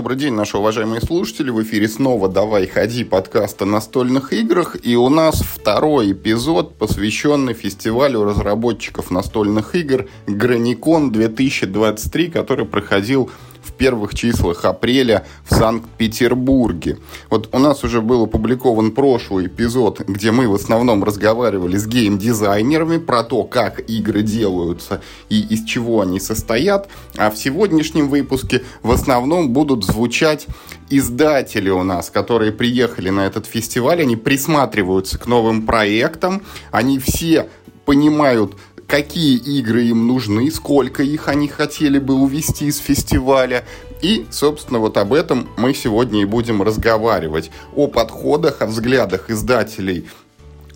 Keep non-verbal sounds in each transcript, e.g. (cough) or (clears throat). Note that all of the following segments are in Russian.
Добрый день, наши уважаемые слушатели. В эфире снова «Давай, ходи» подкаст о настольных играх. И у нас второй эпизод, посвященный фестивалю разработчиков настольных игр Граникон 2023, который проходил в первых числах апреля в Санкт-Петербурге. Вот у нас уже был опубликован прошлый эпизод, где мы в основном разговаривали с гейм-дизайнерами про то, как игры делаются и из чего они состоят. А в сегодняшнем выпуске в основном будут звучать издатели у нас, которые приехали на этот фестиваль, они присматриваются к новым проектам, они все понимают какие игры им нужны, сколько их они хотели бы увести из фестиваля. И, собственно, вот об этом мы сегодня и будем разговаривать. О подходах, о взглядах издателей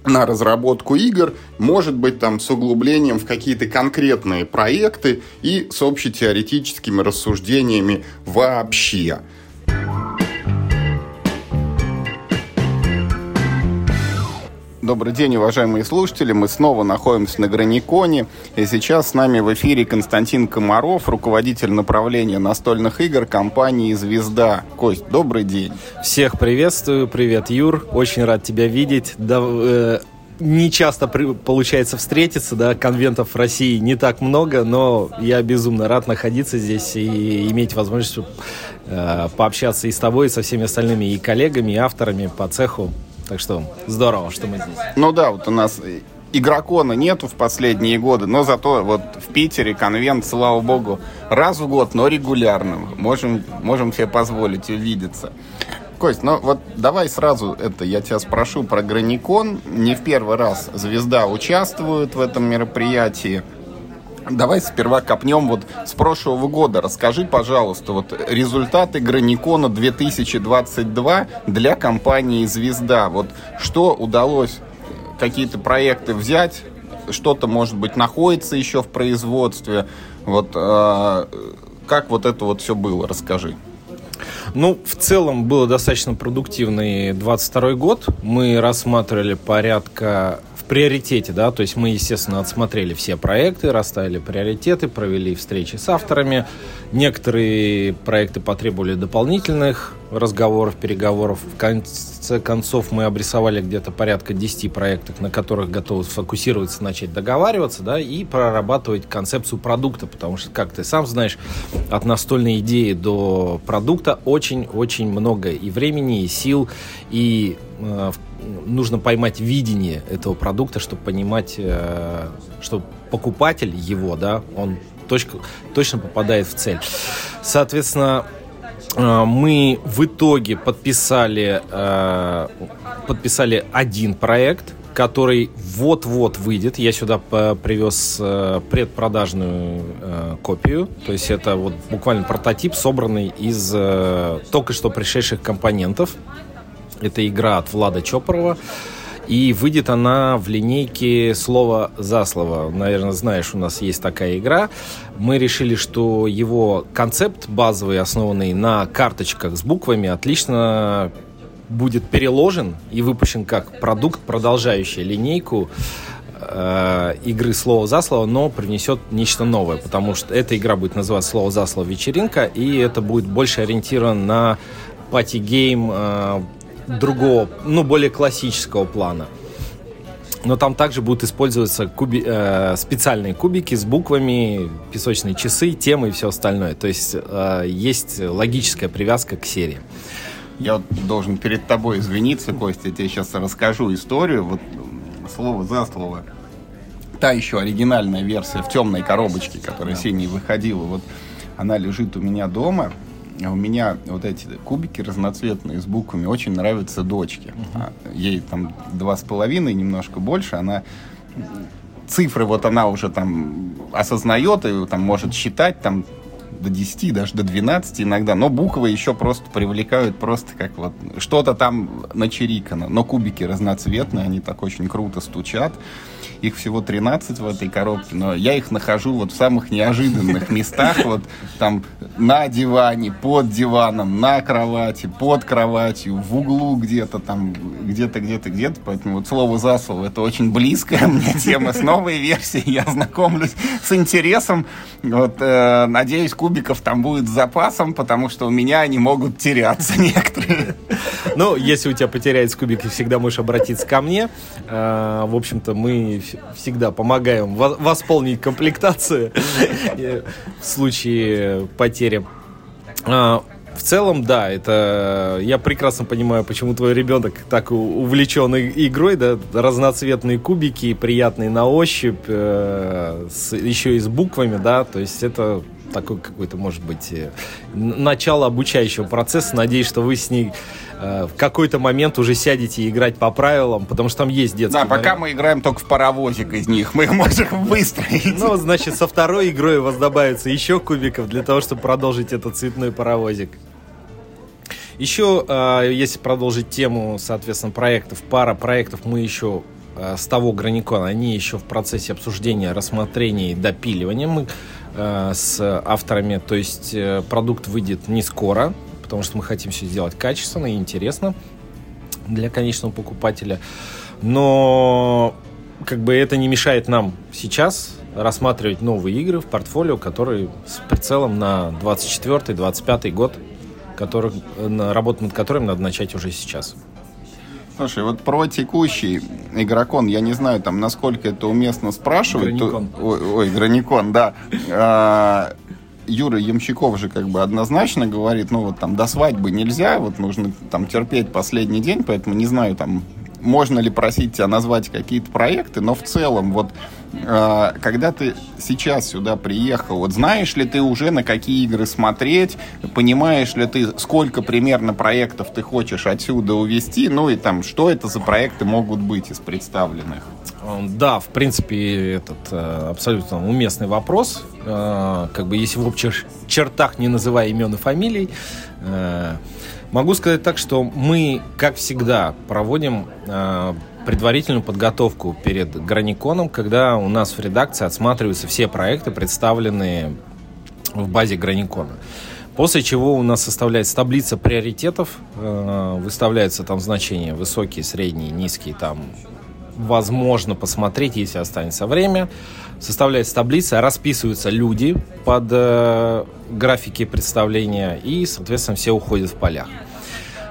на разработку игр, может быть, там с углублением в какие-то конкретные проекты и с общетеоретическими рассуждениями вообще. Добрый день, уважаемые слушатели. Мы снова находимся на Граниконе. И сейчас с нами в эфире Константин Комаров, руководитель направления настольных игр компании «Звезда». Кость, добрый день. Всех приветствую. Привет, Юр. Очень рад тебя видеть. Да, э, не часто при, получается встретиться, да, конвентов в России не так много, но я безумно рад находиться здесь и иметь возможность э, пообщаться и с тобой, и со всеми остальными и коллегами, и авторами по цеху. Так что здорово, что мы здесь. Ну да, вот у нас игрокона нету в последние годы, но зато вот в Питере конвент, слава богу, раз в год, но регулярно. Можем, можем себе позволить увидеться. Кость, ну вот давай сразу это, я тебя спрошу про Граникон. Не в первый раз звезда участвует в этом мероприятии. Давай сперва копнем вот с прошлого года. Расскажи, пожалуйста, вот результаты Граникона 2022 для компании «Звезда». Вот что удалось какие-то проекты взять, что-то, может быть, находится еще в производстве. Вот э, как вот это вот все было, расскажи. Ну, в целом было достаточно продуктивный 22 год. Мы рассматривали порядка приоритете, да, то есть мы, естественно, отсмотрели все проекты, расставили приоритеты, провели встречи с авторами. Некоторые проекты потребовали дополнительных разговоров, переговоров. В конце концов мы обрисовали где-то порядка 10 проектов, на которых готовы сфокусироваться, начать договариваться, да, и прорабатывать концепцию продукта, потому что, как ты сам знаешь, от настольной идеи до продукта очень-очень много и времени, и сил, и э, нужно поймать видение этого продукта, чтобы понимать, э, что покупатель его, да, он точка, точно попадает в цель. Соответственно, мы в итоге подписали, э, подписали один проект, который вот-вот выйдет. Я сюда привез предпродажную копию. То есть это вот буквально прототип, собранный из только что пришедших компонентов. Это игра от Влада Чопорова. И выйдет она в линейке слово за слово. Наверное, знаешь, у нас есть такая игра. Мы решили, что его концепт базовый, основанный на карточках с буквами, отлично будет переложен и выпущен как продукт, продолжающий линейку э, игры слово за слово, но принесет нечто новое, потому что эта игра будет называться слово за слово вечеринка, и это будет больше ориентировано на party game другого, ну, более классического плана. Но там также будут использоваться куби, э, специальные кубики с буквами, песочные часы, темы и все остальное. То есть э, есть логическая привязка к серии. Я вот должен перед тобой извиниться, Костя, я тебе сейчас расскажу историю, вот слово за слово. Та еще оригинальная версия в темной коробочке, которая синей выходила, вот она лежит у меня дома. А у меня вот эти кубики разноцветные с буквами очень нравятся дочке. Uh-huh. Ей там два с половиной, немножко больше. Она цифры вот она уже там осознает и там может считать там до 10, даже до 12 иногда, но буквы еще просто привлекают просто как вот что-то там начерикано, но кубики разноцветные, они так очень круто стучат. Их всего 13 в этой коробке, но я их нахожу вот в самых неожиданных местах, вот там на диване, под диваном, на кровати, под кроватью, в углу где-то там, где-то, где-то, где-то, поэтому вот слово за слово, это очень близкая мне тема с новой версией, я знакомлюсь с интересом, вот, э, надеюсь, кубиков там будет с запасом, потому что у меня они могут теряться некоторые. Ну, если у тебя потеряется кубик, всегда можешь обратиться ко мне. Э, в общем-то, мы всегда помогаем восполнить комплектацию (laughs) в случае потери. Э, в целом, да, это я прекрасно понимаю, почему твой ребенок так увлечен игрой, да, разноцветные кубики, приятные на ощупь, э, с, еще и с буквами, да, то есть это такой какой-то, может быть, э, начало обучающего процесса. Надеюсь, что вы с ней э, в какой-то момент уже сядете играть по правилам, потому что там есть детский Да, пока мы играем только в паровозик из них, мы можем (laughs) выстроить. Ну, значит, со второй игрой у вас добавится еще кубиков для того, чтобы продолжить этот цветной паровозик. Еще, э, если продолжить тему, соответственно, проектов, пара проектов мы еще с того граникона, они еще в процессе обсуждения, рассмотрения и допиливания. Мы Э, с авторами. То есть э, продукт выйдет не скоро, потому что мы хотим все сделать качественно и интересно для конечного покупателя. Но как бы это не мешает нам сейчас рассматривать новые игры в портфолио, которые с прицелом на 24-25 год, который, работу над которым надо начать уже сейчас. Слушай, вот про текущий игрокон, я не знаю, там, насколько это уместно спрашивать. Граникон. То, ой, ой, Граникон, да. А, Юра Ямщиков же как бы однозначно говорит, ну вот там до свадьбы нельзя, вот нужно там терпеть последний день, поэтому не знаю, там можно ли просить тебя назвать какие-то проекты, но в целом вот когда ты сейчас сюда приехал, вот знаешь ли ты уже на какие игры смотреть, понимаешь ли ты, сколько примерно проектов ты хочешь отсюда увести, ну и там, что это за проекты могут быть из представленных? Да, в принципе, этот э, абсолютно уместный вопрос. Э, как бы если в общих чертах не называя имен и фамилий, э, Могу сказать так, что мы, как всегда, проводим предварительную подготовку перед Граниконом, когда у нас в редакции отсматриваются все проекты, представленные в базе Граникона. После чего у нас составляется таблица приоритетов, э, выставляются там значения высокие, средние, низкие, там возможно посмотреть, если останется время. Составляется таблица, расписываются люди под э, графики представления, и, соответственно, все уходят в полях.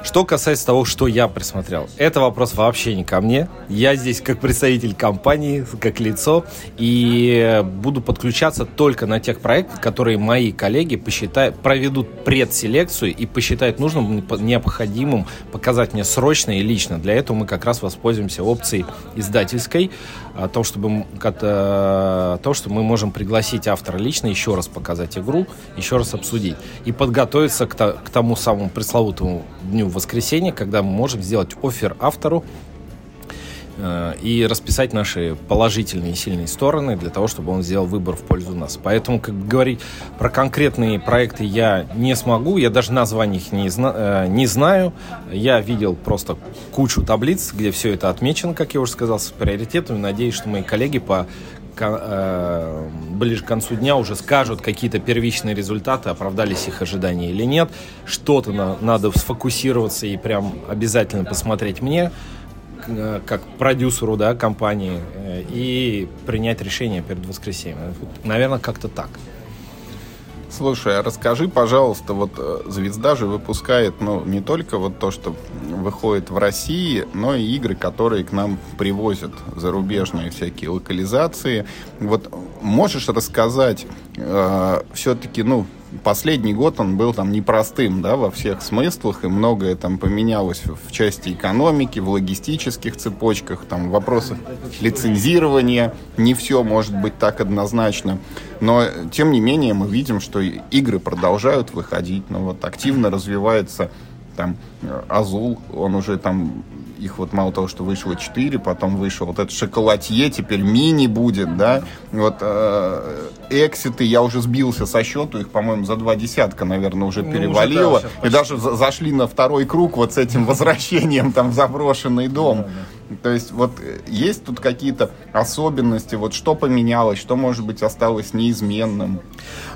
Что касается того, что я присмотрел, это вопрос вообще не ко мне. Я здесь как представитель компании, как лицо, и буду подключаться только на тех проектах, которые мои коллеги посчитают, проведут предселекцию и посчитают нужным, необходимым показать мне срочно и лично. Для этого мы как раз воспользуемся опцией издательской, о том, чтобы, о том, что мы можем пригласить автора лично, еще раз показать игру, еще раз обсудить. И подготовиться к, тому самому пресловутому дню воскресенье, когда мы можем сделать офер автору э, и расписать наши положительные и сильные стороны для того, чтобы он сделал выбор в пользу нас. Поэтому, как говорить про конкретные проекты я не смогу, я даже названий их не, зна э, не знаю. Я видел просто кучу таблиц, где все это отмечено, как я уже сказал, с приоритетами. Надеюсь, что мои коллеги по Э, ближе к концу дня уже скажут какие-то первичные результаты, оправдались их ожидания или нет. Что-то на, надо сфокусироваться и прям обязательно посмотреть мне, э, как продюсеру да, компании, э, и принять решение перед воскресеньем. Наверное, как-то так. Слушай, а расскажи, пожалуйста, вот э, Звезда же выпускает, ну, не только вот то, что выходит в России, но и игры, которые к нам привозят, зарубежные всякие локализации. Вот можешь рассказать э, все-таки, ну, последний год он был там непростым, да, во всех смыслах, и многое там поменялось в части экономики, в логистических цепочках, там, в вопросах лицензирования, не все может быть так однозначно, но, тем не менее, мы видим, что игры продолжают выходить, но вот активно развивается там Азул, он уже там их вот мало того, что вышло 4, потом вышел вот этот шоколадье, теперь мини будет, да. Вот э, экситы, я уже сбился со счету, их, по-моему, за два десятка, наверное, уже ну, перевалило. Уже, да, и даже за зашли на второй круг вот с этим возвращением там в заброшенный дом. Да, да. То есть вот э, есть тут какие-то особенности, вот что поменялось, что, может быть, осталось неизменным?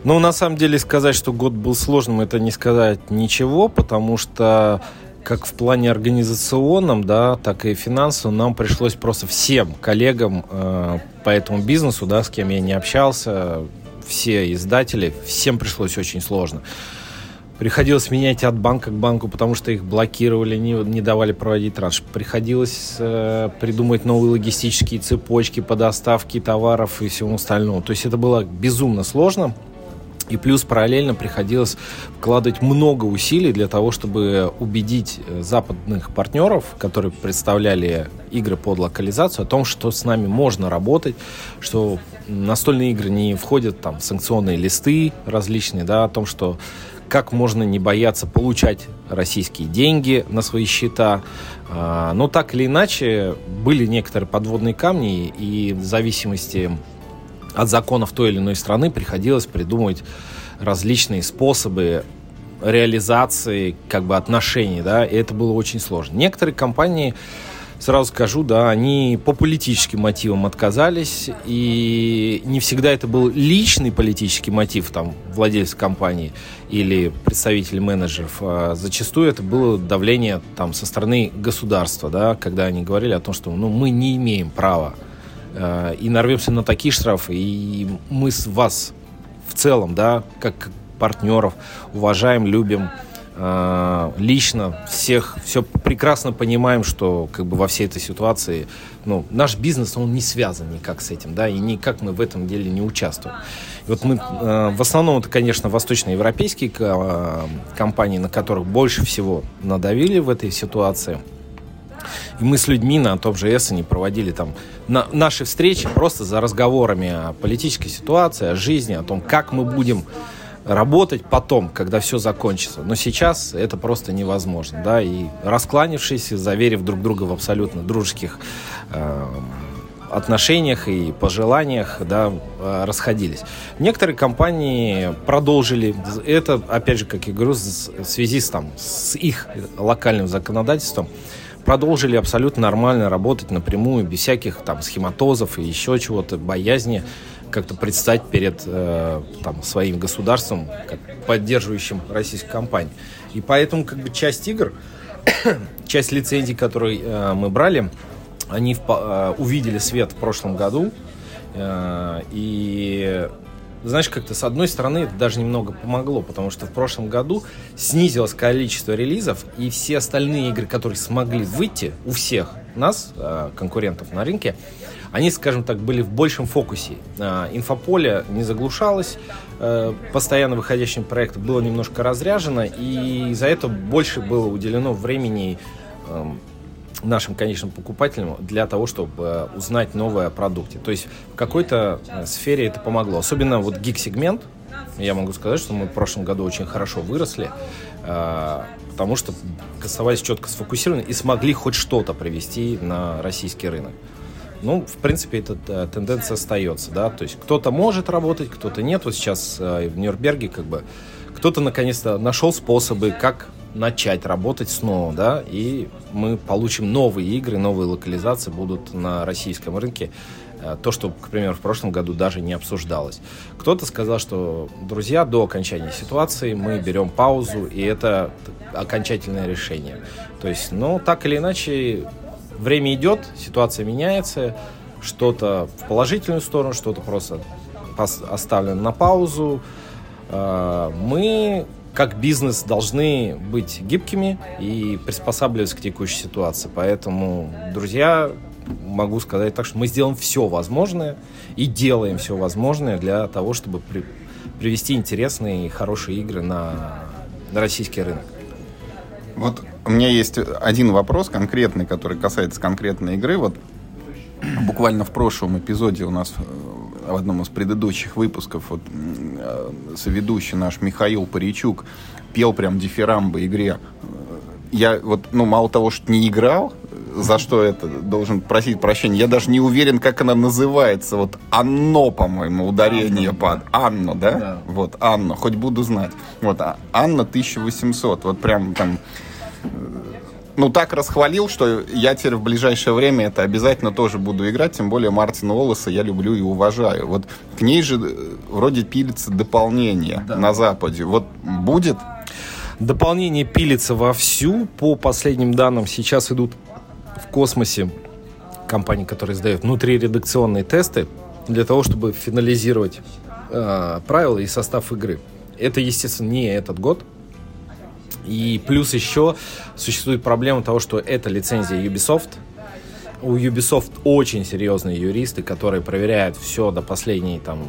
Ну, на самом деле, сказать, что год был сложным, это не сказать ничего, потому что как в плане организационном, да, так и финансовом нам пришлось просто всем коллегам э, по этому бизнесу, да, с кем я не общался, все издатели, всем пришлось очень сложно. Приходилось менять от банка к банку, потому что их блокировали, не, не давали проводить транш. Приходилось э, придумать новые логистические цепочки по доставке товаров и всему остальному. То есть это было безумно сложно. И плюс параллельно приходилось вкладывать много усилий для того, чтобы убедить э, западных партнеров, которые представляли игры под локализацию, о том, что с нами можно работать, что настольные игры не входят там, в санкционные листы различные, да, о том, что как можно не бояться получать российские деньги на свои счета. А, но так или иначе, были некоторые подводные камни, и в зависимости от законов той или иной страны приходилось придумывать различные способы реализации как бы отношений, да, и это было очень сложно. Некоторые компании, сразу скажу, да, они по политическим мотивам отказались, и не всегда это был личный политический мотив, там, владельца компании или представителей менеджеров, а зачастую это было давление там со стороны государства, да, когда они говорили о том, что, ну, мы не имеем права Э, и нарвемся на такие штрафы, и мы с вас в целом, да, как партнеров уважаем, любим э, лично всех, все прекрасно понимаем, что как бы во всей этой ситуации, ну, наш бизнес, он не связан никак с этим, да, и никак мы в этом деле не участвуем. И вот мы, э, в основном, это, конечно, восточноевропейские компании, на которых больше всего надавили в этой ситуации – и мы с людьми на том же Эссене проводили там на, наши встречи просто за разговорами о политической ситуации, о жизни, о том, как мы будем работать потом, когда все закончится. Но сейчас это просто невозможно, да, и раскланившись, заверив друг друга в абсолютно дружеских э, отношениях и пожеланиях, да, расходились. Некоторые компании продолжили это, опять же, как я говорю, в связи с, там, с их локальным законодательством, продолжили абсолютно нормально работать напрямую, без всяких там схематозов и еще чего-то, боязни как-то предстать перед э, там, своим государством, как поддерживающим российскую компанию. И поэтому как бы часть игр, (coughs) часть лицензий, которые э, мы брали, они в, э, увидели свет в прошлом году. Э, и знаешь, как-то с одной стороны это даже немного помогло, потому что в прошлом году снизилось количество релизов, и все остальные игры, которые смогли выйти у всех нас, э, конкурентов на рынке, они, скажем так, были в большем фокусе. Э, инфополе не заглушалось, э, постоянно выходящим проектом было немножко разряжено, и за это больше было уделено времени эм, нашим конечным покупателям для того, чтобы э, узнать новое о продукте. То есть в какой-то э, сфере это помогло. Особенно вот гик-сегмент, я могу сказать, что мы в прошлом году очень хорошо выросли, э, потому что оставались четко сфокусированы и смогли хоть что-то привести на российский рынок. Ну, в принципе, эта тенденция остается, да, то есть кто-то может работать, кто-то нет. Вот сейчас в Нюрнберге как бы кто-то наконец-то нашел способы, как начать работать снова, да, и мы получим новые игры, новые локализации будут на российском рынке. Э, то, что, к примеру, в прошлом году даже не обсуждалось. Кто-то сказал, что, друзья, до окончания ситуации мы берем паузу, и это окончательное решение. То есть, ну, так или иначе, время идет, ситуация меняется, что-то в положительную сторону, что-то просто оставлено на паузу. Э, мы как бизнес должны быть гибкими и приспосабливаться к текущей ситуации. Поэтому, друзья, могу сказать так, что мы сделаем все возможное и делаем все возможное для того, чтобы при, привести интересные и хорошие игры на, на российский рынок. Вот у меня есть один вопрос конкретный, который касается конкретной игры. Вот буквально в прошлом эпизоде у нас в одном из предыдущих выпусков вот, э, соведущий наш Михаил Паричук пел прям дифирамбы игре. Я вот, ну, мало того, что не играл, за что это должен просить прощения. Я даже не уверен, как она называется. Вот Анно, по-моему, ударение Анна. под Анно, да? да? Вот, Анно, хоть буду знать. Вот, а Анна 1800. Вот прям там ну, так расхвалил, что я теперь в ближайшее время это обязательно тоже буду играть, тем более Мартина Уоллеса я люблю и уважаю. Вот к ней же э, вроде пилится дополнение да. на Западе. Вот будет? Дополнение пилится вовсю. По последним данным сейчас идут в космосе компании, которые сдают внутриредакционные тесты для того, чтобы финализировать э, правила и состав игры. Это, естественно, не этот год, и плюс еще существует проблема того, что это лицензия Ubisoft. У Ubisoft очень серьезные юристы, которые проверяют все до последней там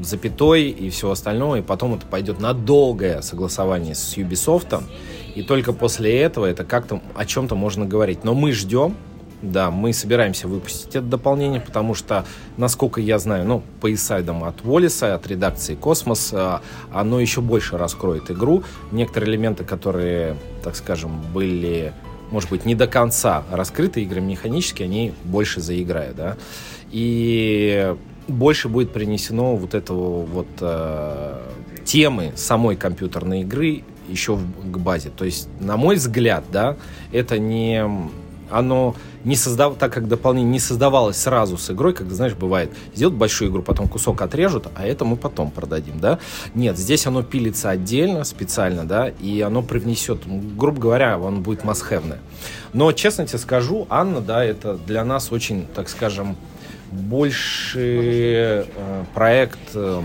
запятой и всего остального, и потом это пойдет на долгое согласование с Ubisoft, и только после этого это как-то о чем-то можно говорить. Но мы ждем, да, мы собираемся выпустить это дополнение, потому что, насколько я знаю, ну, по инсайдам от Волиса, от редакции Космос, а, оно еще больше раскроет игру. Некоторые элементы, которые, так скажем, были, может быть, не до конца раскрыты игры механически, они больше заиграют, да. И больше будет принесено вот этого вот э, темы самой компьютерной игры еще в, к базе. То есть, на мой взгляд, да, это не оно не создав... так как дополнение не создавалось сразу с игрой, как знаешь, бывает, сделают большую игру, потом кусок отрежут, а это мы потом продадим, да? Нет, здесь оно пилится отдельно, специально, да, и оно привнесет, грубо говоря, он будет масхевное. Но, честно тебе скажу, Анна, да, это для нас очень, так скажем, больше э, проект э,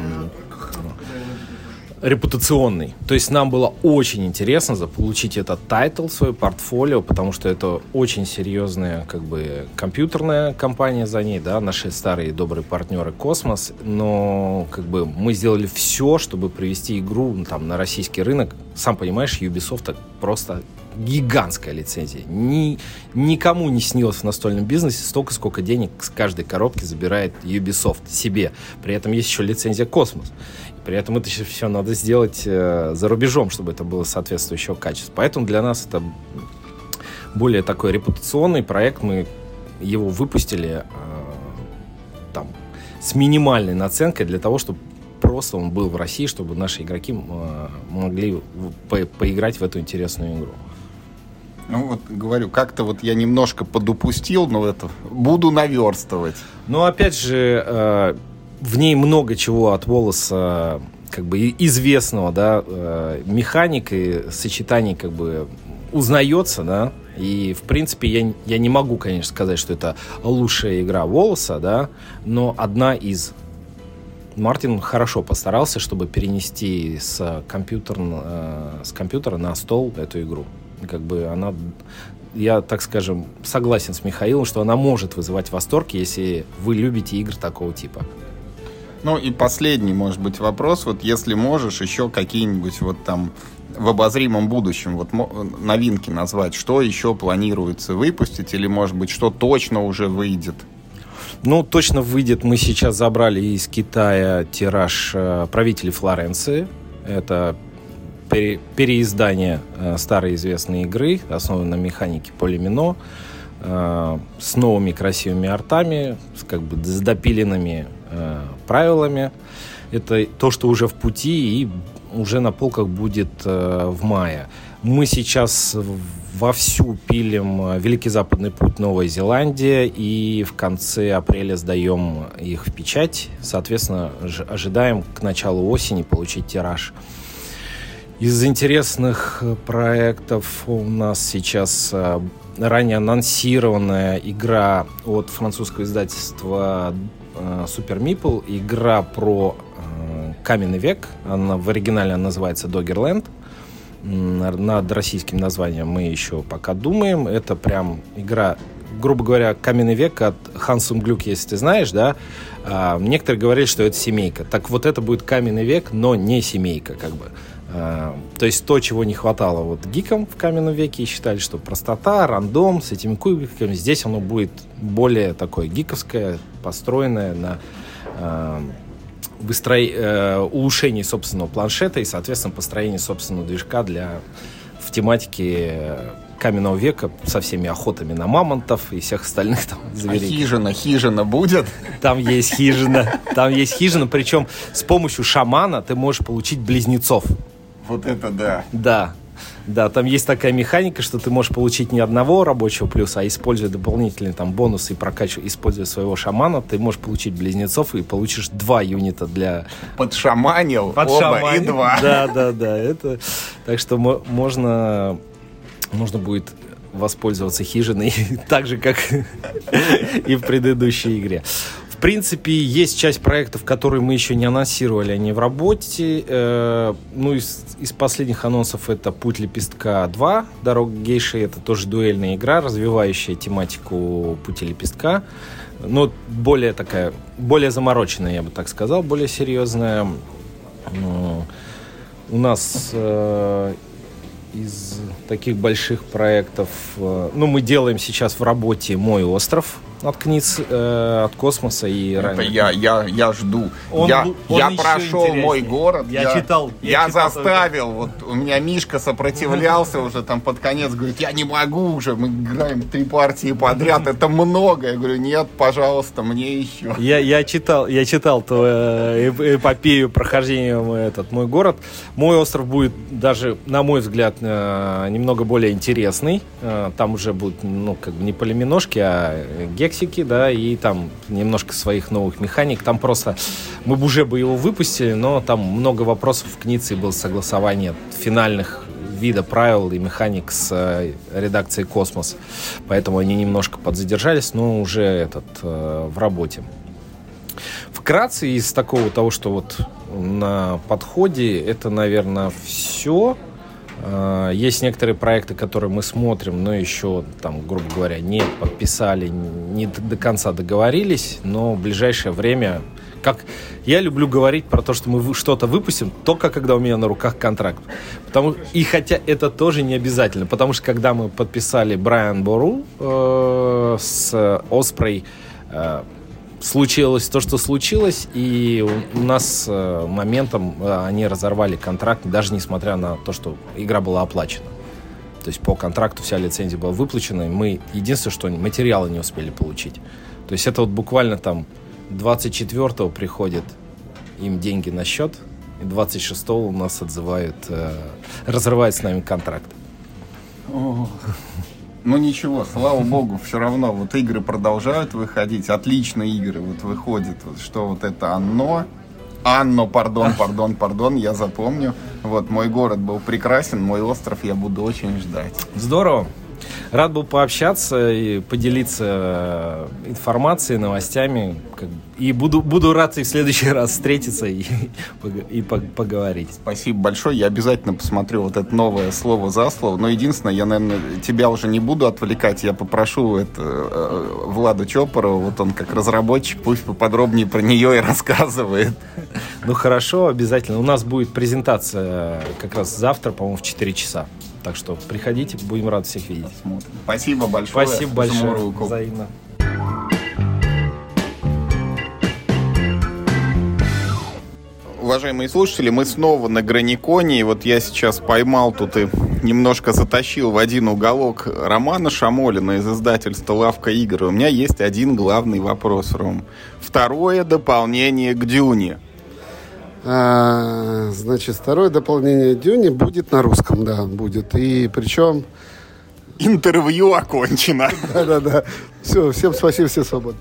репутационный. То есть нам было очень интересно заполучить этот title, свое портфолио, потому что это очень серьезная как бы компьютерная компания за ней, да, наши старые добрые партнеры Космос, но как бы мы сделали все, чтобы привести игру ну, там на российский рынок. Сам понимаешь, Ubisoft просто гигантская лицензия. Ни, никому не снилось в настольном бизнесе столько, сколько денег с каждой коробки забирает Ubisoft себе. При этом есть еще лицензия Космос. При этом это все надо сделать э, за рубежом, чтобы это было соответствующего качества. Поэтому для нас это более такой репутационный проект. Мы его выпустили э, там с минимальной наценкой для того, чтобы просто он был в России, чтобы наши игроки э, могли по поиграть в эту интересную игру. Ну вот говорю, как-то вот я немножко подупустил, но это буду наверстывать. Ну опять же, в ней много чего от волоса как бы известного, да, э, механик сочетаний как бы узнается, да, и, в принципе, я, я не могу, конечно, сказать, что это лучшая игра волоса, да, но одна из. Мартин хорошо постарался, чтобы перенести с, компьютер, э, с компьютера на стол эту игру. Как бы она, я, так скажем, согласен с Михаилом, что она может вызывать восторг, если вы любите игры такого типа. Ну и последний, может быть, вопрос. Вот если можешь еще какие-нибудь вот там в обозримом будущем вот новинки назвать, что еще планируется выпустить или, может быть, что точно уже выйдет? Ну, точно выйдет. Мы сейчас забрали из Китая тираж э, правителей Флоренции. Это пере, переиздание э, старой известной игры, основанной на механике полимино, э, с новыми красивыми артами, с, как бы с допиленными Э, правилами. Это то, что уже в пути и уже на полках будет э, в мае. Мы сейчас вовсю пилим э, Великий Западный путь Новая Зеландия и в конце апреля сдаем их в печать. Соответственно, ожидаем к началу осени получить тираж. Из интересных проектов у нас сейчас ранее анонсированная игра от французского издательства Super Meeple, игра про э, каменный век. Она в оригинале называется Doggerland. Над российским названием мы еще пока думаем. Это прям игра, грубо говоря, каменный век от Хансум Глюк, если ты знаешь, да. А, некоторые говорят, что это семейка. Так вот это будет каменный век, но не семейка, как бы. А, то есть то, чего не хватало вот гикам в каменном веке, и считали, что простота, рандом с этими кубиками, здесь оно будет более такое гиковское, построенное на э, выстро... э, улучшении собственного планшета и, соответственно, построении собственного движка для в тематике каменного века со всеми охотами на мамонтов и всех остальных там зверей. А хижина, хижина будет? Там есть хижина. Там есть хижина, причем с помощью шамана ты можешь получить близнецов. Вот это да. Да. Да, там есть такая механика, что ты можешь получить не одного рабочего плюса, а используя дополнительные там бонусы и прокачивая, используя своего шамана, ты можешь получить близнецов и получишь два юнита для... Подшаманил Под оба и два. Да, да, да. Это... Так что можно, можно будет воспользоваться хижиной (laughs) так же, как (laughs) и в предыдущей игре. Принципе, есть часть проектов, которые мы еще не анонсировали, они в работе. Э, ну, из, из последних анонсов это «Путь лепестка 2», «Дорога гейши». Это тоже дуэльная игра, развивающая тематику «Пути лепестка». Но более такая, более замороченная, я бы так сказал, более серьезная. У нас э, из таких больших проектов, э, ну, мы делаем сейчас в работе «Мой остров», от КНИЦ, э, от космоса и Это я, я, я жду. Он, я он я прошел интереснее. мой город. Я, я читал. Я, я читал заставил. Только. Вот у меня Мишка сопротивлялся уже там под конец. Говорит, я не могу уже. Мы играем три партии подряд. (laughs) Это много. Я говорю, нет, пожалуйста, мне еще. Я, я читал, я читал твою э, эпопею прохождения этот мой город. Мой остров будет даже, на мой взгляд, э, немного более интересный. Э, там уже будут, ну, как бы не полиминошки, а гекс Мексики, да, и там немножко своих новых механик. Там просто мы бы уже бы его выпустили, но там много вопросов в Книце было согласование финальных вида правил и механик с э, редакцией Космос. Поэтому они немножко подзадержались, но уже этот э, в работе. Вкратце из такого того, что вот на подходе, это, наверное, все. Э, есть некоторые проекты, которые мы смотрим, но еще, там, грубо говоря, не подписали, не до конца договорились, но в ближайшее время, как я люблю говорить про то, что мы что-то выпустим, только когда у меня на руках контракт. Потому, и хотя это тоже не обязательно, потому что когда мы подписали Брайан Бору э, с Оспрей, э, случилось то, что случилось, и у нас э, моментом э, они разорвали контракт, даже несмотря на то, что игра была оплачена. То есть по контракту вся лицензия была выплачена, и мы единственное, что материалы не успели получить. То есть это вот буквально там 24-го приходят им деньги на счет, и 26-го у нас отзывают, э, разрывают с нами контракт. Ну ничего, слава богу, все равно вот игры продолжают выходить, отличные игры вот выходят, вот, что вот это оно, Анно, пардон, пардон, пардон, я запомню. Вот, мой город был прекрасен, мой остров я буду очень ждать. Здорово. Рад был пообщаться и поделиться э, информацией, новостями. И буду, буду рад и в следующий раз встретиться и, (laughs) и поговорить. Спасибо большое. Я обязательно посмотрю вот это новое слово за слово. Но единственное, я, наверное, тебя уже не буду отвлекать. Я попрошу это э, Влада Чопорова, вот он как разработчик, пусть поподробнее про нее и (laughs) рассказывает. Ну хорошо, обязательно. У нас будет презентация как раз завтра, по-моему, в 4 часа. Так что приходите, будем рады всех видеть. Посмотрим. Спасибо большое. Спасибо большое. Взаимно. уважаемые слушатели, мы снова на Граниконе. И вот я сейчас поймал тут и немножко затащил в один уголок романа Шамолина из издательства «Лавка игр». У меня есть один главный вопрос, Ром. Второе дополнение к «Дюне». А, значит, второе дополнение Дюни будет на русском, да, будет. И причем... Интервью окончено. (laughs) Да-да-да. Все, всем спасибо, все свободны.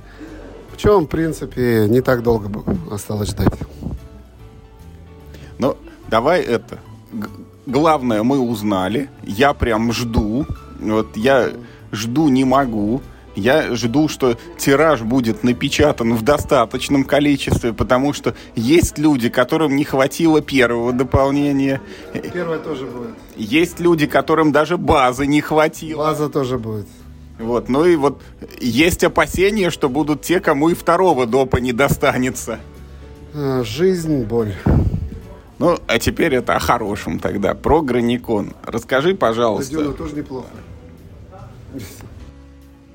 Причем, в принципе, не так долго осталось ждать. Ну, давай это. Главное, мы узнали. Я прям жду. Вот я жду не могу. Я жду, что тираж будет напечатан в достаточном количестве, потому что есть люди, которым не хватило первого дополнения. Первое тоже будет. Есть люди, которым даже базы не хватило. База тоже будет. Вот, ну и вот есть опасения, что будут те, кому и второго допа не достанется. А, жизнь, боль. Ну, а теперь это о хорошем тогда, про Граникон. Расскажи, пожалуйста. Это тоже неплохо.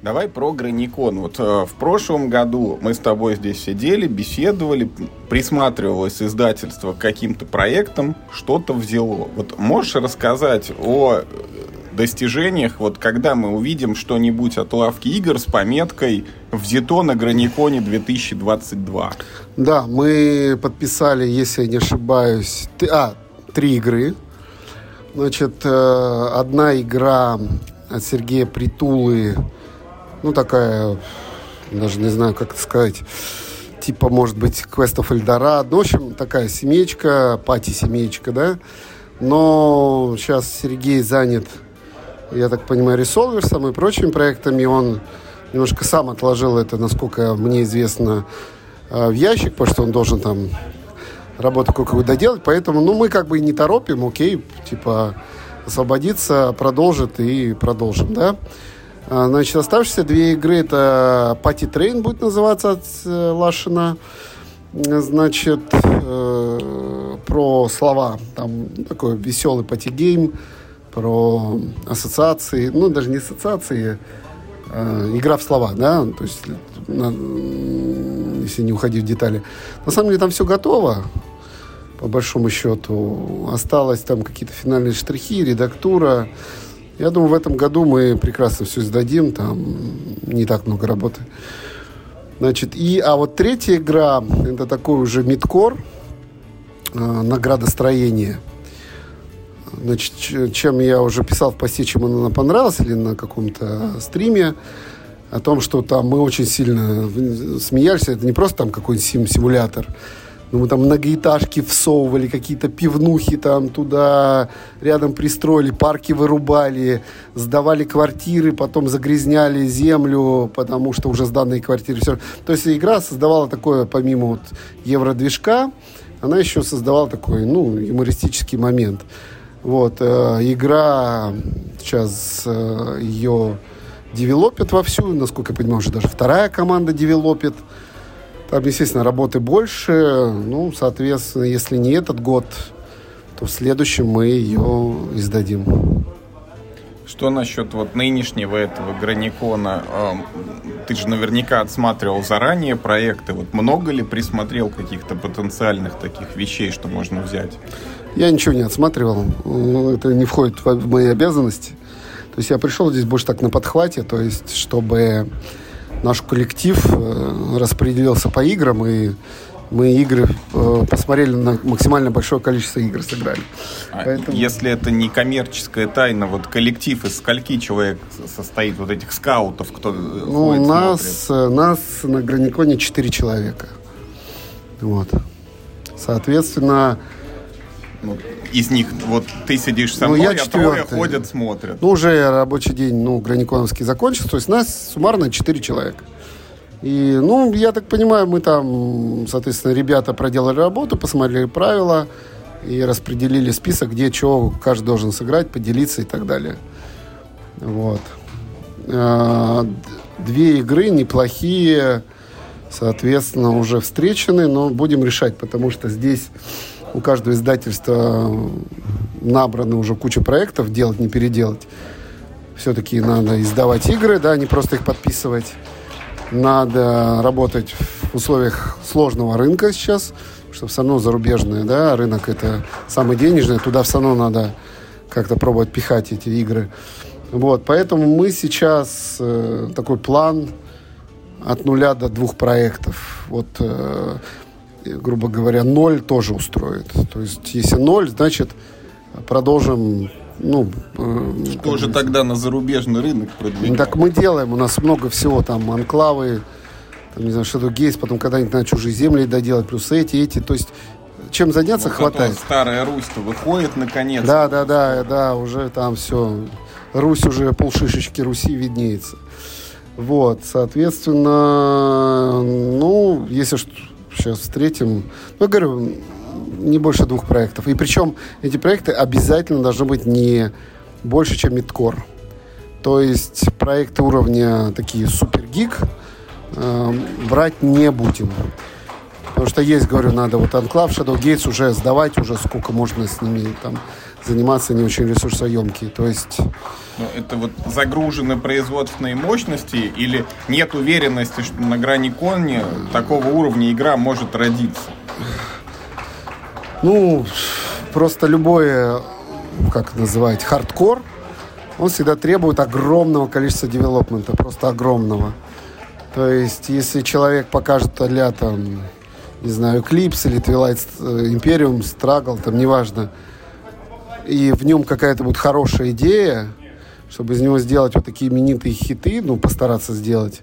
Давай про Граникон. Вот э, в прошлом году мы с тобой здесь сидели, беседовали, присматривалось издательство к каким-то проектам, что-то взяло. Вот можешь рассказать о э, достижениях, вот когда мы увидим что-нибудь от лавки игр с пометкой «Взято на Граниконе 2022». Да, мы подписали, если я не ошибаюсь, а, три игры. Значит, э, одна игра от Сергея Притулы, ну, такая, даже не знаю, как это сказать, типа, может быть, of Eldorado. Ну, в общем, такая семейка, пати-семейка, да. Но сейчас Сергей занят, я так понимаю, ресолверсом и прочими проектами. Он немножко сам отложил это, насколько мне известно, э, в ящик, потому что он должен там работу какую-то доделать. Поэтому, ну, мы как бы не торопим, окей, типа, освободиться, продолжит и продолжим, да. А, значит, оставшиеся две игры это Party Train будет называться от э, Лашина. Значит, э, про слова. Там такой веселый party game про ассоциации. Ну, даже не ассоциации, а игра в слова, да. То есть, если не уходить в детали. На самом деле там все готово по большому счету. Осталось там какие-то финальные штрихи, редактура. Я думаю, в этом году мы прекрасно все сдадим, там не так много работы. Значит, и, а вот третья игра, это такой уже мидкор, э, наградостроение. Значит, чем я уже писал в посте, чем она понравилась, или на каком-то стриме, о том, что там мы очень сильно смеялись. Это не просто там какой-нибудь сим симулятор, ну, мы там многоэтажки всовывали, какие-то пивнухи там туда рядом пристроили, парки вырубали, сдавали квартиры, потом загрязняли землю, потому что уже сданные квартиры. Все. То есть игра создавала такое, помимо вот евродвижка, она еще создавала такой, ну, юмористический момент. Вот, э, игра сейчас э, ее девелопит вовсю, насколько я понимаю, уже даже вторая команда девелопит. Там, естественно, работы больше. Ну, соответственно, если не этот год, то в следующем мы ее издадим. Что насчет вот нынешнего этого Граникона? Ты же наверняка отсматривал заранее проекты. Вот много ли присмотрел каких-то потенциальных таких вещей, что можно взять? Я ничего не отсматривал. Ну, это не входит в мои обязанности. То есть я пришел здесь больше так на подхвате, то есть чтобы наш коллектив э, распределился по играм, и мы игры э, посмотрели на максимально большое количество игр, сыграли. А Поэтому... Если это не коммерческая тайна, вот коллектив из скольки человек состоит, вот этих скаутов, кто ну, ходит, нас, смотрит? нас на Граниконе 4 человека. Вот. Соответственно, ну, из них вот ты сидишь со ну, мной, я а трое ходят, смотрят. Ну, уже рабочий день, ну, Граниконовский закончился, то есть нас суммарно 4 человека. И, ну, я так понимаю, мы там, соответственно, ребята проделали работу, посмотрели правила и распределили список, где что каждый должен сыграть, поделиться и так далее. Вот. А, две игры неплохие, соответственно, уже встречены, но будем решать, потому что здесь у каждого издательства набраны уже куча проектов, делать, не переделать. Все-таки надо издавать игры, да, не просто их подписывать. Надо работать в условиях сложного рынка сейчас, что все равно зарубежный, да, рынок это самый денежный, туда все равно надо как-то пробовать пихать эти игры. Вот, поэтому мы сейчас э, такой план от нуля до двух проектов. Вот э, грубо говоря, ноль тоже устроит. То есть, если ноль, значит, продолжим ну, э, что же тогда на зарубежный рынок продвигаем? Так мы делаем, у нас много всего, там анклавы, там, не знаю, Shadow Gates, потом когда-нибудь на чужие земли доделать, плюс эти, эти, то есть чем заняться вот хватает. Старая Русь-то выходит наконец. Да, да, да, да, уже там все. Русь уже полшишечки Руси виднеется. Вот, соответственно, ну, если сейчас встретим. Ну, я говорю, не больше двух проектов. И причем эти проекты обязательно должны быть не больше, чем мидкор. То есть проекты уровня такие супер гик э, брать не будем. Потому что есть, говорю, надо вот Анклав, Shadow Gates уже сдавать, уже сколько можно с ними там заниматься, не очень ресурсоемкие. То есть... Но это вот загружены производственные мощности или нет уверенности, что на грани кони такого уровня игра может родиться? Ну, просто любое, как называть, хардкор, он всегда требует огромного количества девелопмента, просто огромного. То есть, если человек покажет а там, не знаю, Eclipse или Twilight Imperium, Struggle, там, неважно, и в нем какая-то будет хорошая идея, чтобы из него сделать вот такие именитые хиты, ну, постараться сделать,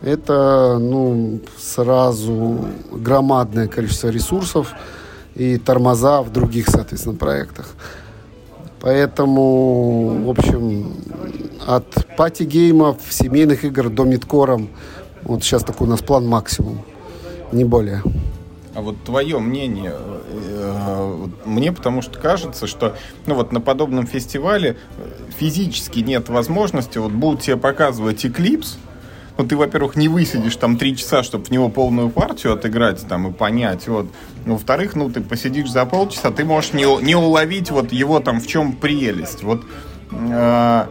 это, ну, сразу громадное количество ресурсов и тормоза в других, соответственно, проектах. Поэтому, в общем, от party game ов, семейных игр до midcore ом, вот сейчас такой у нас план максимум, не более. А вот твое мнение, э, мне потому что кажется, что ну вот на подобном фестивале физически нет возможности, вот будут тебе показывать Eclipse, ну, ты, во-первых, не высидишь там три часа, чтобы в него полную партию отыграть там и понять, вот. Во-вторых, ну, ты посидишь за полчаса, ты можешь не, не уловить вот его там в чем прелесть. Вот э,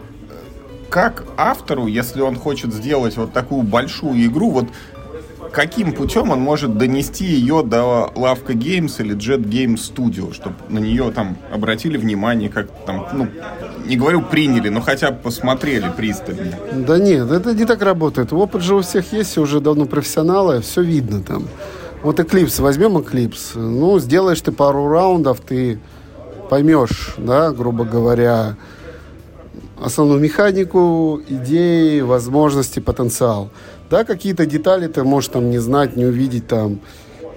как автору, если он хочет сделать вот такую большую игру, вот каким путем он может донести ее до Лавка Games или Jet Games Studio, чтобы на нее там обратили внимание, как там, ну, не говорю приняли, но хотя бы посмотрели пристально. Да нет, это не так работает. Опыт же у всех есть, уже давно профессионалы, все видно там. Вот Eclipse, возьмем Eclipse, ну, сделаешь ты пару раундов, ты поймешь, да, грубо говоря, основную механику, идеи, возможности, потенциал. Да, какие-то детали ты можешь там не знать, не увидеть там.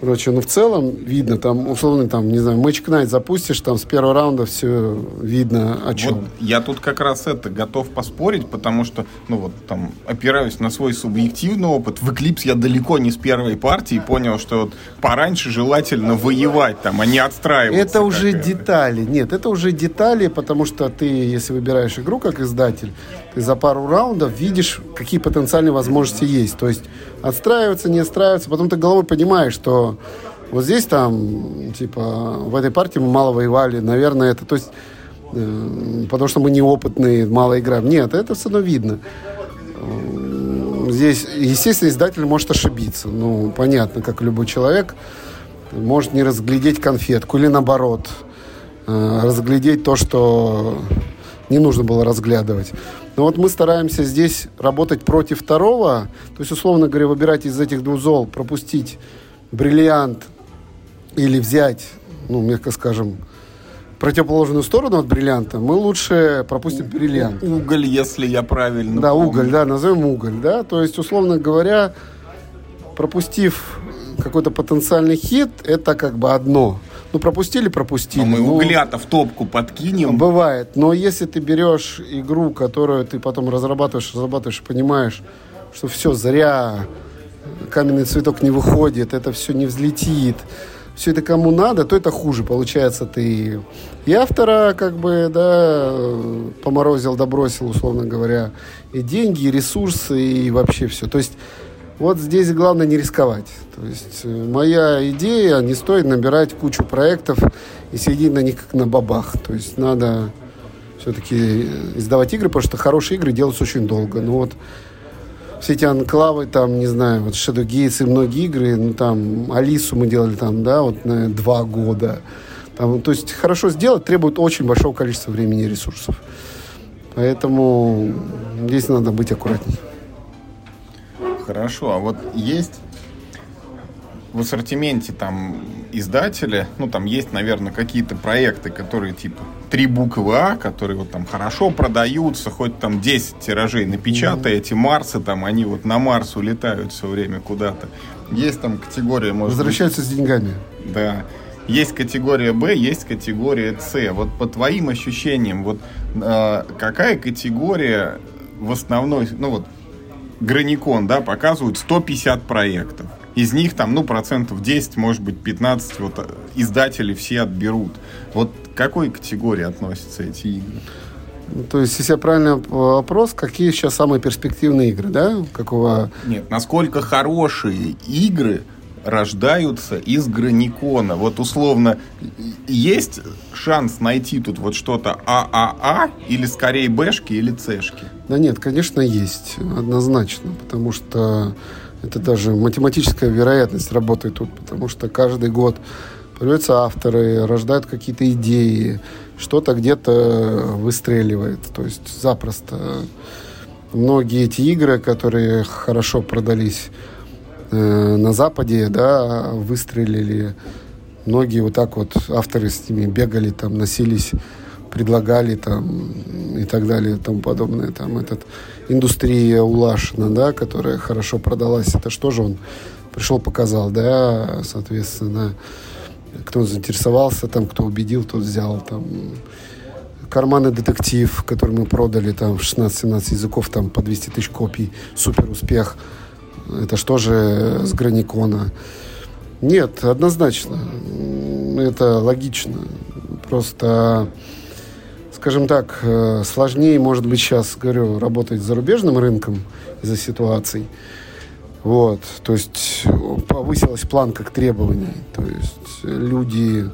Короче, ну в целом видно, там, условно, там, не знаю, Match Night запустишь, там с первого раунда все видно о чем. Вот я тут как раз это готов поспорить, потому что, ну вот, там, опираюсь на свой субъективный опыт. В Eclipse я далеко не с первой партии понял, что вот пораньше желательно воевать там, а не отстраиваться. Это уже детали. Нет, это уже детали, потому что ты, если выбираешь игру как издатель, ты за пару раундов видишь, какие потенциальные возможности есть. То есть отстраиваться, не отстраиваться. Потом ты головой понимаешь, что вот здесь там, типа, в этой партии мы мало воевали. Наверное, это, то есть, э, потому что мы неопытные, мало играем. Нет, это все равно видно. Здесь, естественно, издатель может ошибиться. Ну, понятно, как любой человек может не разглядеть конфетку или наоборот, э, разглядеть то, что не нужно было разглядывать. Но вот мы стараемся здесь работать против второго, то есть, условно говоря, выбирать из этих двух зол, пропустить бриллиант или взять, ну, мягко скажем, противоположную сторону от бриллианта, мы лучше пропустим бриллиант. Уголь, если я правильно Да, помню. уголь, да, назовем уголь, да. То есть, условно говоря, пропустив какой-то потенциальный хит, это как бы одно. Ну, пропустили, пропустили. Но мы ну, угля-то в топку подкинем. Бывает. Но если ты берешь игру, которую ты потом разрабатываешь, разрабатываешь понимаешь, что все зря, каменный цветок не выходит, это все не взлетит, все это кому надо, то это хуже. Получается, ты и автора, как бы, да, поморозил, добросил, условно говоря, и деньги, и ресурсы, и вообще все. То есть вот здесь главное не рисковать. То есть э, моя идея, не стоит набирать кучу проектов и сидеть на них как на бабах. То есть надо все-таки издавать игры, потому что хорошие игры делаются очень долго. Ну вот все эти анклавы, там, не знаю, вот Shadow Gates и многие игры, ну там Алису мы делали там, да, вот на два года. Там, то есть хорошо сделать требует очень большого количества времени и ресурсов. Поэтому здесь надо быть аккуратней. Хорошо, а вот есть в ассортименте там издатели, ну там есть, наверное, какие-то проекты, которые типа три буквы А, которые вот там хорошо продаются, хоть там 10 тиражей напечатай, mm-hmm. эти Марсы там, они вот на Марс улетают все время куда-то. Есть там категория, может Возвращаются быть, с деньгами. Да. Есть категория Б, есть категория С. Вот по твоим ощущениям, вот э, какая категория в основной, ну вот Граникон, да, показывают 150 проектов. Из них там, ну, процентов 10, может быть, 15 вот э, издатели все отберут. Вот к какой категории относятся эти игры? Ну, то есть, если я правильно вопрос, какие сейчас самые перспективные игры, да? Какого... Нет, насколько хорошие игры рождаются из граникона. Вот условно, есть шанс найти тут вот что-то ААА или скорее Бэшки или Цешки? Да нет, конечно, есть. Однозначно. Потому что это даже математическая вероятность работает тут. Потому что каждый год появляются авторы, рождают какие-то идеи, что-то где-то выстреливает. То есть запросто многие эти игры, которые хорошо продались на Западе, да, выстрелили. Многие вот так вот авторы с ними бегали, там, носились предлагали там и так далее и тому подобное. Там этот индустрия Улашина, да, которая хорошо продалась, это что же он пришел, показал, да, соответственно, кто заинтересовался, там, кто убедил, тот взял, там, карманный детектив, который мы продали там в 16-17 языков, там по 200 тысяч копий, супер успех. Это что же с Граникона? Нет, однозначно. Это логично. Просто, скажем так, э, сложнее, может быть, сейчас, говорю, работать с зарубежным рынком из-за ситуаций. Вот, то есть повысилась планка к требований. То есть люди,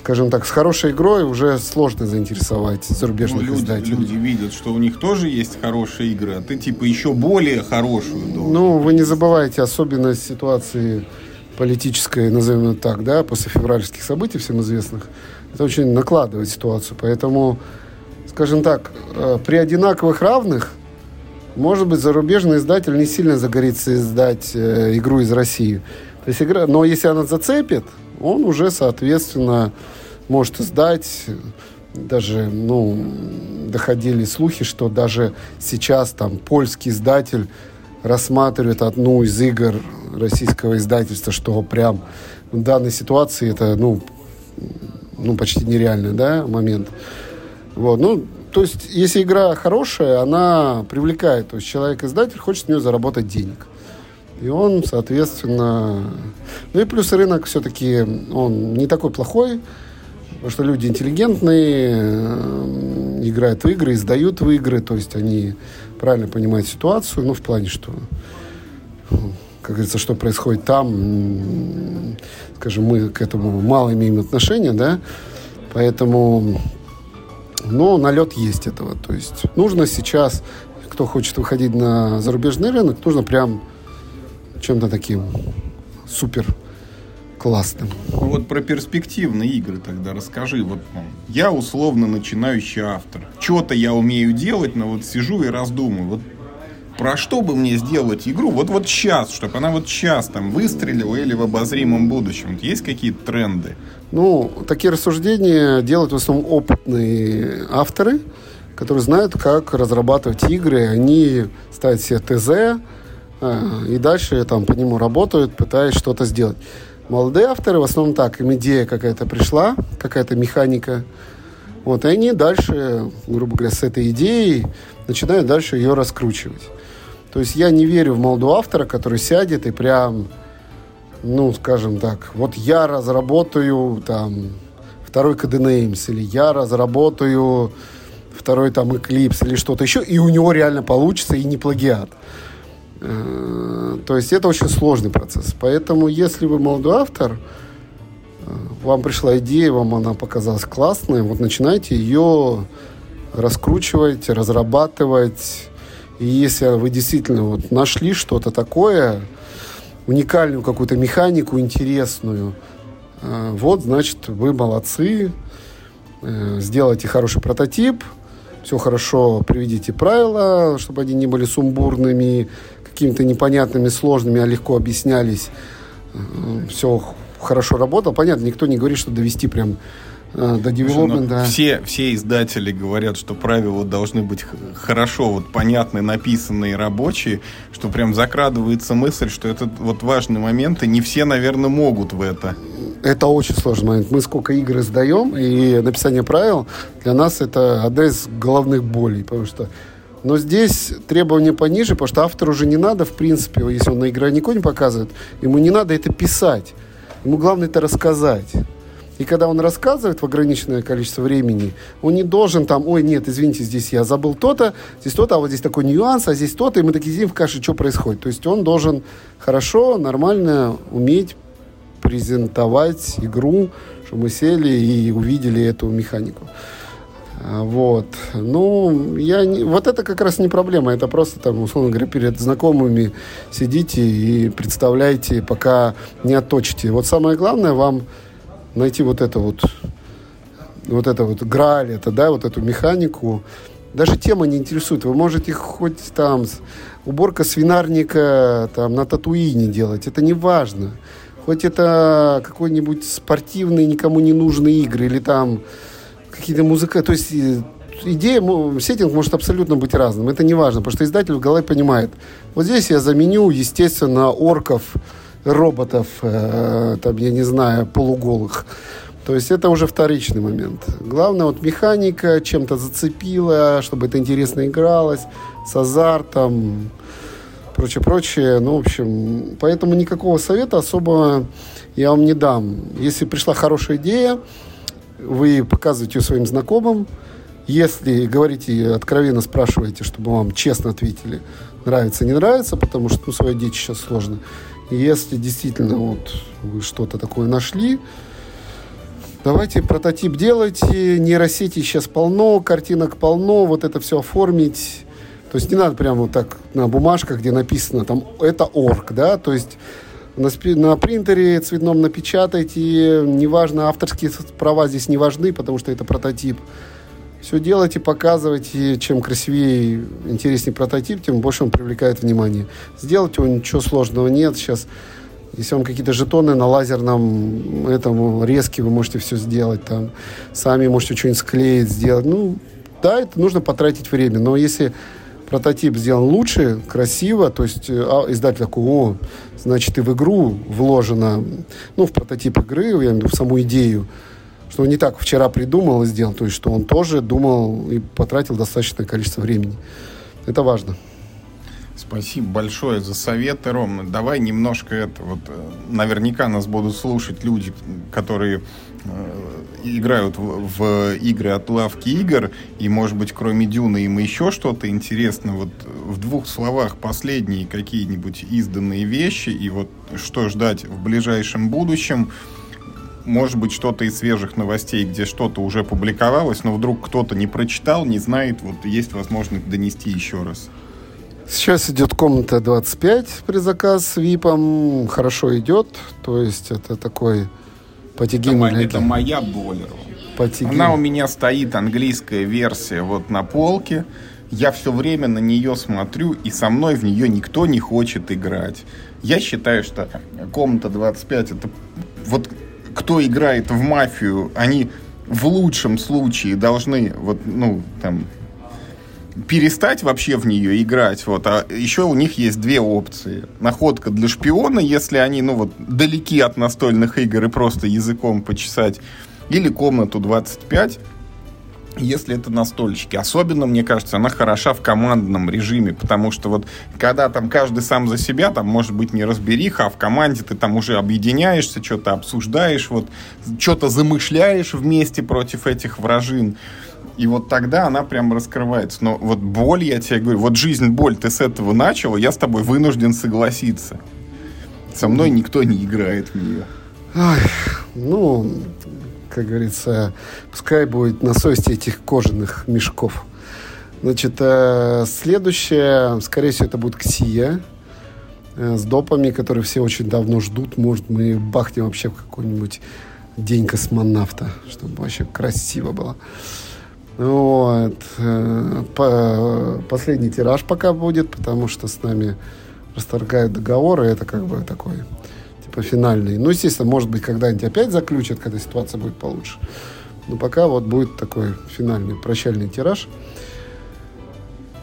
скажем так, с хорошей игрой уже сложно заинтересовать зарубежных ну, люди, издателей. Люди видят, что у них тоже есть хорошие игры, а ты типа еще более хорошую должен. Ну, вы не забывайте особенность ситуации политической, назовем это так, да, после февральских событий всем известных. Это очень накладывает ситуацию. Поэтому, скажем так, э, при одинаковых равных может быть, зарубежный издатель не сильно загорится издать э, игру из России. То есть игра, но если она зацепит, он уже, соответственно, может издать. Даже, ну, доходили слухи, что даже сейчас там польский издатель рассматривает одну из игр российского издательства, что прям в данной ситуации это, ну, ну почти нереальный, да, момент. Вот, ну, то есть, если игра хорошая, она привлекает. То есть, человек-издатель хочет с нее заработать денег. И он, соответственно... Ну и плюс рынок все-таки, он не такой плохой, потому что люди интеллигентные, играют в игры, издают в игры, то есть они правильно понимают ситуацию, ну, в плане, что, как говорится, что происходит там, скажем, мы к этому мало имеем отношения, да, поэтому но налет есть этого. То есть нужно сейчас, кто хочет выходить на зарубежный рынок, нужно прям чем-то таким супер классным. Вот про перспективные игры тогда расскажи. Вот ну, я условно начинающий автор. Что-то я умею делать, но вот сижу и раздумываю. Вот про что бы мне сделать игру, вот вот сейчас, чтобы она вот сейчас там выстрелила или в обозримом будущем? Есть какие-то тренды? Ну, такие рассуждения делают в основном опытные авторы, которые знают, как разрабатывать игры. Они ставят себе ТЗ и дальше там по нему работают, пытаясь что-то сделать. Молодые авторы в основном так, им идея какая-то пришла, какая-то механика, вот, и они дальше, грубо говоря, с этой идеей начинают дальше ее раскручивать. То есть я не верю в молодого автора, который сядет и прям ну, скажем так, вот я разработаю там второй Codenames, или я разработаю второй там Eclipse или что-то еще, и у него реально получится и не плагиат. Э, то есть это очень сложный процесс. Поэтому, если вы молодой автор, э, вам пришла идея, вам она показалась классной, вот начинайте ее раскручивать, разрабатывать. И если вы действительно вот нашли что-то такое, уникальную какую-то механику интересную, э, вот, значит, вы молодцы, сделайте хороший прототип, все хорошо приведите правила, чтобы они не были сумбурными, какими-то непонятными, сложными, а легко объяснялись. Э, все хорошо работало. Понятно, никто не говорит, что довести прям а, до девелопмента. Все, все издатели говорят, что правила должны быть хорошо вот понятны, написанные, рабочие, что прям закрадывается мысль, что это вот важный момент, и не все, наверное, могут в это. Это очень сложный момент. Мы сколько игр издаем, и написание правил для нас это одна из головных болей, потому что но здесь требования пониже, потому что автору уже не надо, в принципе, если он на игронику не показывает, ему не надо это писать. Ему главное это рассказать. И когда он рассказывает в ограниченное количество времени, он не должен там, ой, нет, извините, здесь я забыл то-то, здесь то-то, а вот здесь такой нюанс, а здесь то-то, и мы такие сидим в каше, что происходит. То есть он должен хорошо, нормально уметь презентовать игру, чтобы мы сели и увидели эту механику. А, вот. Ну, я не... вот это как раз не проблема. Это просто там, условно говоря, перед знакомыми сидите и представляете, пока не отточите. Вот самое главное вам найти вот это вот, вот это вот граль, это, да, вот эту механику. Даже тема не интересует. Вы можете хоть там уборка свинарника там на Татуине делать. Это не важно. Хоть это какой-нибудь спортивный, никому не нужные игры, или там какие-то музыка, то есть идея, сеттинг может абсолютно быть разным. Это не важно, потому что издатель в голове понимает, вот здесь я заменю, естественно, орков, роботов, э, там, я не знаю, полуголых. То есть это уже вторичный момент. Главное, вот механика чем-то зацепила, чтобы это интересно игралось, с азартом, прочее, прочее. Ну, в общем, поэтому никакого совета особо я вам не дам. Если пришла хорошая идея, вы показываете своим знакомым. Если говорите откровенно, спрашиваете, чтобы вам честно ответили, нравится, не нравится, потому что ну, своя дичь сейчас сложно. Если действительно вот вы что-то такое нашли, давайте прототип делайте, нейросети сейчас полно, картинок полно, вот это все оформить. То есть не надо прямо вот так на бумажках, где написано там это орг, да, то есть на, на принтере цветном напечатайте, неважно, авторские права здесь не важны, потому что это прототип. Все делайте, показывайте. Чем красивее, интереснее прототип, тем больше он привлекает внимание. Сделать его ничего сложного нет. Сейчас, если вам какие-то жетоны на лазерном этом резке, вы можете все сделать. Там, сами можете что-нибудь склеить, сделать. Ну, да, это нужно потратить время. Но если прототип сделан лучше, красиво, то есть а, издатель такой, о, значит, и в игру вложено, ну, в прототип игры, я имею в виду в саму идею, что он не так вчера придумал и сделал, то есть что он тоже думал и потратил достаточное количество времени. Это важно. Спасибо большое за советы, Ром. Давай немножко это вот. Э, наверняка нас будут слушать люди, которые играют в, в игры от лавки игр, и, может быть, кроме Дюны им еще что-то интересно. Вот в двух словах последние какие-нибудь изданные вещи, и вот что ждать в ближайшем будущем может быть, что-то из свежих новостей, где что-то уже публиковалось, но вдруг кто-то не прочитал, не знает, вот есть возможность донести еще раз. Сейчас идет комната 25 при заказ с ВИПом. Хорошо идет. То есть это такой Патигин. Это, это моя Болерова. Патигин. Она у меня стоит, английская версия, вот на полке. Я все время на нее смотрю, и со мной в нее никто не хочет играть. Я считаю, что комната 25 это вот кто играет в мафию, они в лучшем случае должны вот, ну, там, перестать вообще в нее играть. Вот. А еще у них есть две опции. Находка для шпиона, если они, ну вот, далеки от настольных игр и просто языком почесать. Или комнату 25, если это настольщики. Особенно, мне кажется, она хороша в командном режиме, потому что вот когда там каждый сам за себя, там может быть не разбериха, а в команде ты там уже объединяешься, что-то обсуждаешь, вот что-то замышляешь вместе против этих вражин. И вот тогда она прям раскрывается. Но вот боль, я тебе говорю, вот жизнь, боль, ты с этого начал, я с тобой вынужден согласиться. Со мной никто не играет в нее. Ой, ну, как говорится, пускай будет на совести этих кожаных мешков. Значит, э, следующее, скорее всего, это будет Ксия э, с допами, которые все очень давно ждут. Может, мы бахнем вообще в какой-нибудь день космонавта, чтобы вообще красиво было. Вот. Э, по, последний тираж пока будет, потому что с нами расторгают договоры. Это как бы такой типа финальный. Ну, естественно, может быть, когда-нибудь опять заключат, когда ситуация будет получше. Но пока вот будет такой финальный прощальный тираж.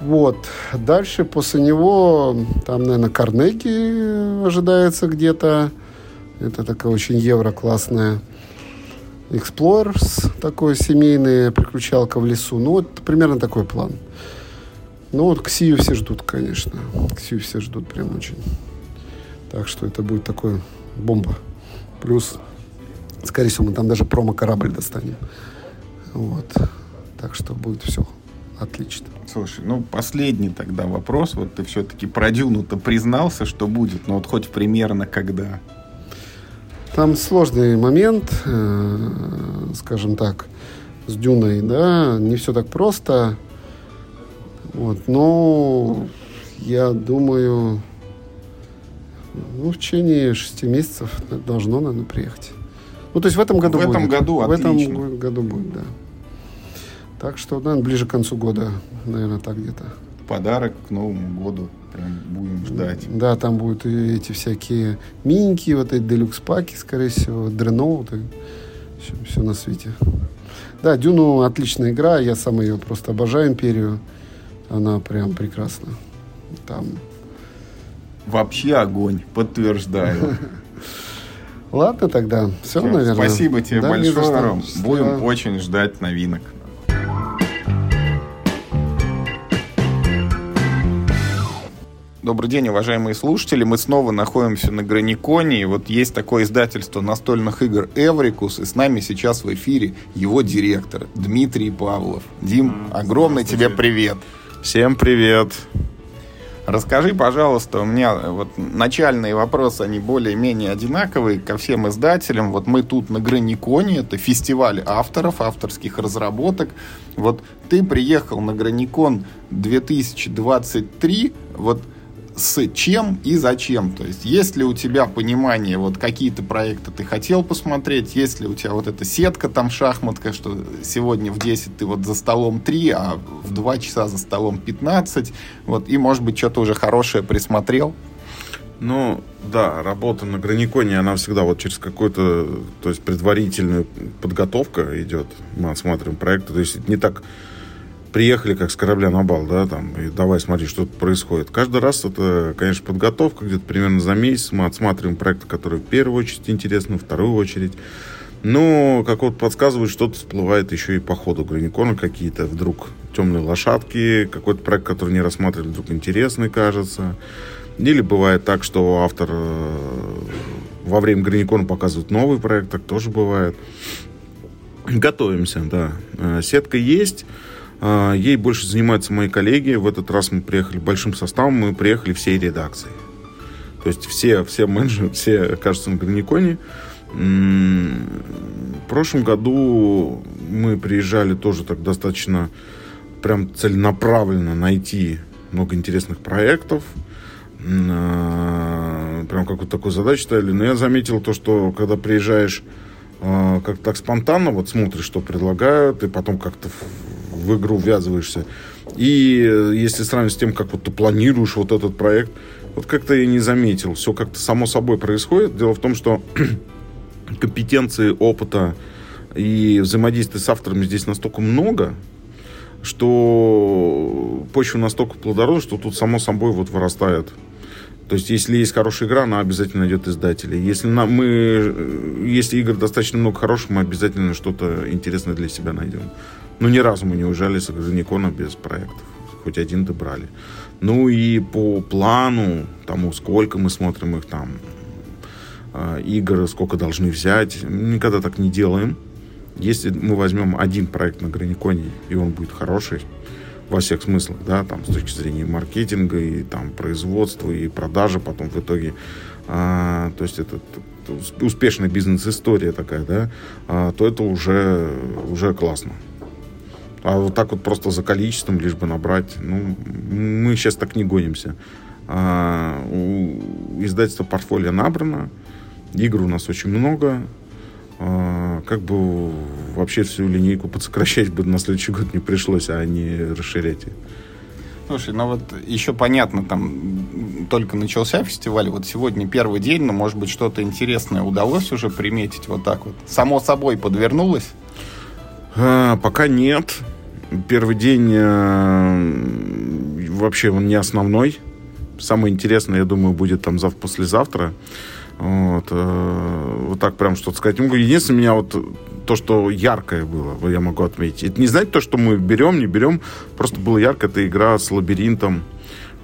Вот. Дальше после него там, наверное, Карнеги ожидается где-то. Это такая очень евро классная. Explorers, такой семейный, приключалка в лесу. Ну, вот примерно такой план. Ну, вот Ксию все ждут, конечно. Ксию все ждут прям очень. Так что это будет такой бомба. Плюс, скорее всего, мы там даже промо-корабль достанем. Вот. Так что будет все отлично. Слушай, ну последний тогда вопрос. Вот ты все-таки про Дюну-то признался, что будет, но вот хоть примерно когда? Там сложный момент, э, скажем так, с Дюной, да, не все так просто. Вот, но я думаю, ну, в течение шести месяцев должно, наверное, приехать. Ну, то есть в этом году в будет. В этом году, В этом году будет, да. Так что, наверное, ближе к концу года, наверное, так где-то. Подарок к Новому году прям будем ждать. Да, там будут и эти всякие миньки, вот эти делюкс-паки, скорее всего, дреноуты. все, все на свете. Да, Дюну отличная игра, я сам ее просто обожаю, Империю. Она прям прекрасна. Там... Вообще огонь, подтверждаю. (laughs) Ладно тогда, все, все наверное. Спасибо тебе да, большое, Ром. Будем очень ждать новинок. Добрый день, уважаемые слушатели. Мы снова находимся на Граниконе. И вот есть такое издательство настольных игр «Эврикус». И с нами сейчас в эфире его директор Дмитрий Павлов. Дим, огромный тебе привет. Всем привет. Расскажи, пожалуйста, у меня вот начальные вопросы, они более-менее одинаковые ко всем издателям. Вот мы тут на Граниконе, это фестиваль авторов, авторских разработок. Вот ты приехал на Граникон 2023, вот с чем и зачем. То есть, есть ли у тебя понимание, вот какие-то проекты ты хотел посмотреть, есть ли у тебя вот эта сетка там шахматка, что сегодня в 10 ты вот за столом 3, а в 2 часа за столом 15, вот, и, может быть, что-то уже хорошее присмотрел? Ну, да, работа на Граниконе, она всегда вот через какую-то, то есть предварительную подготовка идет. Мы осматриваем проекты, то есть не так приехали как с корабля на бал, да, там, и давай смотри, что тут происходит. Каждый раз это, конечно, подготовка, где-то примерно за месяц мы отсматриваем проекты, которые в первую очередь интересны, в вторую очередь. Но, как вот подсказывает, что-то всплывает еще и по ходу Граникона какие-то вдруг темные лошадки, какой-то проект, который не рассматривали, вдруг интересный кажется. Или бывает так, что автор э, во время Граникона показывает новый проект, так тоже бывает. Готовимся, да. Э, сетка есть. А, ей больше занимаются мои коллеги. В этот раз мы приехали большим составом, мы приехали всей редакцией. То есть все, все менеджеры, все, кажется, на Граниконе. В прошлом году мы приезжали тоже так достаточно прям целенаправленно найти много интересных проектов. А, прям какую-то такую задачу ставили. Но я заметил то, что когда приезжаешь а, как так спонтанно, вот смотришь, что предлагают, и потом как-то в игру ввязываешься. И э, если сравнить с тем, как вот ты планируешь вот этот проект, вот как-то я не заметил. Все как-то само собой происходит. Дело в том, что (clears throat) компетенции, опыта и взаимодействия с авторами здесь настолько много, что почва настолько плодородна, что тут само собой вот вырастает. То есть, если есть хорошая игра, она обязательно найдет издателя. Если на, мы, э, если игр достаточно много хороших, мы обязательно что-то интересное для себя найдем. Ну, ни разу мы не уезжали с Граникона без проектов. Хоть один добрали. Ну и по плану, тому, сколько мы смотрим их там, э, игр, сколько должны взять, никогда так не делаем. Если мы возьмем один проект на Граниконе, и он будет хороший, во всех смыслах, да, там, с точки зрения маркетинга и там производства и продажи потом в итоге, а, то есть это успешная бизнес-история такая, да, а, то это уже, уже классно. А вот так вот просто за количеством, лишь бы набрать, ну, мы сейчас так не гонимся. А, у издательства портфолио набрано, игр у нас очень много, а, как бы вообще всю линейку подсокращать бы на следующий год не пришлось, а не расширять. Слушай, ну вот еще понятно, там только начался фестиваль, вот сегодня первый день, но может быть что-то интересное удалось уже приметить вот так вот? Само собой подвернулось? А, пока нет первый день э, вообще он не основной. Самое интересное, я думаю, будет там завтра, послезавтра. Вот, э, вот так прям что-то сказать. Единственное, меня вот то, что яркое было, я могу отметить. Это не знать то, что мы берем, не берем. Просто было ярко. Это игра с лабиринтом,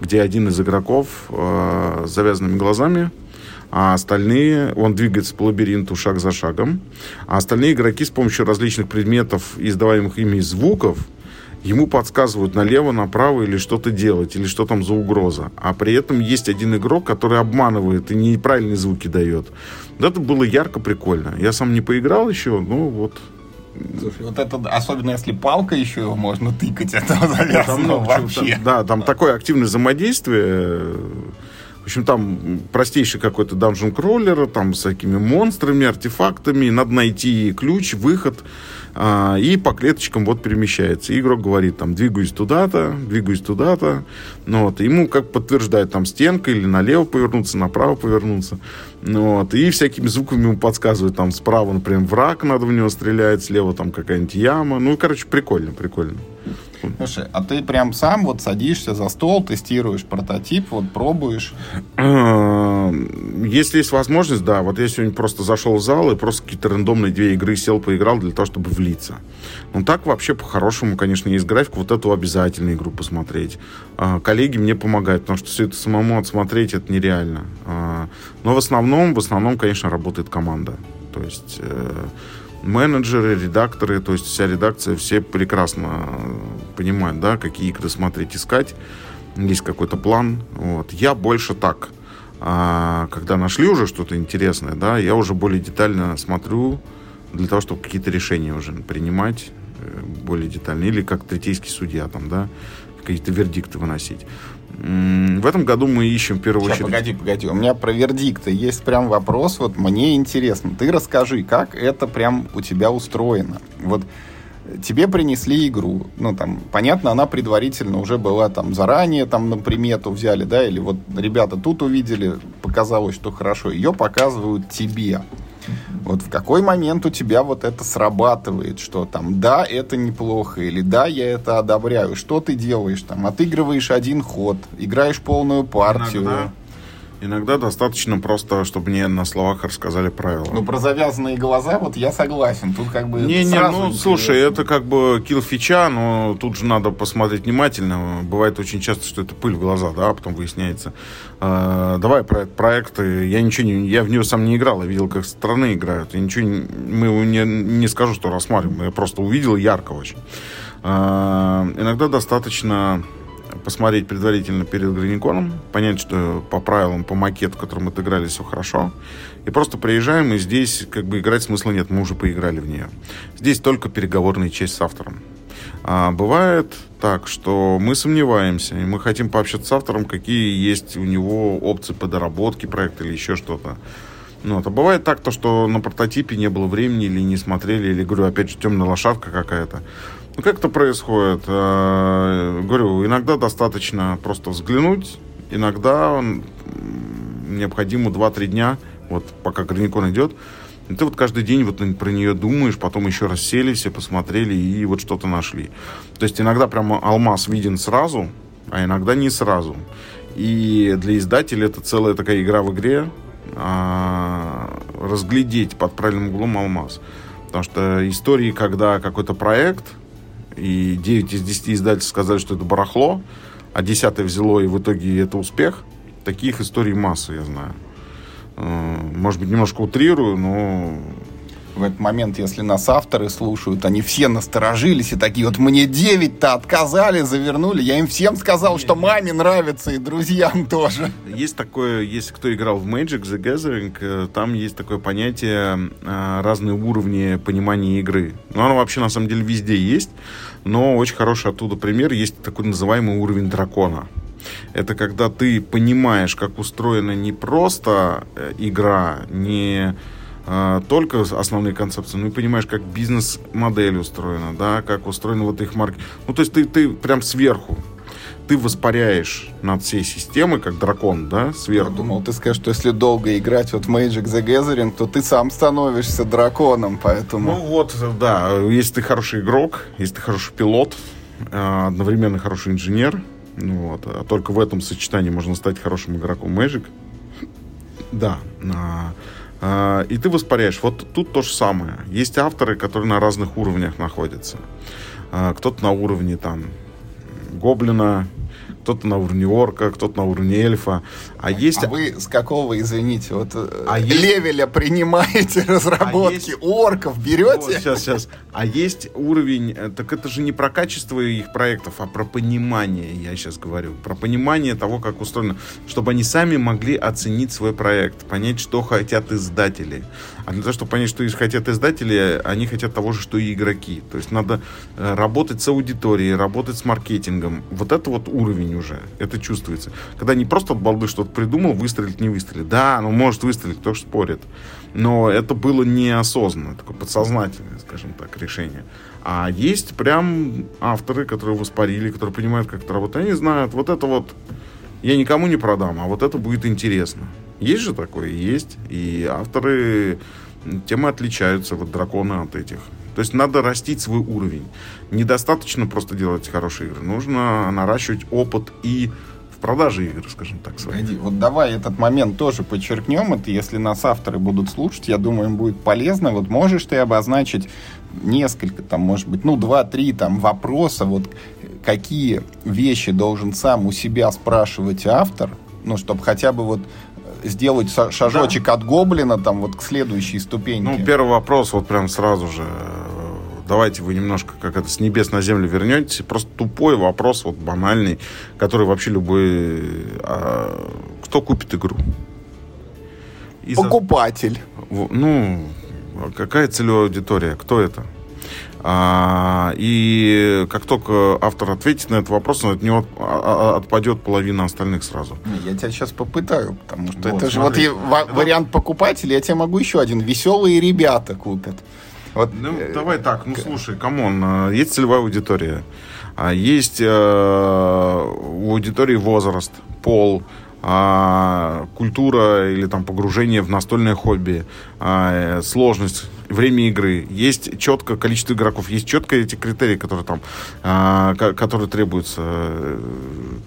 где один из игроков э, с завязанными глазами а остальные, он двигается по лабиринту шаг за шагом, а остальные игроки с помощью различных предметов, издаваемых ими звуков, ему подсказывают налево, направо или что-то делать, или что там за угроза. А при этом есть один игрок, который обманывает и неправильные звуки дает. Вот это было ярко, прикольно. Я сам не поиграл еще, но вот Слушай, вот это, особенно если палка еще можно тыкать, (laughs) это завязано ну, вообще. Там, да, там такое активное взаимодействие В общем, там простейший какой-то данжен кроллер, там с всякими монстрами, артефактами. Надо найти ключ, выход. А, и по клеточкам вот перемещается. И игрок говорит, там, двигаюсь туда-то, двигаюсь туда-то. Ну, вот. Ему как подтверждает там стенка или налево повернуться, направо повернуться. Ну, вот. И всякими звуками ему подсказывают, там, справа, например, враг, надо в него стрелять, слева там какая-нибудь яма. Ну, короче, прикольно, прикольно. Слушай, а ты прям сам вот садишься за стол, тестируешь прототип, вот пробуешь? А, если есть возможность, да. Вот я сегодня просто зашел в зал и просто какие-то рандомные две игры сел, поиграл для того, чтобы влиться. Ну так вообще по-хорошему, конечно, есть график. Вот эту обязательно игру посмотреть. А, коллеги мне помогают, потому что все это самому отсмотреть это нереально. А, но в основном, в основном, конечно, работает команда. То есть э, менеджеры, редакторы, то есть вся редакция, все прекрасно понимают, да, какие игры смотреть, искать. Есть какой-то план. Вот. Я больше так. А когда нашли уже что-то интересное, да, я уже более детально смотрю для того, чтобы какие-то решения уже принимать э, более детально. Или как третейский судья там, да, какие-то вердикты выносить. В этом году мы ищем в первую Сейчас, очередь... погоди, погоди. У меня про вердикты есть прям вопрос. Вот мне интересно. Ты расскажи, как это прям у тебя устроено. Вот тебе принесли игру. Ну, там, понятно, она предварительно уже была там заранее, там, на примету взяли, да, или вот ребята тут увидели, показалось, что хорошо. Ее показывают тебе. Вот в какой момент у тебя вот это срабатывает, что там, да, это неплохо, или да, я это одобряю. Что ты делаешь там? Отыгрываешь один ход, играешь полную партию. Иногда Иногда достаточно просто, чтобы мне на словах рассказали правила. Ну, про завязанные глаза, вот я согласен. Тут как бы Не, не, ну, слушай, это как бы килл фича, но тут же надо посмотреть внимательно. Бывает очень часто, что это пыль в глаза, да, а потом выясняется. Э, давай про проект. Я ничего не, я в него сам не играл, я видел, как страны играют. Я ничего не, мы не, не скажу, что рассматриваем. Я просто увидел ярко очень. Э, иногда достаточно посмотреть предварительно перед Граниконом, понять, что по правилам, по макету, которым отыграли, все хорошо. И просто приезжаем, и здесь как бы играть смысла нет, мы уже поиграли в нее. Здесь только переговорная часть с автором. А бывает так, что мы сомневаемся, и мы хотим пообщаться с автором, какие есть у него опции по доработке проекта или еще что-то. Ну, это бывает так, то, что на прототипе не было времени, или не смотрели, или, говорю, опять же, темная лошадка какая-то. Как это происходит? Э, говорю, иногда достаточно просто взглянуть, иногда необходимо 2-3 дня, вот пока Граникон идет, и ты вот каждый день вот про нее думаешь, потом еще раз сели, все посмотрели и вот что-то нашли. То есть иногда прямо алмаз виден сразу, а иногда не сразу. И для издателя это целая такая игра в игре, а, разглядеть под правильным углом алмаз. Потому что истории, когда какой-то проект и 9 из 10 издательств сказали, что это барахло, а 10 взяло, и в итоге это успех. Таких историй масса, я знаю. Э, может быть, немножко утрирую, но в этот момент, если нас авторы слушают, они все насторожились и такие, вот мне 9-то отказали, завернули. Я им всем сказал, что маме нравится и друзьям тоже. Есть такое, если кто играл в Magic the Gathering, э, там есть такое понятие э, разные уровни понимания игры. Но ну, оно вообще на самом деле везде есть, но очень хороший оттуда пример. Есть такой называемый уровень дракона. Это когда ты понимаешь, как устроена не просто э, игра, не только основные концепции, ну и понимаешь, как бизнес-модель устроена, да, как устроена вот их марки. Ну, то есть ты, ты прям сверху, ты воспаряешь над всей системой, как дракон, да, сверху. Я думал, ты скажешь, что если долго играть вот Magic the Gathering, то ты сам становишься драконом, поэтому... Ну вот, да, если ты хороший игрок, если ты хороший пилот, а, одновременно хороший инженер, ну вот, а только в этом сочетании можно стать хорошим игроком Magic. Да, а, и ты воспаряешь. Вот тут то же самое. Есть авторы, которые на разных уровнях находятся. А, кто-то на уровне там Гоблина, кто-то на уровне орка, кто-то на уровне эльфа. А, есть... а вы с какого, извините, вот э, а левеля есть... принимаете (laughs) разработки? А есть... Орков берете? Вот, сейчас, сейчас. А есть уровень, э, так это же не про качество их проектов, а про понимание, я сейчас говорю. Про понимание того, как устроено. Чтобы они сами могли оценить свой проект, понять, что хотят издатели. А для того, чтобы понять, что хотят издатели, они хотят того же, что и игроки. То есть надо э, работать с аудиторией, работать с маркетингом. Вот это вот уровень уровень уже. Это чувствуется. Когда не просто от балды что-то придумал, выстрелить, не выстрелить. Да, ну может выстрелить, кто ж спорит. Но это было неосознанно, такое подсознательное, скажем так, решение. А есть прям авторы, которые воспарили, которые понимают, как это работает. Они знают, вот это вот я никому не продам, а вот это будет интересно. Есть же такое? Есть. И авторы темы отличаются, вот драконы от этих. То есть надо растить свой уровень. Недостаточно просто делать хорошие игры. Нужно наращивать опыт и в продаже игр, скажем так. Своих. Погоди, вот давай этот момент тоже подчеркнем. Это если нас авторы будут слушать, я думаю, им будет полезно. Вот можешь ты обозначить несколько, там, может быть, ну, два-три там вопроса, вот какие вещи должен сам у себя спрашивать автор, ну, чтобы хотя бы вот сделать шажочек да. от гоблина там вот к следующей ступеньке? Ну, первый вопрос вот прям сразу же. Давайте вы немножко как это с небес на землю вернетесь. Просто тупой вопрос, вот банальный, который вообще любой... А, кто купит игру? И Покупатель. За... Ну, какая целевая аудитория? Кто это? А, и как только автор ответит на этот вопрос, от него отпадет половина остальных сразу. Я тебя сейчас попытаю, потому что вот, это же вот вариант покупателя. Я тебе могу еще один. Веселые ребята купят. Вот. Ну, давай так, ну слушай, come on, а, есть целевая аудитория, а есть э, у аудитории возраст, пол, а, культура или там погружение в настольное хобби, а, сложность время игры, есть четко количество игроков, есть четко эти критерии, которые там, а, которые требуются.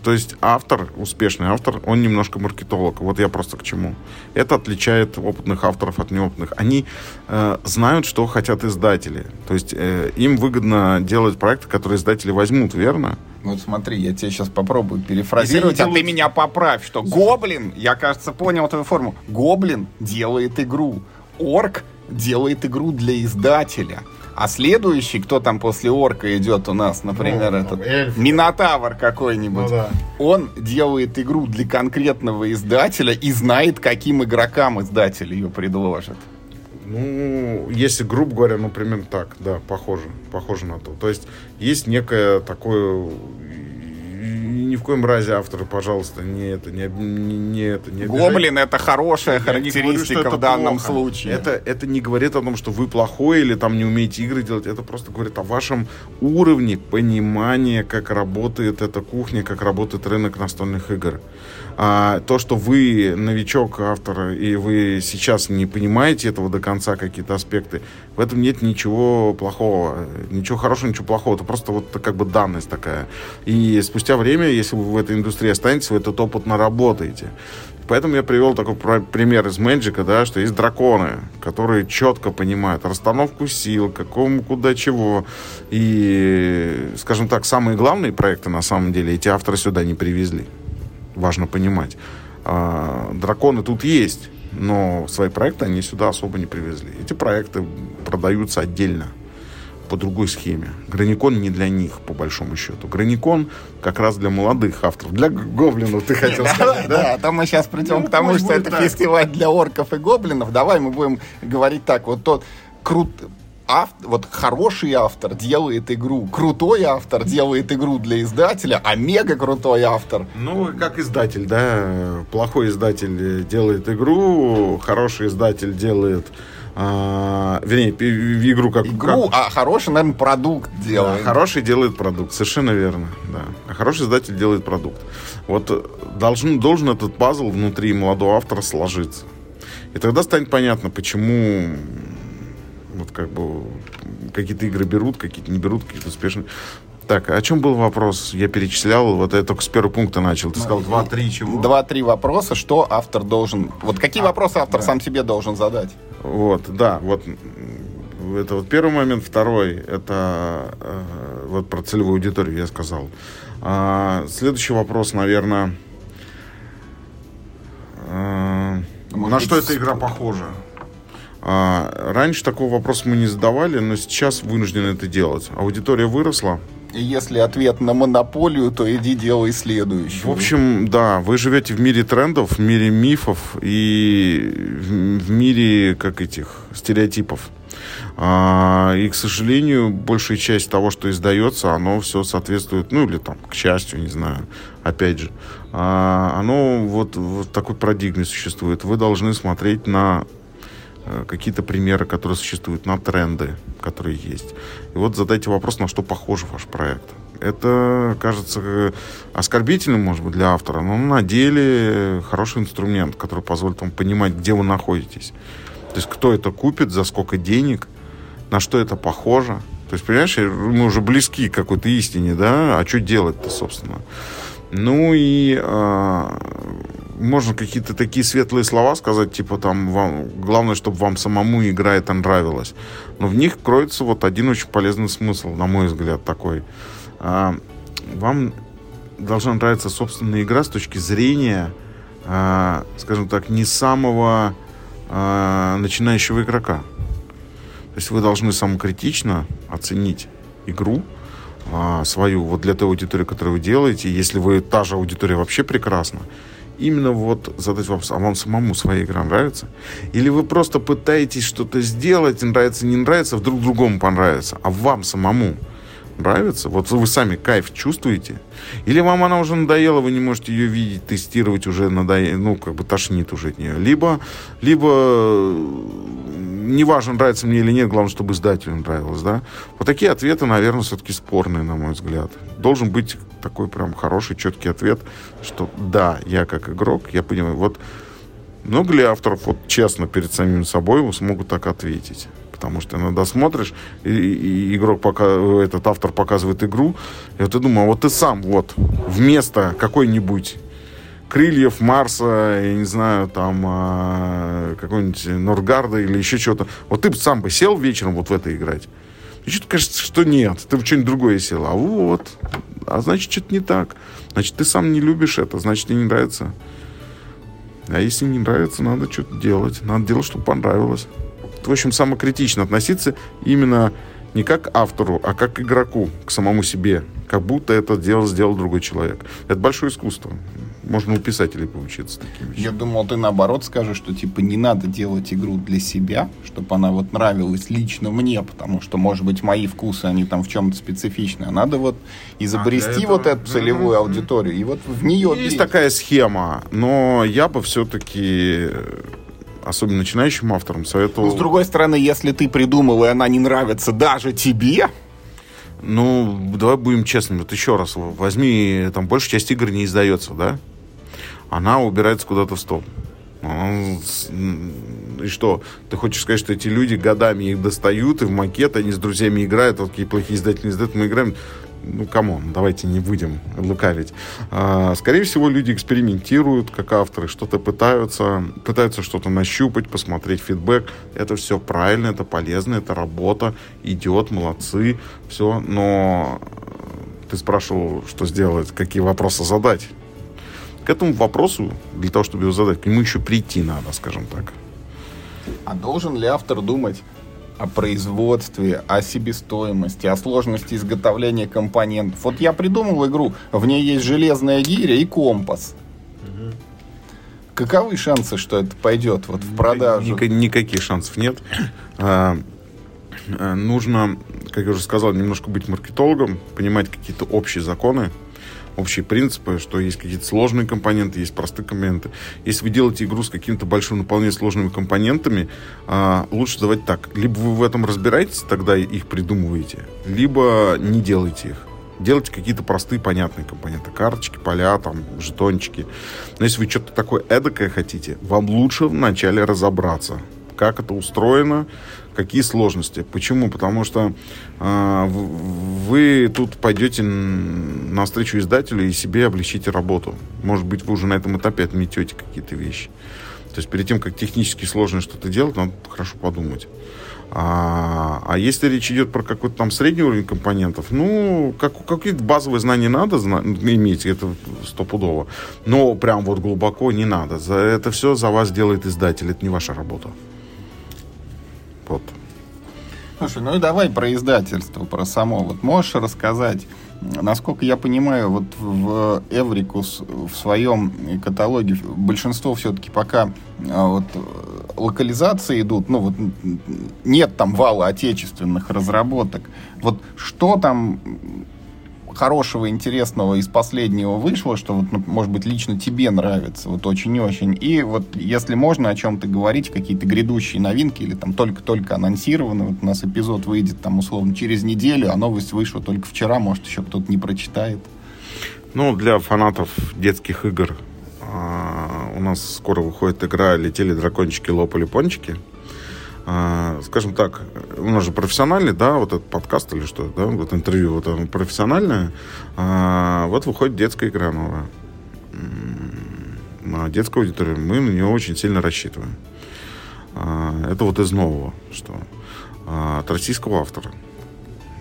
То есть автор, успешный автор, он немножко маркетолог. Вот я просто к чему. Это отличает опытных авторов от неопытных. Они э, знают, что хотят издатели. То есть э, им выгодно делать проекты, которые издатели возьмут, верно? Вот смотри, я тебе сейчас попробую перефразировать, а ты меня поправь, что Гоблин, я, кажется, понял твою форму, Гоблин делает игру, Орк делает игру для издателя. А следующий, кто там после орка идет у нас, например, ну, этот эльф. Минотавр какой-нибудь, ну, да. он делает игру для конкретного издателя и знает, каким игрокам издатель ее предложит. Ну, если, грубо говоря, ну, примерно так, да, похоже, похоже на то. То есть есть некое такое ни в коем разе авторы, пожалуйста, не это, не, не, не это, не Гоблин это хорошая характеристика говорю, в данном плохо. случае. Это, это не говорит о том, что вы плохой или там не умеете игры делать. Это просто говорит о вашем уровне понимания, как работает эта кухня, как работает рынок настольных игр. А то, что вы новичок автора, и вы сейчас не понимаете этого до конца, какие-то аспекты, в этом нет ничего плохого. Ничего хорошего, ничего плохого. Это просто вот как бы данность такая. И спустя время, если вы в этой индустрии останетесь, вы этот опыт наработаете. Поэтому я привел такой пример из Мэджика, да, что есть драконы, которые четко понимают расстановку сил, какому, куда, чего. И, скажем так, самые главные проекты, на самом деле, эти авторы сюда не привезли важно понимать. А, драконы тут есть, но свои проекты они сюда особо не привезли. Эти проекты продаются отдельно по другой схеме. Граникон не для них, по большому счету. Граникон как раз для молодых авторов. Для гоблинов, ты хотел сказать, да? Да, а то мы сейчас придем к тому, что это фестиваль для орков и гоблинов. Давай мы будем говорить так. Вот тот крут автор, вот хороший автор делает игру, крутой автор делает игру для издателя, а мега крутой автор. Ну, как издатель, да. Плохой издатель делает игру, хороший издатель делает а, вернее, игру как... Игру, как... а хороший, наверное, продукт делает. Да, хороший делает продукт, совершенно верно, да. А хороший издатель делает продукт. Вот должен, должен этот пазл внутри молодого автора сложиться. И тогда станет понятно, почему вот как бы какие-то игры берут, какие-то не берут, какие-то успешные. Так, о чем был вопрос? Я перечислял, вот я только с первого пункта начал. Ты сказал два-три чего? Два-три вопроса, что автор должен... Вот какие а, вопросы автор да. сам себе должен задать? Вот, да, вот это вот первый момент. Второй, это э, вот про целевую аудиторию я сказал. А, следующий вопрос, наверное, э, на что эта игра похожа? А, раньше такого вопроса мы не задавали, но сейчас вынуждены это делать. Аудитория выросла. И если ответ на монополию, то иди делай следующий. В общем, да, вы живете в мире трендов, в мире мифов и в мире, как этих, стереотипов. А, и, к сожалению, большая часть того, что издается, оно все соответствует, ну или там, к счастью, не знаю, опять же, а, оно вот в такой парадигме существует. Вы должны смотреть на какие-то примеры, которые существуют, на тренды, которые есть. И вот задайте вопрос, на что похож ваш проект. Это кажется оскорбительным, может быть, для автора, но на деле хороший инструмент, который позволит вам понимать, где вы находитесь. То есть кто это купит, за сколько денег, на что это похоже. То есть, понимаешь, мы уже близки к какой-то истине, да? А что делать-то, собственно? Ну и э, можно какие-то такие светлые слова сказать, типа там, вам, главное, чтобы вам самому игра это нравилась. Но в них кроется вот один очень полезный смысл, на мой взгляд, такой. Э, вам должна нравиться собственная игра с точки зрения, э, скажем так, не самого э, начинающего игрока. То есть вы должны самокритично оценить игру а, свою, вот для той аудитории, которую вы делаете, если вы та же аудитория вообще прекрасна, именно вот задать вам, а вам самому своя игра нравится? Или вы просто пытаетесь что-то сделать, нравится, не нравится, вдруг другому понравится, а вам самому нравится? Вот вы сами кайф чувствуете? Или вам она уже надоела, вы не можете ее видеть, тестировать уже надоело, ну, как бы тошнит уже от нее. Либо, либо неважно, нравится мне или нет, главное, чтобы издателю нравилось, да. Вот такие ответы, наверное, все-таки спорные, на мой взгляд. Должен быть такой прям хороший, четкий ответ, что да, я как игрок, я понимаю, вот много ли авторов, вот честно, перед самим собой смогут так ответить? Потому что иногда смотришь, и, и игрок пока, этот автор показывает игру, и вот ты думаешь, вот ты сам вот вместо какой-нибудь крыльев Марса, я не знаю, там а, какой-нибудь Норгарда или еще чего-то. Вот ты бы сам бы сел вечером вот в это играть. И что-то кажется, что нет, ты в что-нибудь другое сел. А вот, а значит, что-то не так. Значит, ты сам не любишь это, значит, тебе не нравится. А если не нравится, надо что-то делать. Надо делать, чтобы понравилось. В общем, самокритично относиться именно не как автору, а как игроку, к самому себе. Как будто это дело сделал другой человек. Это большое искусство. Можно у писателей поучиться таким вещам. Я думал, ты наоборот скажешь, что типа не надо делать игру для себя, чтобы она вот нравилась лично мне, потому что, может быть, мои вкусы, они там в чем-то специфичны. А надо вот изобрести а вот эту целевую аудиторию и вот в нее... Есть бить. такая схема, но я бы все-таки особенно начинающим авторам советовал... Но, с другой стороны, если ты придумал, и она не нравится даже тебе, ну, давай будем честными. Вот еще раз, возьми, там большая часть игр не издается, да? она убирается куда-то в стол. И что, ты хочешь сказать, что эти люди годами их достают, и в макет они с друзьями играют, вот такие плохие издатели издают, мы играем. Ну, come on, давайте не будем лукавить. А, скорее всего, люди экспериментируют, как авторы, что-то пытаются, пытаются что-то нащупать, посмотреть фидбэк. Это все правильно, это полезно, это работа, идет, молодцы, все. Но ты спрашивал, что сделать, какие вопросы задать к этому вопросу, для того, чтобы его задать, к нему еще прийти надо, скажем так. А должен ли автор думать о производстве, о себестоимости, о сложности изготовления компонентов? Вот я придумал игру, в ней есть железная гиря и компас. Каковы шансы, что это пойдет вот в продажу? Ник- никаких шансов нет. А, а, нужно, как я уже сказал, немножко быть маркетологом, понимать какие-то общие законы, общие принципы, что есть какие-то сложные компоненты, есть простые компоненты. Если вы делаете игру с каким-то большим наполнением сложными компонентами, а, лучше давать так. Либо вы в этом разбираетесь, тогда их придумываете, либо не делайте их. Делайте какие-то простые, понятные компоненты. Карточки, поля, там, жетончики. Но если вы что-то такое эдакое хотите, вам лучше вначале разобраться, как это устроено, какие сложности. Почему? Потому что э, вы тут пойдете на встречу издателю и себе облегчите работу. Может быть, вы уже на этом этапе отметете какие-то вещи. То есть перед тем, как технически сложно что-то делать, надо хорошо подумать. А, а если речь идет про какой-то там средний уровень компонентов, ну, как, какие-то базовые знания надо зна- иметь, это стопудово. Но прям вот глубоко не надо. За это все за вас делает издатель, это не ваша работа. Вот. Слушай, ну и давай про издательство, про само. Вот можешь рассказать, насколько я понимаю, вот в Эврикус в своем каталоге большинство все-таки пока а, вот локализации идут, ну вот нет там вала отечественных разработок. Вот что там хорошего, интересного из последнего вышло, что, вот, ну, может быть, лично тебе нравится, вот очень и очень. И вот, если можно о чем-то говорить, какие-то грядущие новинки или там только-только анонсированы, вот у нас эпизод выйдет там условно через неделю, а новость вышла только вчера, может, еще кто-то не прочитает. Ну, для фанатов детских игр а, у нас скоро выходит игра «Летели дракончики, лопали пончики». А, скажем так, у нас же профессиональный, да, вот этот подкаст или что, да, вот интервью, вот оно профессиональное, а, вот выходит детская игра новая. На детскую аудиторию мы на нее очень сильно рассчитываем. А, это вот из нового, что от российского автора,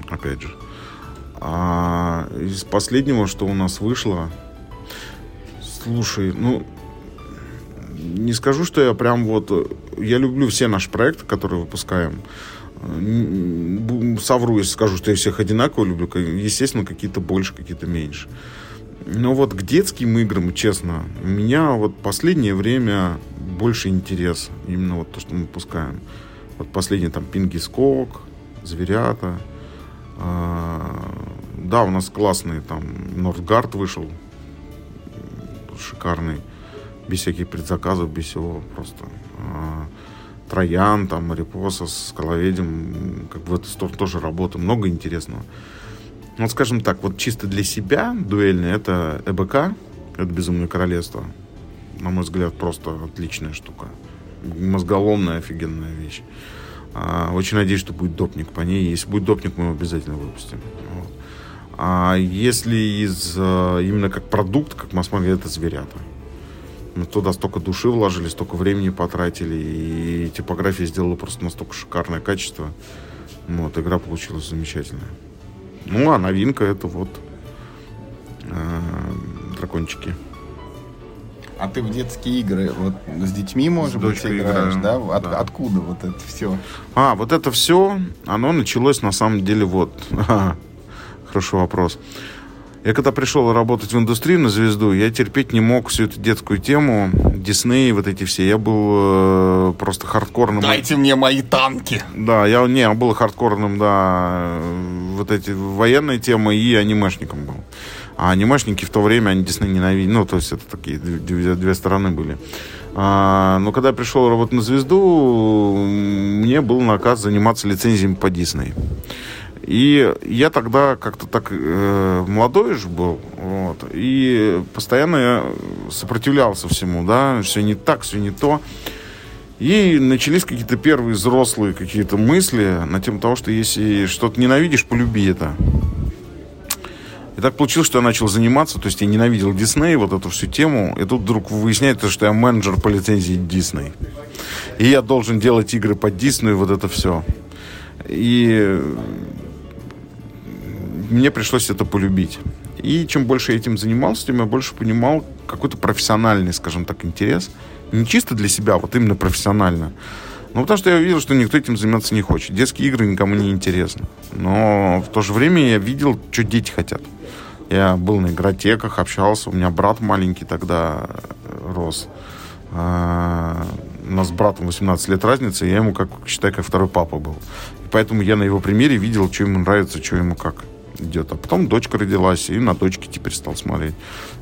опять же. А из последнего, что у нас вышло, слушай, ну, не скажу, что я прям вот... Я люблю все наши проекты, которые выпускаем. Совру, если скажу, что я всех одинаково люблю. Естественно, какие-то больше, какие-то меньше. Но вот к детским играм, честно, у меня вот последнее время больше интерес. Именно вот то, что мы выпускаем. Вот последний там Пинги Скок, Зверята. А, да, у нас классный там Нордгард вышел. Шикарный без всяких предзаказов, без всего просто. А, Троян, там, Марипоса с Коловедем, как бы в эту сторону тоже работа, много интересного. Вот, скажем так, вот чисто для себя дуэльный это ЭБК, это Безумное Королевство. На мой взгляд, просто отличная штука. Мозголомная, офигенная вещь. А, очень надеюсь, что будет допник по ней. Если будет допник, мы его обязательно выпустим. А если из а, именно как продукт, как масс-маркет, это зверята. Мы туда столько души вложили, столько времени потратили, и типография сделала просто настолько шикарное качество. Вот, игра получилась замечательная. Ну, а новинка это вот э, дракончики. А ты в детские игры вот с детьми, может с быть, играешь, играю, да? От, да? Откуда вот это все? А, вот это все, оно началось на самом деле вот. (laughs) Хороший вопрос. Я когда пришел работать в индустрию на звезду, я терпеть не мог всю эту детскую тему, Дисней, вот эти все. Я был э, просто хардкорным. Дайте мне мои танки. Да, я не, я был хардкорным, да, вот эти военные темы и анимешником был. А анимешники в то время, они Дисней ненавидели. Ну, то есть это такие две, две стороны были. А, но когда я пришел работать на звезду, мне был наказ заниматься лицензиями по Дисней. И я тогда как-то так э, молодой же был, вот, и постоянно сопротивлялся всему, да, все не так, все не то. И начались какие-то первые взрослые какие-то мысли на тему того, что если что-то ненавидишь, полюби это. И так получилось, что я начал заниматься, то есть я ненавидел Дисней, вот эту всю тему, и тут вдруг выясняется, что я менеджер по лицензии Дисней. И я должен делать игры по Диснею, вот это все. И мне пришлось это полюбить. И чем больше я этим занимался, тем я больше понимал какой-то профессиональный, скажем так, интерес. Не чисто для себя, а вот именно профессионально. Ну, потому что я видел, что никто этим заниматься не хочет. Детские игры никому не интересны. Но в то же время я видел, что дети хотят. Я был на игротеках, общался. У меня брат маленький тогда э, рос. А, у нас с братом 18 лет разница, я ему, как считай, как второй папа был. И поэтому я на его примере видел, что ему нравится, что ему как идет. А потом дочка родилась, и на дочке теперь стал смотреть.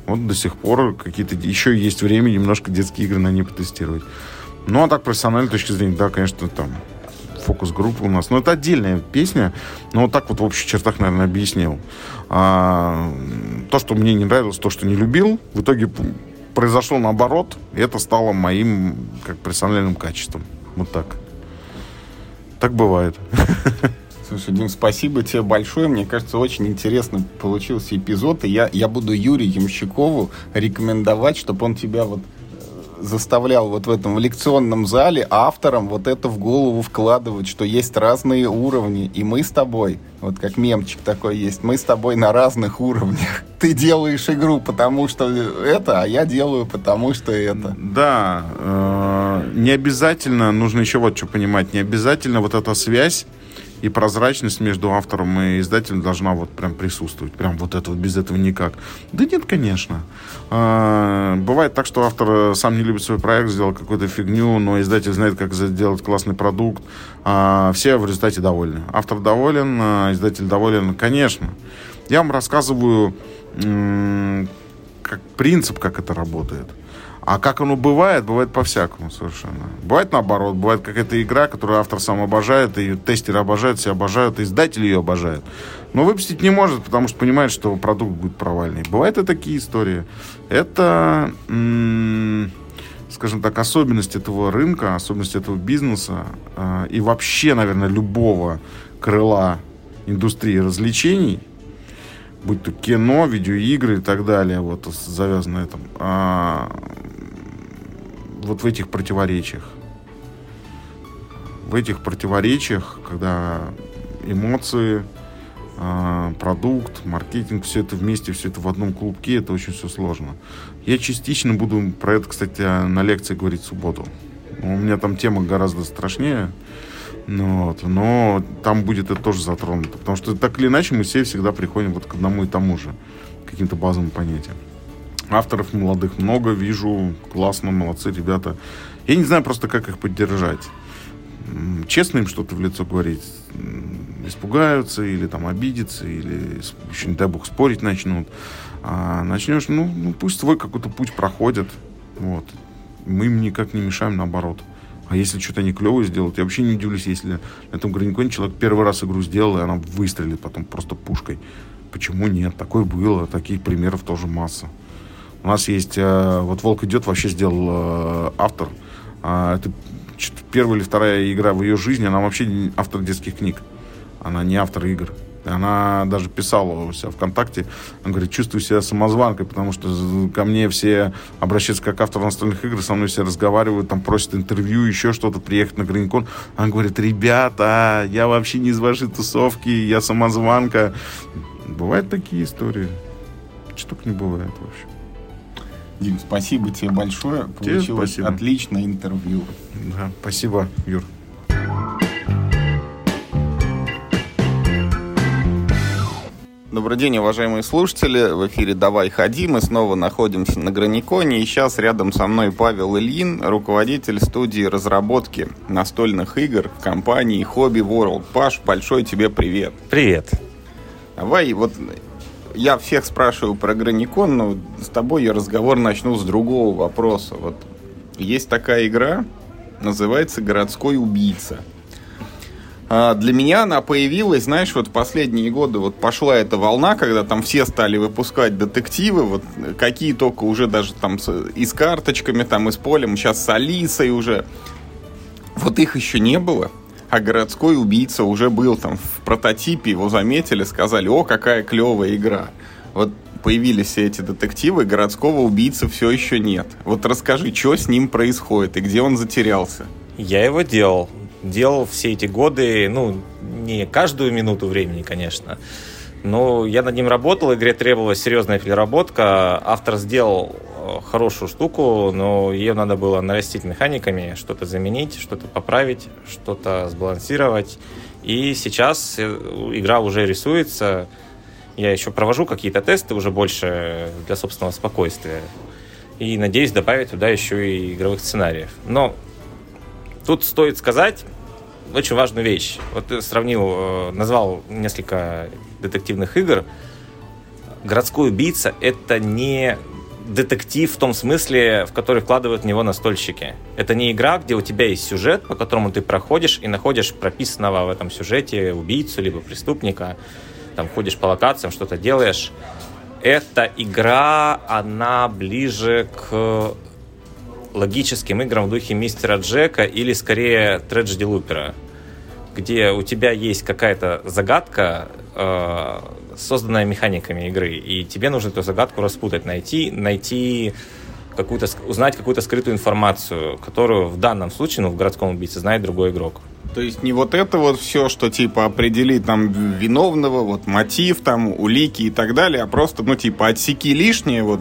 Вот до сих пор какие-то еще есть время немножко детские игры на ней потестировать. Ну, а так, профессиональной точки зрения, да, конечно, там фокус-группа у нас. Но это отдельная песня. Но вот так вот в общих чертах, наверное, объяснил. А, то, что мне не нравилось, то, что не любил, в итоге произошло наоборот. И это стало моим как профессиональным качеством. Вот так. Так бывает. (laughs) Слушай, Дим, спасибо тебе большое. Мне кажется, очень интересно получился эпизод. И я, я буду Юрию Ямщикову рекомендовать, чтобы он тебя вот э, заставлял вот в этом в лекционном зале авторам вот это в голову вкладывать, что есть разные уровни, и мы с тобой, вот как мемчик такой есть, мы с тобой на разных уровнях. (laughs) Ты делаешь игру, потому что это, а я делаю, потому что это. Да, э, не обязательно, нужно еще вот что понимать, не обязательно вот эта связь и прозрачность между автором и издателем должна вот прям присутствовать. Прям вот это вот, без этого никак. Да нет, конечно. А, бывает так, что автор сам не любит свой проект, сделал какую-то фигню, но издатель знает, как сделать классный продукт. А, все в результате довольны. Автор доволен, а, издатель доволен, конечно. Я вам рассказываю как принцип, как это работает. А как оно бывает, бывает по-всякому совершенно. Бывает наоборот, бывает какая-то игра, которую автор сам обожает, и тестеры обожают, все обожают, и издатели ее обожают. Но выпустить не может, потому что понимает, что продукт будет провальный. Бывают и такие истории. Это, скажем так, особенность этого рынка, особенность этого бизнеса э, и вообще, наверное, любого крыла индустрии развлечений – будь то кино, видеоигры и так далее, вот завязано на этом, а, вот в этих противоречиях. В этих противоречиях, когда эмоции, а, продукт, маркетинг, все это вместе, все это в одном клубке, это очень все сложно. Я частично буду про это, кстати, на лекции говорить в субботу. У меня там тема гораздо страшнее. Ну, вот, но там будет это тоже затронуто. Потому что так или иначе мы все всегда приходим вот к одному и тому же, каким-то базовым понятиям. Авторов молодых много, вижу, классно, молодцы ребята. Я не знаю просто, как их поддержать. Честно им что-то в лицо говорить, испугаются или там обидятся, или еще, не дай бог, спорить начнут. А начнешь, ну, ну пусть свой какой-то путь проходят. Вот. Мы им никак не мешаем, наоборот. А если что-то они клевое сделают, я вообще не удивлюсь, если на этом граниконе человек первый раз игру сделал, и она выстрелит потом просто пушкой. Почему нет? Такое было, таких примеров тоже масса. У нас есть, э, вот «Волк идет» вообще сделал э, автор. Э, это первая или вторая игра в ее жизни, она вообще автор детских книг. Она не автор игр. Она даже писала у себя ВКонтакте, она говорит, чувствую себя самозванкой, потому что ко мне все обращаются как автор настольных игр, со мной все разговаривают, там просят интервью, еще что-то, приехать на Граникон. Она говорит, ребята, я вообще не из вашей тусовки, я самозванка. Бывают такие истории. Что только не бывает вообще. Дим, спасибо тебе большое. Тебе Получилось спасибо. отличное интервью. Да, спасибо, Юр. Добрый день, уважаемые слушатели. В эфире «Давай ходи». Мы снова находимся на Граниконе. И сейчас рядом со мной Павел Ильин, руководитель студии разработки настольных игр в компании Hobby World. Паш, большой тебе привет. Привет. Давай, вот я всех спрашиваю про Граникон, но с тобой я разговор начну с другого вопроса. Вот есть такая игра, называется «Городской убийца». А, для меня она появилась, знаешь, вот последние годы вот пошла эта волна, когда там все стали выпускать детективы, вот какие только уже даже там с, и с карточками, там и с полем, сейчас с Алисой уже. Вот их еще не было, а городской убийца уже был там в прототипе, его заметили, сказали, о, какая клевая игра. Вот появились все эти детективы, городского убийцы все еще нет. Вот расскажи, что с ним происходит и где он затерялся. Я его делал делал все эти годы, ну, не каждую минуту времени, конечно, но я над ним работал, игре требовалась серьезная переработка. Автор сделал хорошую штуку, но ее надо было нарастить механиками, что-то заменить, что-то поправить, что-то сбалансировать. И сейчас э, игра уже рисуется. Я еще провожу какие-то тесты уже больше для собственного спокойствия. И надеюсь добавить туда еще и игровых сценариев. Но тут стоит сказать, очень важную вещь. Вот ты сравнил, э, назвал несколько детективных игр. Городской убийца — это не детектив в том смысле, в который вкладывают в него настольщики. Это не игра, где у тебя есть сюжет, по которому ты проходишь и находишь прописанного в этом сюжете убийцу либо преступника, там ходишь по локациям, что-то делаешь. Эта игра, она ближе к логическим играм в духе Мистера Джека или скорее Треджди Лупера, где у тебя есть какая-то загадка, э, созданная механиками игры, и тебе нужно эту загадку распутать, найти, найти какую-то, узнать какую-то скрытую информацию, которую в данном случае, ну, в городском убийце знает другой игрок. То есть не вот это вот все, что типа определить там виновного, вот мотив, там улики и так далее, а просто, ну, типа отсеки лишнее, вот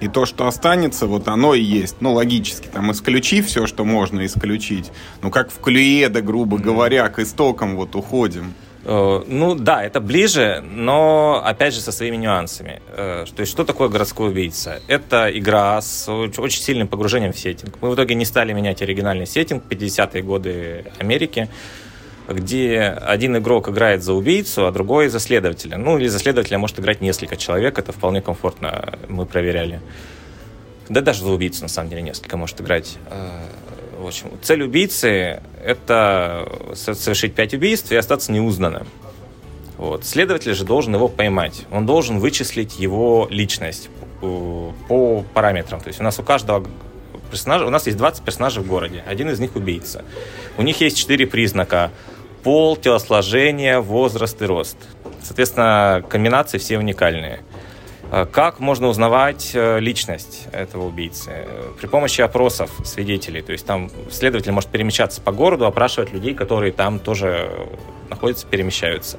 И то, что останется, вот оно и есть. Ну, логически, там, исключи все, что можно исключить. Ну, как в Клюеда, грубо говоря, к истокам вот уходим. Э, ну да, это ближе, но опять же со своими нюансами. Э, то есть что такое городской убийца? Это игра с очень сильным погружением в сеттинг. Мы в итоге не стали менять оригинальный сеттинг 50-е годы Америки, где один игрок играет за убийцу, а другой за следователя. Ну или за следователя может играть несколько человек, это вполне комфортно, мы проверяли. Да даже за убийцу на самом деле несколько может играть э, в общем, цель убийцы – это совершить пять убийств и остаться неузнанным. Вот. Следователь же должен его поймать. Он должен вычислить его личность по, параметрам. То есть у нас у каждого персонажа, у нас есть 20 персонажей в городе. Один из них убийца. У них есть четыре признака. Пол, телосложение, возраст и рост. Соответственно, комбинации все уникальные. Э, как можно узнавать э, личность этого убийцы? При помощи опросов свидетелей. То есть там следователь может перемещаться по городу, опрашивать людей, которые там тоже находятся, перемещаются.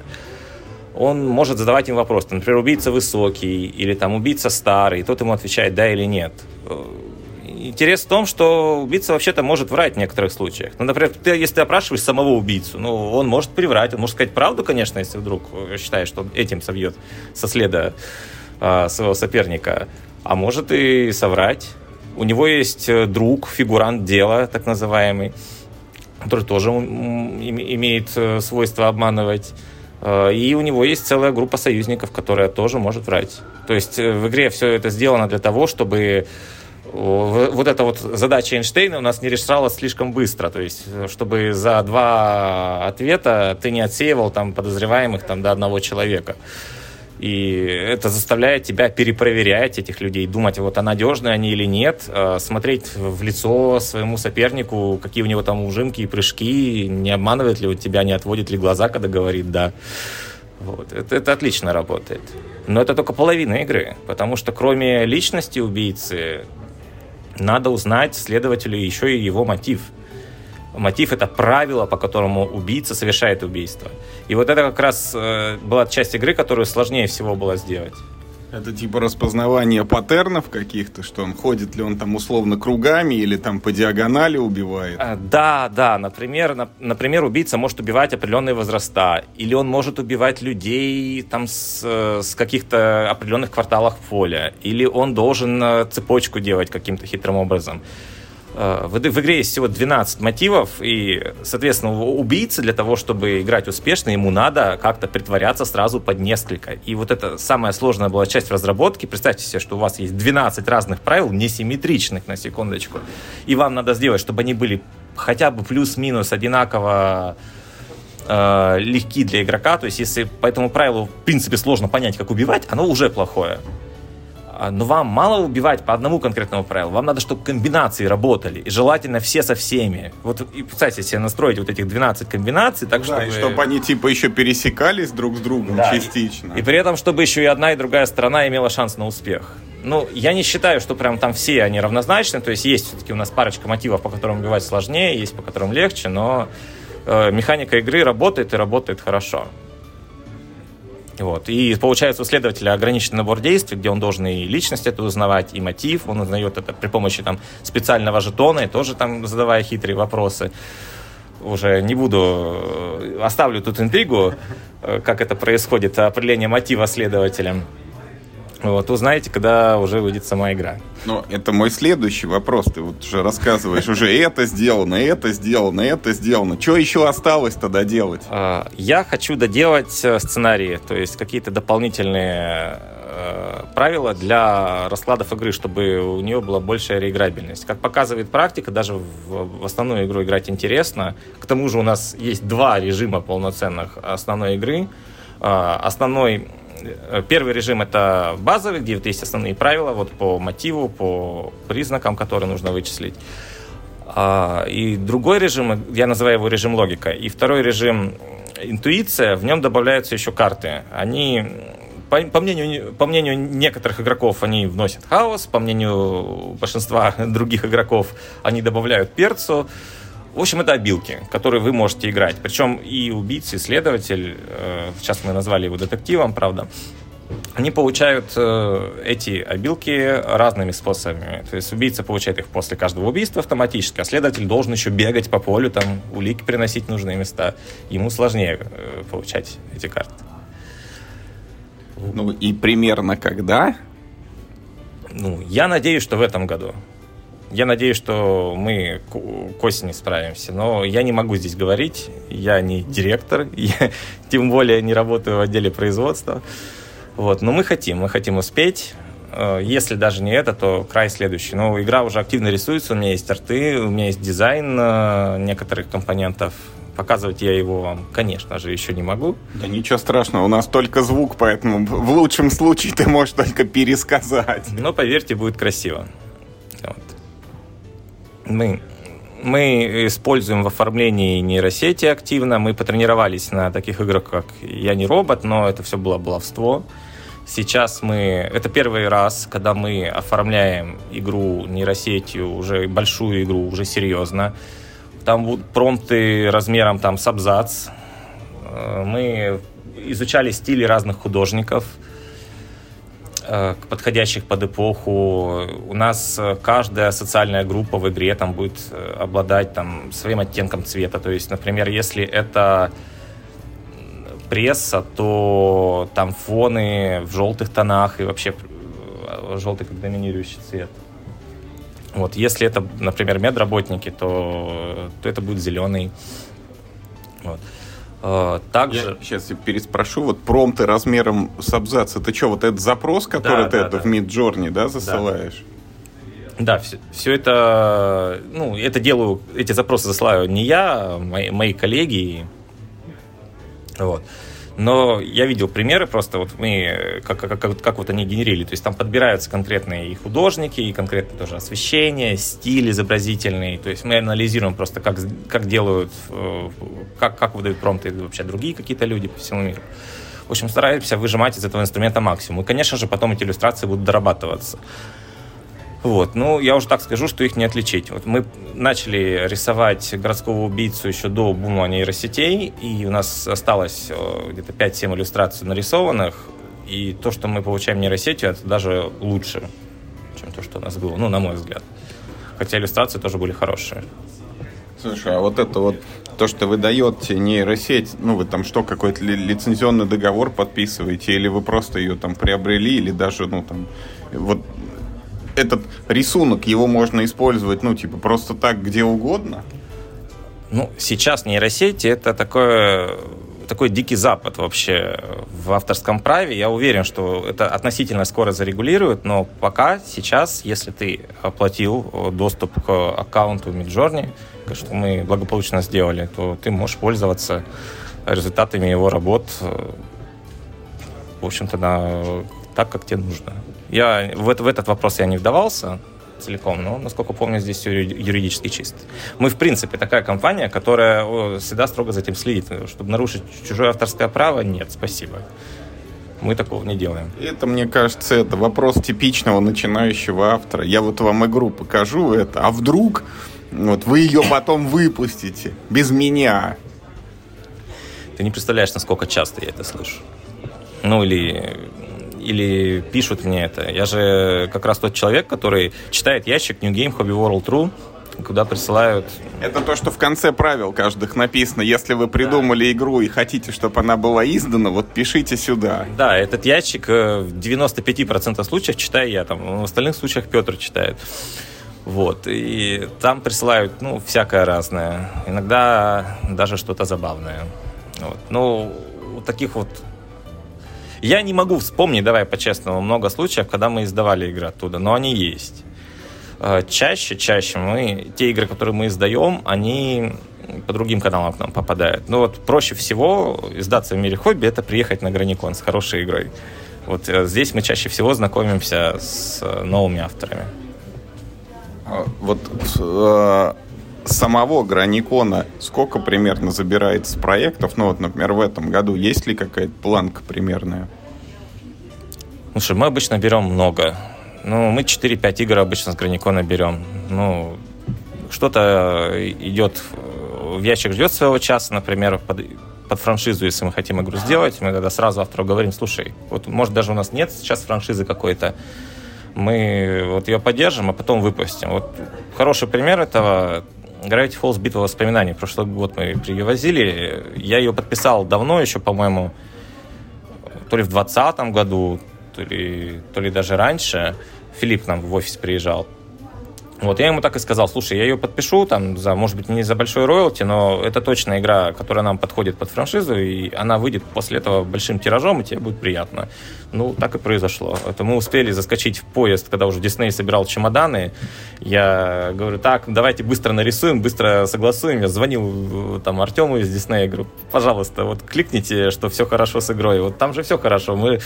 Он может задавать им вопрос, например, убийца высокий или там убийца старый, и тот ему отвечает да или нет. Э, интерес в том, что убийца вообще-то может врать в некоторых случаях. Ну, например, ты, если ты опрашиваешь самого убийцу, ну, он может приврать, он может сказать правду, конечно, если вдруг считает, что этим собьет со следа а, своего соперника, а может и соврать. У него есть э, друг, фигурант дела, так называемый, который тоже имеет э, свойство обманывать. Э, и у него есть целая группа союзников, которая тоже может врать. То есть в игре все это сделано для того, чтобы вот эта вот задача Эйнштейна у нас не решалась слишком быстро. То есть, чтобы за два ответа ты не отсеивал там подозреваемых там до одного человека. И это заставляет тебя перепроверять этих людей, думать, вот а надежны они или нет, а, смотреть в лицо своему сопернику, какие у него там ужимки и прыжки, не обманывает ли он тебя, не отводит ли глаза, когда говорит «да». Вот. Это, это отлично работает. Но это только половина игры, потому что кроме личности убийцы, надо узнать следователю еще и его мотив – мотив это правило, по которому убийца совершает убийство. И вот это как раз э, была часть игры, которую сложнее всего было сделать. Это типа распознавание паттернов каких-то, что он ходит ли он там условно кругами или там по диагонали убивает? А, да, да. Например, на, например, убийца может убивать определенные возраста, или он может убивать людей там с, с каких-то определенных кварталах поля, или он должен э, цепочку делать каким-то хитрым образом. Э, в, в игре есть всего 12 мотивов, и, соответственно, убийце для того, чтобы играть успешно, ему надо как-то притворяться сразу под несколько. И вот это самая сложная была часть разработки. Представьте себе, что у вас есть 12 разных правил, несимметричных, на секундочку, и вам надо сделать, чтобы они были хотя бы плюс-минус одинаково э, легки для игрока. То есть, если по этому правилу, в принципе, сложно понять, как убивать, оно уже плохое. А, но вам мало убивать по одному конкретному правилу. Вам надо, чтобы комбинации работали. И желательно все со всеми. Вот, и, кстати, себе настроить вот этих 12 комбинаций так, да, чтобы... и чтобы они, типа, еще пересекались друг с другом да, частично. И, и при этом, чтобы еще и одна, и другая сторона имела шанс на успех. Ну, я не считаю, что прям там все они равнозначны. То есть есть все-таки у нас парочка мотивов, по которым убивать сложнее, есть по которым легче, но э, механика игры работает и работает хорошо. Вот. И получается у следователя ограниченный набор действий, где он должен и личность это узнавать, и мотив. Он узнает это при помощи там, специального жетона, и тоже там задавая хитрые вопросы. Уже не буду, э, оставлю тут интригу, э, как это происходит, определение мотива следователя. Вот, узнаете, когда уже выйдет сама игра. Но это мой следующий вопрос. Ты вот уже рассказываешь, уже это сделано, это сделано, это сделано. Что еще осталось тогда делать? А, я хочу доделать э, сценарии, то есть какие-то дополнительные э, правила для раскладов игры, чтобы у нее была большая реиграбельность. Как показывает практика, даже в, в основную игру играть интересно. К тому же у нас есть два режима полноценных основной игры. А, основной первый режим это базовый, где есть основные правила вот по мотиву, по признакам, которые нужно вычислить. А, и другой режим, я называю его режим логика. И второй режим интуиция, в нем добавляются еще карты. Они, по, по, мнению, по мнению некоторых игроков, они вносят хаос, по мнению большинства (laughs) других игроков, они добавляют перцу. В общем, это обилки, которые вы можете играть. Причем и убийца, и следователь, э, сейчас мы назвали его детективом, правда, они получают э, эти обилки разными способами. То есть убийца получает их после каждого убийства автоматически, а следователь должен еще бегать по полю, там улики приносить в нужные места. Ему сложнее э, получать эти карты. Ну и примерно когда? Ну, я надеюсь, что в этом году. Я надеюсь, что мы к, осени справимся, но я не могу здесь говорить. Я не директор, (laughs) я тем более не работаю в отделе производства. Вот, но мы хотим, мы хотим успеть. Э, если даже не это, то край следующий. Но игра уже активно рисуется, у меня есть арты, у меня есть дизайн э, некоторых компонентов. Показывать я его вам, конечно же, еще не могу. Да ничего страшного, у нас только звук, поэтому в лучшем случае ты можешь только пересказать. Но поверьте, будет красиво. Вот. Мы мы используем в оформлении нейросети активно. Мы потренировались на таких играх, как «Я не робот», но это все было баловство. Сейчас мы... Это первый раз, когда мы оформляем игру нейросетью, уже большую игру, уже серьезно. Там будут промпты размером там, с абзац. Э, мы изучали стили разных художников, подходящих под эпоху. У нас э, каждая социальная группа в игре там будет обладать там, своим оттенком цвета. То есть, например, если это пресса, то там фоны в желтых тонах и вообще э, желтый как доминирующий цвет. Вот, если это, например, медработники, то, то это будет зеленый. Вот. Э, также... Я сейчас я переспрошу, вот промты размером с абзац, это что, вот этот запрос, который да, ты да, это да. в Midjourney, да, засылаешь? Да. Да, все, все это, ну, это делаю, эти запросы засылаю не я, а мои, мои коллеги, вот. Но я видел примеры просто, вот мы, как, как, как, как вот они генерили, то есть там подбираются конкретные и художники, и конкретно тоже освещение, стиль изобразительный, то есть мы анализируем просто, как, как делают, э, как, как выдают промпты вообще другие какие-то люди по всему миру. В общем, стараемся выжимать из этого инструмента максимум. И, конечно же, потом эти иллюстрации будут дорабатываться. Вот. Ну, я уже так скажу, что их не отличить. Вот мы начали рисовать городского убийцу еще до бума нейросетей, и у нас осталось э, где-то 5-7 иллюстраций нарисованных, и то, что мы получаем нейросетью, это даже лучше, чем то, что у нас было, ну, на мой взгляд. Хотя иллюстрации тоже были хорошие. Слушай, а вот это вот то, что вы даете нейросеть, ну, вы там что, какой-то лицензионный договор подписываете, или вы просто ее там приобрели, или даже, ну, там, вот этот рисунок, его можно использовать, ну, типа, просто так где угодно? Ну, сейчас нейросети это такое такой дикий запад вообще в авторском праве. Я уверен, что это относительно скоро зарегулируют, но пока сейчас, если ты оплатил доступ к аккаунту Midjourney, что мы благополучно сделали, то ты можешь пользоваться результатами его работ, в общем-то, на, так, как тебе нужно. Я в, в этот вопрос я не вдавался целиком, но, насколько помню, здесь все юридически чисто. Мы, в принципе, такая компания, которая всегда строго за этим следит. Чтобы нарушить чужое авторское право, нет, спасибо. Мы такого не делаем. Это, мне кажется, это вопрос типичного начинающего автора. Я вот вам игру покажу это, а вдруг вот вы ее потом выпустите без меня. Ты не представляешь, насколько часто я это слышу. Ну или или пишут мне это. Я же как раз тот человек, который читает ящик New Game Hobby World True, куда присылают... Это то, что в конце правил каждых написано. Если вы придумали да. игру и хотите, чтобы она была издана, вот пишите сюда. Да, этот ящик э, в 95% случаев читаю я, там, в остальных случаях Петр читает. Вот, и там присылают, ну, всякое разное. Иногда даже что-то забавное. Вот. Ну, таких вот я не могу вспомнить, давай по-честному, много случаев, когда мы издавали игры оттуда, но они есть. Э, чаще, чаще мы, те игры, которые мы издаем, они по другим каналам к нам попадают. Но вот проще всего издаться в мире хобби это приехать на Граникон с хорошей игрой. Вот э, здесь мы чаще всего знакомимся с э, новыми авторами. А, вот э, самого Граникона сколько примерно забирается проектов? Ну вот, например, в этом году есть ли какая-то планка примерная? Слушай, мы обычно берем много. Ну, мы 4-5 игр обычно с Граникона берем. Ну, что-то идет в ящик ждет своего часа, например, под, под франшизу, если мы хотим игру сделать, мы тогда сразу автору говорим, слушай, вот может даже у нас нет сейчас франшизы какой-то, мы вот ее поддержим, а потом выпустим. Вот хороший пример этого Gravity Falls Битва воспоминаний. Прошлый год мы привозили. Я ее подписал давно еще, по-моему, то ли в 2020 году, то ли, то ли даже раньше. Филипп нам в офис приезжал. Вот я ему так и сказал, слушай, я ее подпишу, там, за, может быть, не за большой роялти, но это точно игра, которая нам подходит под франшизу, и она выйдет после этого большим тиражом, и тебе будет приятно. Ну, так и произошло. Это мы успели заскочить в поезд, когда уже Дисней собирал чемоданы. Я говорю, так, давайте быстро нарисуем, быстро согласуем. Я звонил там Артему из Диснея, говорю, пожалуйста, вот кликните, что все хорошо с игрой. Вот там же все хорошо. Мы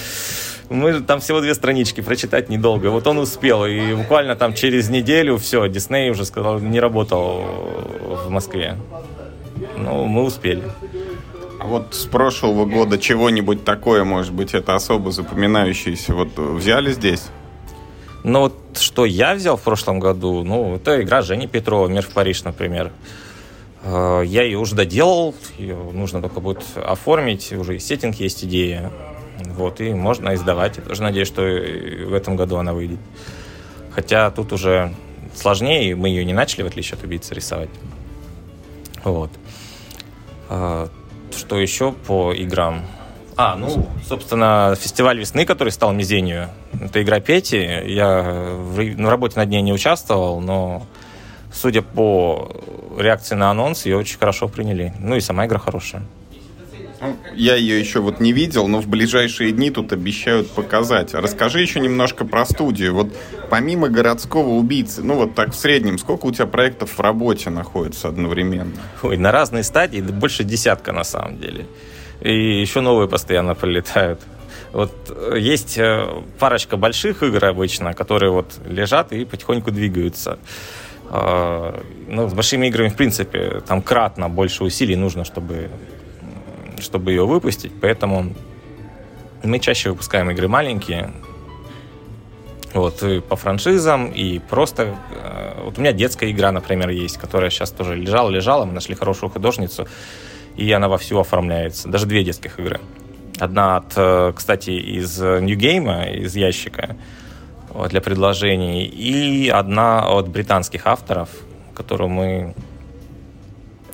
мы там всего две странички прочитать недолго. Вот он успел, и буквально там через неделю все, Дисней уже сказал, не работал в Москве. Ну, мы успели. А вот с прошлого года чего-нибудь такое, может быть, это особо запоминающееся, вот взяли здесь? Ну, вот что я взял в прошлом году, ну, это игра Жени Петрова, «Мир в Париж», например. Э, я ее уже доделал, ее нужно только будет оформить, уже и сеттинг есть идея. Вот, и можно издавать. Я тоже надеюсь, что в этом году она выйдет. Хотя тут уже сложнее, мы ее не начали, в отличие от убийцы, рисовать. Вот. А, что еще по играм? А, ну, собственно, фестиваль весны, который стал мизенью, это игра Пети. Я в работе над ней не участвовал, но судя по реакции на анонс, ее очень хорошо приняли. Ну и сама игра хорошая. Я ее еще вот не видел, но в ближайшие дни тут обещают показать. Расскажи еще немножко про студию. Вот помимо городского убийцы, ну вот так в среднем, сколько у тебя проектов в работе находится одновременно? Ой, на разные стадии, больше десятка на самом деле. И еще новые постоянно прилетают. Вот э, есть э, парочка больших игр обычно, которые вот лежат и потихоньку двигаются. А, ну, с большими играми, в принципе, там кратно больше усилий нужно, чтобы чтобы ее выпустить, поэтому мы чаще выпускаем игры маленькие, вот, и по франшизам, и просто... Э, вот у меня детская игра, например, есть, которая сейчас тоже лежала-лежала, мы нашли хорошую художницу, и она вовсю оформляется. Даже две детских игры. Одна, от, э, кстати, из New Game, из ящика, вот, для предложений, и одна от британских авторов, которую мы Э,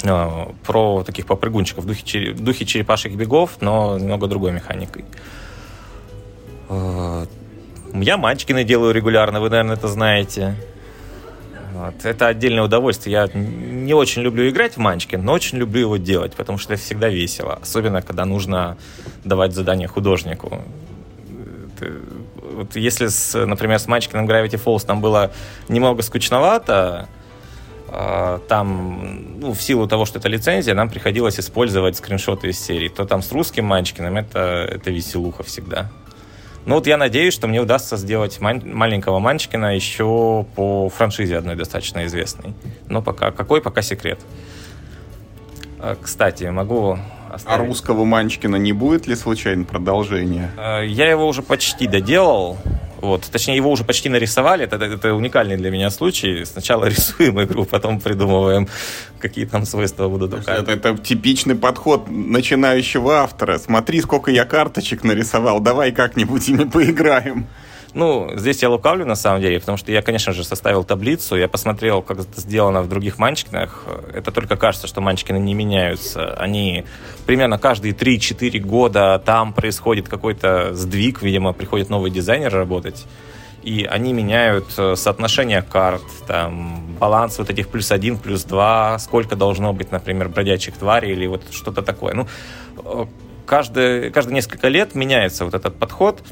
про таких попрыгунчиков в духе, в духе черепашьих бегов, но немного другой механикой. Э, я манчкины делаю регулярно, вы, наверное, это знаете. Вот. Это отдельное удовольствие. Я не очень люблю играть в манчкин, но очень люблю его делать, потому что это всегда весело. Особенно, когда нужно давать задание художнику. Вот если, с, например, с манчкиным Gravity Falls там было немного скучновато, там, ну, в силу того, что это лицензия, нам приходилось использовать скриншоты из серии. То там с русским Манчкиным, это, это веселуха всегда. Ну вот я надеюсь, что мне удастся сделать мань- маленького Манчкина еще по франшизе одной достаточно известной. Но пока, какой, пока секрет. А, кстати, могу оставить. А русского Манчкина не будет ли случайно продолжения? А, я его уже почти доделал. Вот. Точнее, его уже почти нарисовали. Это, это уникальный для меня случай. Сначала (laughs) рисуем игру, потом придумываем, какие там свойства будут Это, это типичный подход начинающего автора. Смотри, сколько я карточек нарисовал, давай как-нибудь ими поиграем. Ну, здесь я лукавлю на самом деле, потому что я, конечно же, составил таблицу, я посмотрел, как это сделано в других манчкинах. Это только кажется, что манчкины не меняются. Они примерно каждые 3-4 года там происходит какой-то сдвиг, видимо, приходит новый дизайнер работать и они меняют э, соотношение карт, там, баланс вот этих плюс один, плюс два, сколько должно быть, например, бродячих тварей или вот что-то такое. Ну, э, каждые, каждые несколько лет меняется вот этот подход,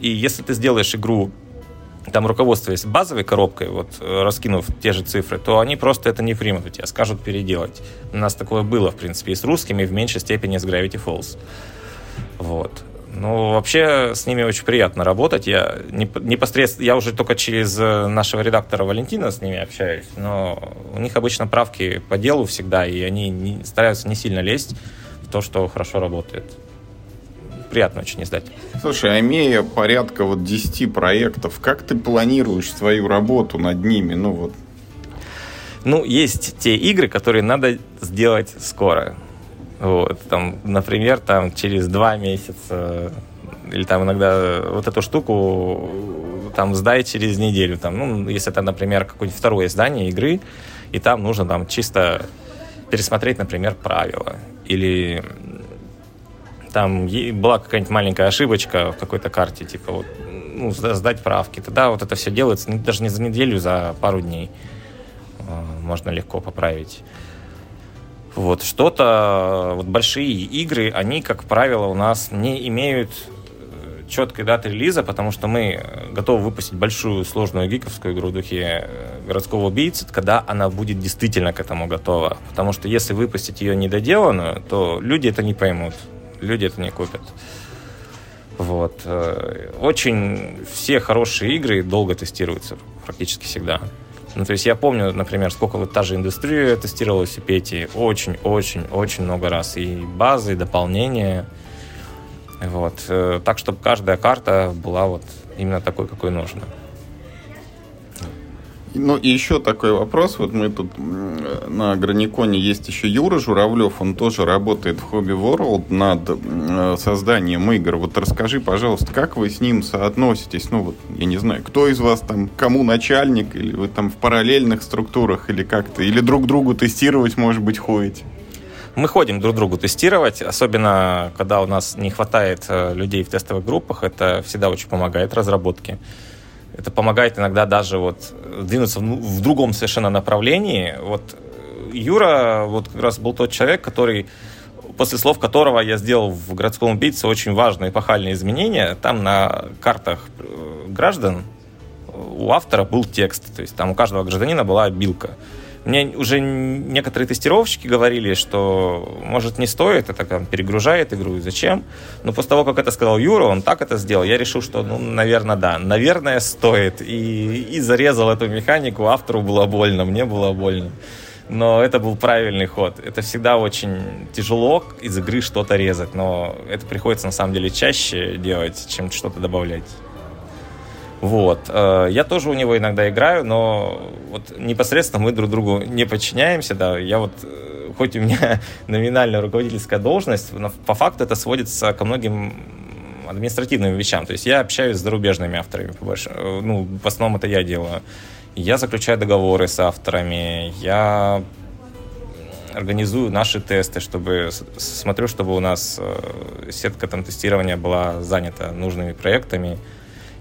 и если ты сделаешь игру там руководство есть базовой коробкой, вот раскинув те же цифры, то они просто это не примут у тебя, скажут переделать. У нас такое было, в принципе, и с русскими, в меньшей степени с Gravity Falls. Вот. Ну, вообще, с ними очень приятно работать. Я непосредственно, я уже только через нашего редактора Валентина с ними общаюсь, но у них обычно правки по делу всегда, и они не, стараются не сильно лезть в то, что хорошо работает приятно очень издать. Слушай, а имея порядка вот 10 проектов, как ты планируешь свою работу над ними? Ну вот. Ну, есть те игры, которые надо сделать скоро. Вот, там, например, там через два месяца или там иногда вот эту штуку там сдай через неделю. Там, ну, если это, например, какое-нибудь второе издание игры, и там нужно там чисто пересмотреть, например, правила. Или там была какая-нибудь маленькая ошибочка в какой-то карте, типа вот, ну, сдать правки. Тогда вот это все делается даже не за неделю, за пару дней. А, можно легко поправить. Вот что-то, вот большие игры, они, как правило, у нас не имеют э, четкой даты релиза, потому что мы готовы выпустить большую сложную гиковскую игру в духе э, городского убийцы, когда она будет действительно к этому готова. Потому что если выпустить ее недоделанную, то люди это не поймут люди это не купят. Вот. Э, очень все хорошие игры долго тестируются, практически всегда. Ну, то есть я помню, например, сколько вот та же индустрия тестировалась у Пети. Очень-очень-очень много раз. И базы, и дополнения. Вот. Э, так, чтобы каждая карта была вот именно такой, какой нужно. Ну и еще такой вопрос. Вот мы тут на Граниконе есть еще Юра Журавлев. Он тоже работает в Hobby World над созданием игр. Вот расскажи, пожалуйста, как вы с ним соотноситесь? Ну вот, я не знаю, кто из вас там, кому начальник? Или вы там в параллельных структурах? Или как-то? Или друг другу тестировать, может быть, ходите? Мы ходим друг другу тестировать, особенно когда у нас не хватает э, людей в тестовых группах. Это всегда очень помогает разработке. Это помогает иногда даже вот двинуться в другом совершенно направлении. Вот Юра вот как раз был тот человек, который после слов которого я сделал в городском убийце очень важные эпохальные изменения. Там на картах э, граждан у автора был текст. То есть там у каждого гражданина была обилка. Мне уже некоторые тестировщики говорили, что, может, не стоит, это там перегружает игру, и зачем. Но после того, как это сказал Юра, он так это сделал, я решил, что, ну, наверное, да, наверное, стоит. И, и зарезал эту механику, автору было больно, мне было больно. Но это был правильный ход. Это всегда очень тяжело из игры что-то резать, но это приходится на самом деле чаще делать, чем что-то добавлять. Вот. Э, я тоже у него иногда играю, но вот непосредственно мы друг другу не подчиняемся, да. Я вот, э, хоть у меня (laughs) номинальная руководительская должность, но по факту это сводится ко многим административным вещам. То есть я общаюсь с зарубежными авторами, побольше. Э, ну, в основном это я делаю. Я заключаю договоры с авторами, я организую наши тесты, чтобы смотрю, чтобы у нас сетка там тестирования была занята нужными проектами.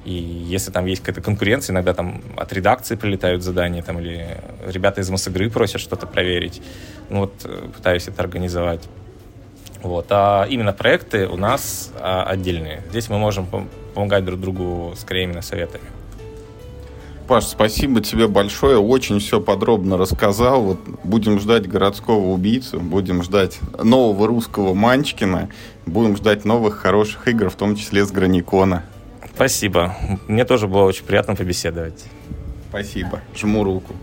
И если там есть какая-то конкуренция, иногда там от редакции прилетают задания, там, или ребята из Мосигры просят что-то проверить. Ну вот э, пытаюсь это организовать. Вот. А именно проекты у нас а, отдельные. Здесь мы можем помогать друг другу скорее именно советами. Паш, спасибо тебе большое. Очень все подробно рассказал. Вот будем ждать городского убийцу, будем ждать нового русского Манчкина, будем ждать новых хороших игр, в том числе с Граникона. Спасибо. Мне тоже было очень приятно побеседовать. Спасибо. Жму руку.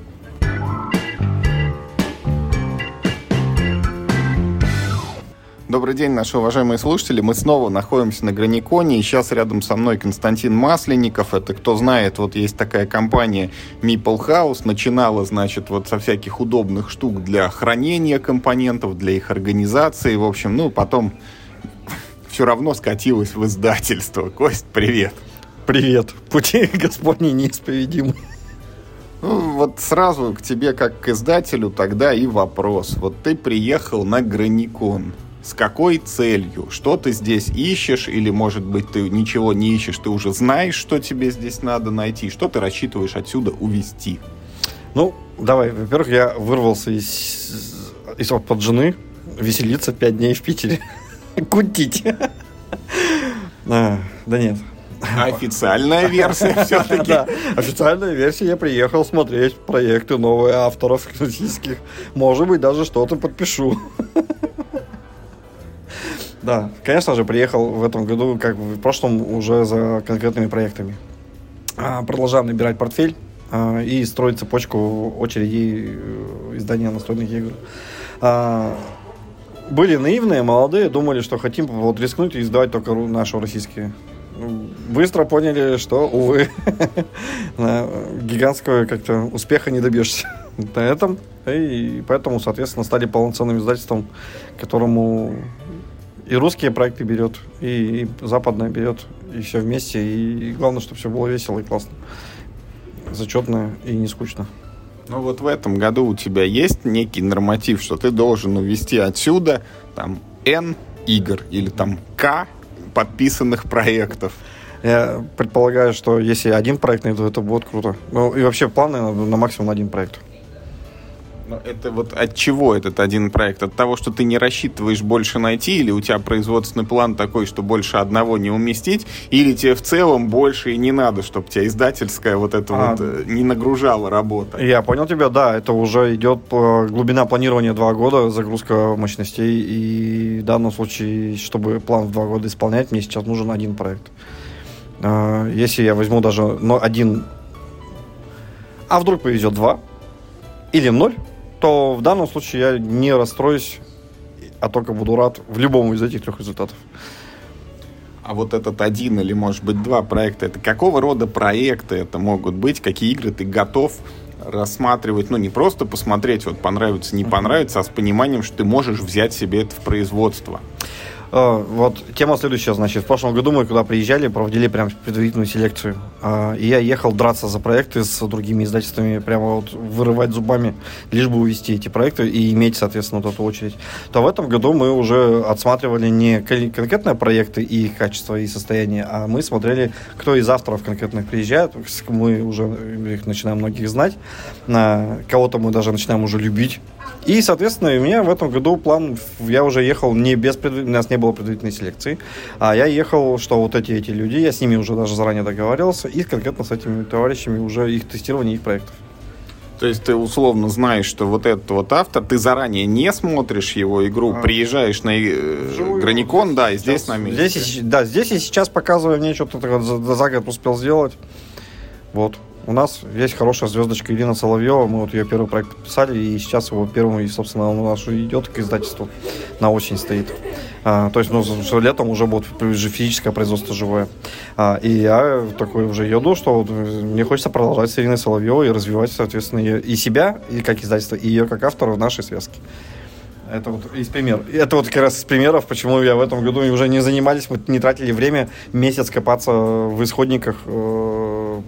Добрый день, наши уважаемые слушатели. Мы снова находимся на Граниконе, и сейчас рядом со мной Константин Масленников. Это, кто знает, вот есть такая компания Meeple House. Начинала, значит, вот со всяких удобных штук для хранения компонентов, для их организации. В общем, ну, потом все равно скатилась в издательство. Кость, привет. Привет. Пути Господни неисповедимы. Ну, вот сразу к тебе как к издателю тогда и вопрос. Вот ты приехал на Граникон. С какой целью? Что ты здесь ищешь? Или, может быть, ты ничего не ищешь, ты уже знаешь, что тебе здесь надо найти? Что ты рассчитываешь отсюда увезти? Ну, давай. Во-первых, я вырвался из, из-под жены веселиться пять дней в Питере. Кутить. А, да нет. Официальная версия все-таки. (laughs) Да, официальная версия. Я приехал смотреть проекты новые авторов российских. Может быть, даже что-то подпишу. (laughs) Да, конечно же, приехал в этом году, как в прошлом, уже за конкретными проектами. А, продолжаем набирать портфель а, и строить цепочку очередей э, издания настольных игр. Были наивные, молодые, думали, что хотим вот рискнуть и издавать только наши российские. Быстро поняли, что, увы, (laughs) гигантского как-то успеха не добьешься (laughs) на этом. И поэтому, соответственно, стали полноценным издательством, которому и русские проекты берет, и западное берет, и все вместе. И главное, чтобы все было весело и классно. Зачетно и не скучно. Ну вот в этом году у тебя есть некий норматив, что ты должен увести отсюда там N игр или там К подписанных проектов. Я предполагаю, что если один проект найду, это будет круто. Ну и вообще планы на, на максимум один проект. Но это вот от чего этот один проект? От того, что ты не рассчитываешь больше найти, или у тебя производственный план такой, что больше одного не уместить, или тебе в целом больше и не надо, чтобы тебя издательская вот это а, вот э, не нагружала работа? Я понял тебя, да, это уже идет глубина планирования два года, загрузка мощностей, и в данном случае, чтобы план в два года исполнять, мне сейчас нужен один проект. А, если я возьму даже ну, один, а вдруг повезет два, или ноль, то в данном случае я не расстроюсь, а только буду рад в любом из этих трех результатов. А вот этот один или, может быть, два проекта, это какого рода проекты это могут быть? Какие игры ты готов рассматривать, ну, не просто посмотреть, вот понравится, не понравится, а с пониманием, что ты можешь взять себе это в производство? А, вот тема следующая, значит, в прошлом году мы когда приезжали, проводили прям предварительную селекцию. А, и я ехал драться за проекты с другими издательствами, прямо вот вырывать зубами, лишь бы увести эти проекты и иметь, соответственно, вот эту очередь. То в этом году мы уже отсматривали не конкретные проекты и их качество и состояние, а мы смотрели, кто из авторов конкретных приезжает. Мы уже их начинаем многих знать. Кого-то мы даже начинаем уже любить и, соответственно, у меня в этом году план, я уже ехал не без, у нас не было предварительной селекции, а я ехал, что вот эти, эти люди, я с ними уже даже заранее договаривался, и конкретно с этими товарищами уже их тестирование их проектов. То есть ты условно знаешь, что вот этот вот автор, ты заранее не смотришь его игру, а, приезжаешь на э, Граникон, да, и здесь, здесь на месте. Здесь, да, здесь и сейчас показываю мне что-то за, за год успел сделать. Вот. У нас есть хорошая звездочка Ирина Соловьева. Мы вот ее первый проект подписали, и сейчас его первым, и, собственно, он у нас идет к издательству. На осень стоит. А, то есть, ну, летом уже будет уже физическое производство живое. А, и я такой уже еду, что вот мне хочется продолжать с Ириной Соловьевой и развивать, соответственно, ее, и себя, и как издательство, и ее как автора в нашей связке. Это вот из примеров. Это вот как раз из примеров, почему я в этом году уже не занимались, мы не тратили время месяц копаться в исходниках э,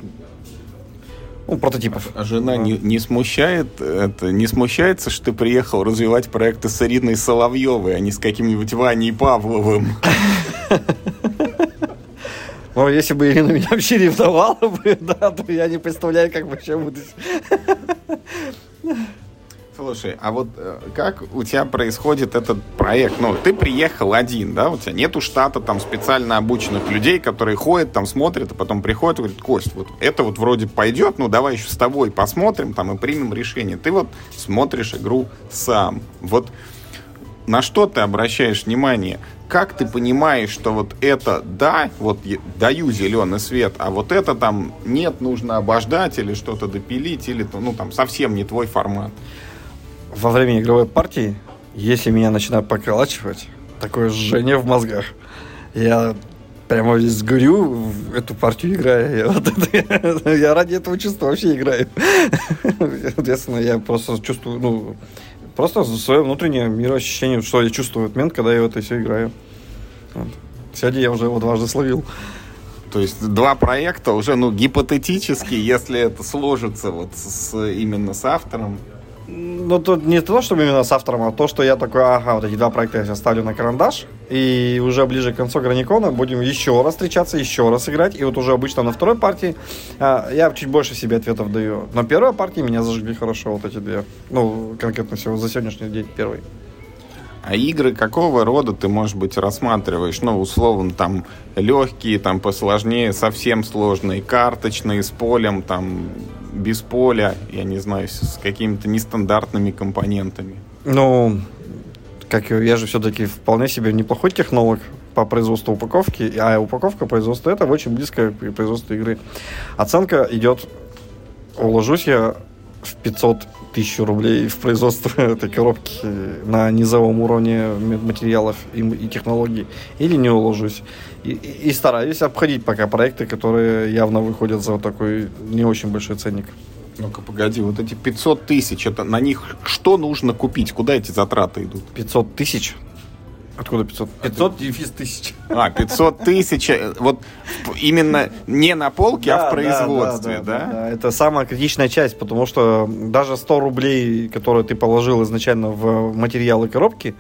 ну, прототипов. А жена не, не смущает это, не смущается, что ты приехал развивать проекты с Ириной Соловьевой, а не с каким-нибудь Ваней Павловым? (laughs) Ну, если бы Ирина меня вообще ревновала бы, (laughs) да, то я не представляю, как вообще будет. (laughs) Слушай, а вот э, как у тебя происходит этот проект? Ну, ты приехал один, да, у тебя нету штата там специально обученных людей, которые ходят, там смотрят, а потом приходят и говорят, Кость, вот это вот вроде пойдет, ну давай еще с тобой посмотрим там и примем решение. Ты вот смотришь игру сам. Вот на что ты обращаешь внимание? Как ты понимаешь, что вот это да, вот даю зеленый свет, а вот это там нет, нужно обождать или что-то допилить, или ну там совсем не твой формат? Во время игровой партии, если меня начинают поколачивать, такое жжение в мозгах, я прямо весь горю в эту партию играю. Я, вот это, (laughs) я ради этого чувства вообще играю. (laughs) Соответственно, я просто чувствую, ну, просто свое внутреннее мироощущение, что я чувствую в этот момент, когда я в это все играю. Вот. Сегодня я уже его дважды словил. То есть два проекта уже, ну, гипотетически, если это сложится вот с, именно с автором, ну, тут не то, чтобы именно с автором, а то, что я такой, ага, вот эти два проекта я сейчас ставлю на карандаш, и уже ближе к концу Граникона будем еще раз встречаться, еще раз играть, и вот уже обычно на второй партии а, я чуть больше себе ответов даю. Но первая партия меня зажгли хорошо, вот эти две. Ну, конкретно всего за сегодняшний день первый. А игры какого рода ты, может быть, рассматриваешь? Ну, условно, там, легкие, там, посложнее, совсем сложные, карточные, с полем, там, без поля, я не знаю, с какими-то нестандартными компонентами. Ну, как я же все-таки вполне себе неплохой технолог по производству упаковки, а упаковка производства это очень близкое к производству игры. Оценка идет, уложусь я в 500 тысяч рублей в производство (laughs) этой коробки на низовом уровне материалов и, и технологий, или не уложусь. И, и, и стараюсь обходить пока проекты, которые явно выходят за вот такой не очень большой ценник. Ну-ка, погоди, вот эти 500 тысяч, это на них что нужно купить? Куда эти затраты идут? 500 тысяч. Откуда 500? 500 дефис тысяч. А, 500 тысяч, э, вот именно не на полке, а Да, в производстве, да, да? да, да. Это самая критичная часть, потому что даже 100 рублей, которые ты положил изначально в материалы коробки,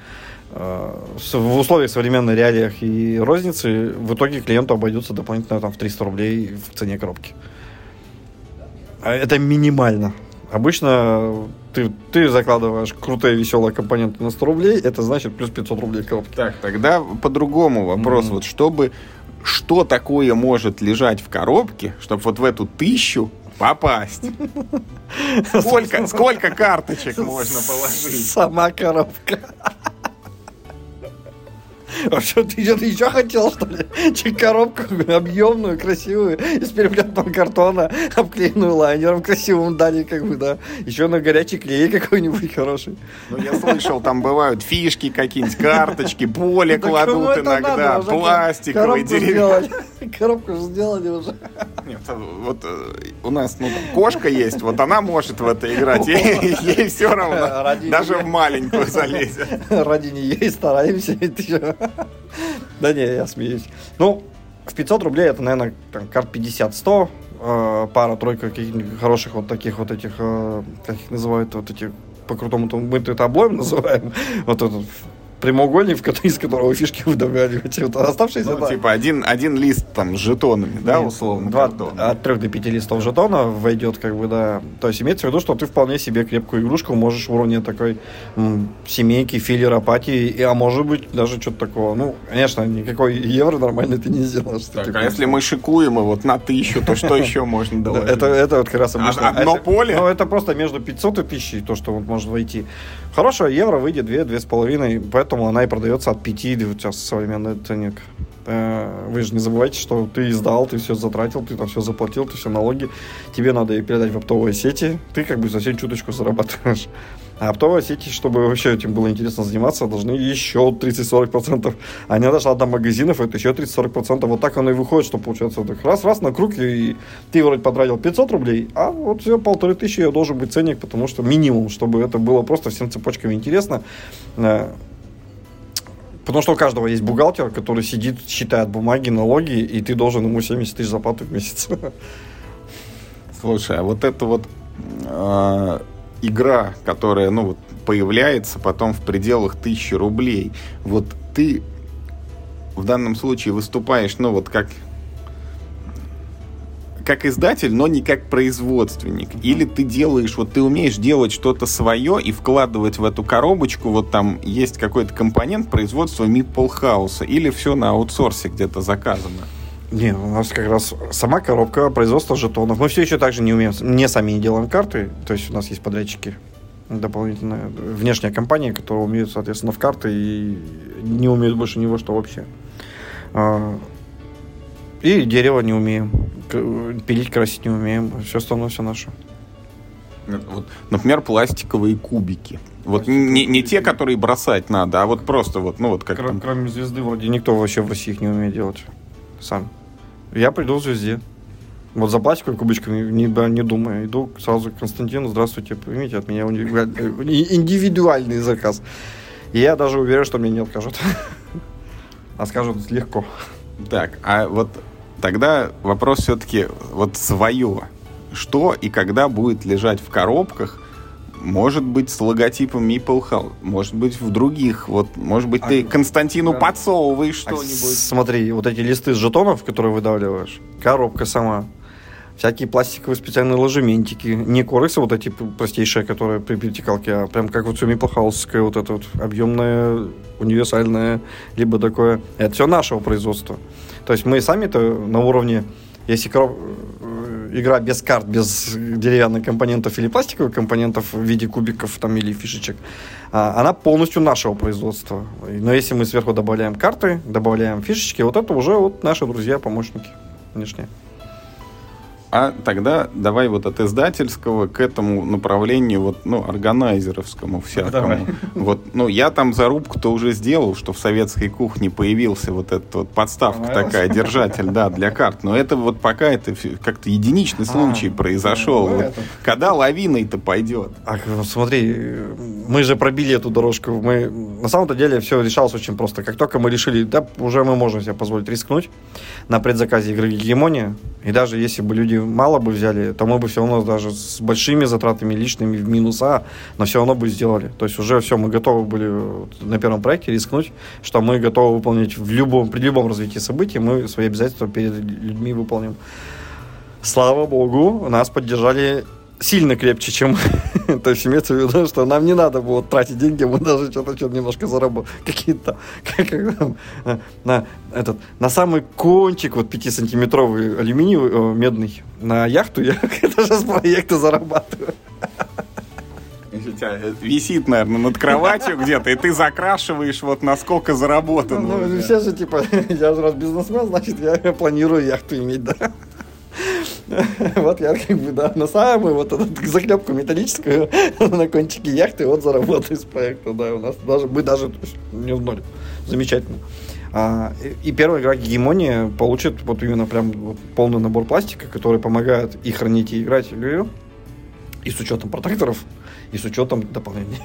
э, в условиях современной реалиях и розницы, в итоге клиенту обойдется дополнительно там, в 300 рублей в цене коробки. А Это минимально. Обычно ты, ты закладываешь крутые веселые компоненты на 100 рублей, это значит плюс 500 рублей коробки. Так, тогда по-другому вопрос. Мгм. Вот чтобы, что такое может лежать в коробке, чтобы вот в эту тысячу попасть? (laughs) Сколько, сколько карточек можно положить? Сама коробка. А что, ты что-то еще хотел, что ли? Че, коробку объемную, красивую, из переплетного картона, обклеенную лайнером красивым дали, как бы, да. Еще на горячий клей какой-нибудь хороший. Ну, я слышал, там бывают фишки какие-нибудь, карточки, поле Да кладут иногда, надо? Пластиковые, сделали. (laughs) Коробку же сделали уже. Нет, вот э, у нас ну, кошка есть, вот она может в это играть, (laughs) ей, ей все равно, Ради даже в маленькую залезет. Ради нее и стараемся. Чё? Да не, я смеюсь. Ну, в 500 рублей это, наверное, карт 50-100, э, пара-тройка каких-нибудь хороших вот таких вот этих, э, как их называют, вот этих по-крутому, то мы это облоем называем, (laughs) вот этот прямоугольник, в ко- из которого фишки выдавливаете. Вот оставшиеся, Ну, да. типа один, один лист там с жетонами, да, условно, два- картона. от 3 до 5 листов жетона войдет, как бы, да. То есть имеется в виду, что ты вполне себе крепкую игрушку можешь в уровне такой м, семейки, филлера, апатии, а может быть даже что-то такого. Ну, конечно, никакой евро нормально ты не сделаешь. Так, а если мы шикуем и вот на тысячу, то что еще можно Да, доложить? Это, это вот как раз обычно. А- одно это- поле? Ну, это просто между 500 и 1000, то, что вот может войти. Хорошего евро выйдет 2-2,5, поэтому она и продается от 5 до вот сейчас современный ценник. Э, Вы же не забывайте, что ты издал, ты все затратил, ты там все заплатил, ты все налоги. Тебе надо ее передать в оптовые сети. Ты как бы совсем чуточку зарабатываешь. А оптовые сети, чтобы вообще этим было интересно заниматься, должны еще 30-40%. А не дошла до магазинов, это еще 30-40%. Вот так оно и выходит, что получается так раз-раз на круг, и ты вроде потратил 500 рублей, а вот все полторы тысячи должен быть ценник, потому что минимум, чтобы это было просто всем цепочками интересно. Потому что у каждого есть бухгалтер, который сидит, считает бумаги, налоги, и ты должен ему 70 тысяч заплатить в месяц. Слушай, а вот эта вот э, игра, которая, ну, вот, появляется потом в пределах тысячи рублей, вот ты в данном случае выступаешь, ну, вот как как издатель, но не как производственник. Или ты делаешь, вот ты умеешь делать что-то свое и вкладывать в эту коробочку, вот там есть какой-то компонент производства House, или все на аутсорсе где-то заказано. Не, у нас как раз сама коробка производства жетонов. Мы все еще также не умеем, не сами не делаем карты, то есть у нас есть подрядчики дополнительная внешняя компания, которая умеет, соответственно, в карты и не умеет больше ни во что вообще. И дерево не умеем. Пилить, красить не умеем. Все остальное все наше. Вот, например, пластиковые кубики. Вот не, не те, которые бросать надо, а вот просто вот, ну вот как Кро- там. Кроме звезды, вроде никто вообще в России их не умеет делать. Сам. Я приду к звезде. Вот за пластиковыми кубочками не, не думаю. Иду сразу к Константину. Здравствуйте, примите от меня и- индивидуальный заказ. И я даже уверен, что мне не откажут. (laughs) А скажут легко. Так, а вот тогда вопрос все-таки вот свое. Что и когда будет лежать в коробках? Может быть, с логотипом Meeple House, может быть, в других. Вот, может быть, А ты Константину да. подсовываешь А что-нибудь. Смотри, вот эти листы с жетонов, которые выдавливаешь, коробка сама, всякие пластиковые специальные ложементики, не корысы вот эти простейшие, которые при вертикалке, а прям как вот все миплохаусское, вот это вот объемное, универсальное, либо такое. Это все нашего производства. То есть мы сами-то на уровне, если короб- э, игра без карт, без деревянных компонентов или пластиковых компонентов в виде кубиков там, или фишечек, а, она полностью нашего производства. Но если мы сверху добавляем карты, добавляем фишечки, вот это уже вот наши друзья, помощники внешние. А тогда давай вот от издательского к этому направлению, вот, ну, органайзеровскому всякому. Давай. (laughs) Вот, ну, я там зарубку-то уже сделал, что в советской кухне появился вот эта вот подставка такая, держатель, да, для карт. Но это вот пока это как-то единичный случай произошел. ну, Вот это. когда лавиной-то пойдет? А, ну, смотри, мы же пробили эту дорожку. Мы на самом-то деле все решалось очень просто. Как только мы решили, да, уже мы можем себе позволить рискнуть на предзаказе игры Гегемония, и даже если бы люди мало бы взяли, то мы бы все равно даже с большими затратами личными в минуса, но все равно бы сделали. То есть уже все, мы готовы были на первом проекте рискнуть, что мы готовы выполнить в любом, при любом развитии событий, мы свои обязательства перед людьми выполним. Слава богу, нас поддержали сильно крепче, чем... (laughs) То есть имеется в виду, что нам не надо было тратить деньги, мы даже что-то что немножко заработали. Какие-то... (laughs) Э, на, этот, на самый кончик, вот 5-сантиметровый алюминиевый, э, медный, на яхту я (laughs) даже с проекта зарабатываю. У тебя висит, наверное, над кроватью где-то, и ты закрашиваешь вот насколько заработано. Ну, уже. все же, типа, я же раз бизнесмен, значит, я планирую яхту иметь, да. (laughs) Вот я как бы, да, на самую вот эту (laughs) заклепку металлическую (laughs) на кончике яхты вот заработаю с проекта, да, у нас даже, мы даже не в ноль. Замечательно. А, и, и первая игра Гегемония получит вот именно прям полный набор пластика, который помогает и хранить, и играть игру, и с учетом протекторов, и с учетом дополнений.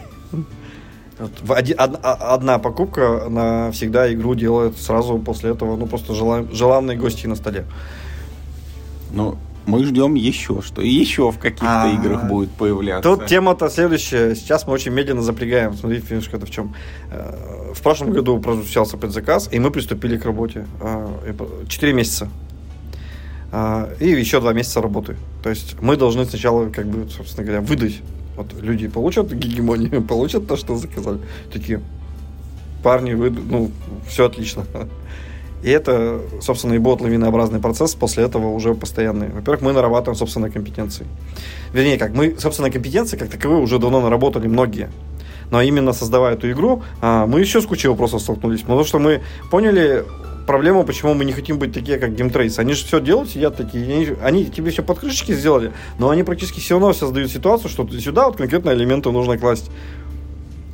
Вот в оди- од- а- одна покупка на всегда игру делает сразу после этого, ну, просто жела- желанные гости на столе. Ну, мы ждем еще, что еще в каких-то А, играх будет появляться. Тут тема-то следующая. Сейчас мы очень медленно запрягаем. Смотри, фишка-то в чем. Э, В прошлом году прозвучался предзаказ, и мы приступили к работе. Э, и Четыре месяца. А, И еще два месяца работы. То есть мы должны сначала, как бы, собственно говоря, выдать. Вот люди получат гегемонию, (laughs) получат то, что заказали. Такие, парни, вы, ну, все отлично. (laughs) И это, собственно, и будет лавинообразный процесс, после этого уже постоянный. Во-первых, мы нарабатываем собственные компетенции. Вернее, как, мы собственные компетенции, как таковые, уже давно наработали многие. Но именно создавая эту игру, а, мы еще с кучей вопросов столкнулись. Потому что мы поняли проблему, почему мы не хотим быть такие, как Gametrace. Они же все делают, сидят такие, они, они тебе все под крышечки сделали, но они практически все равно создают ситуацию, что сюда вот конкретно элементы нужно класть.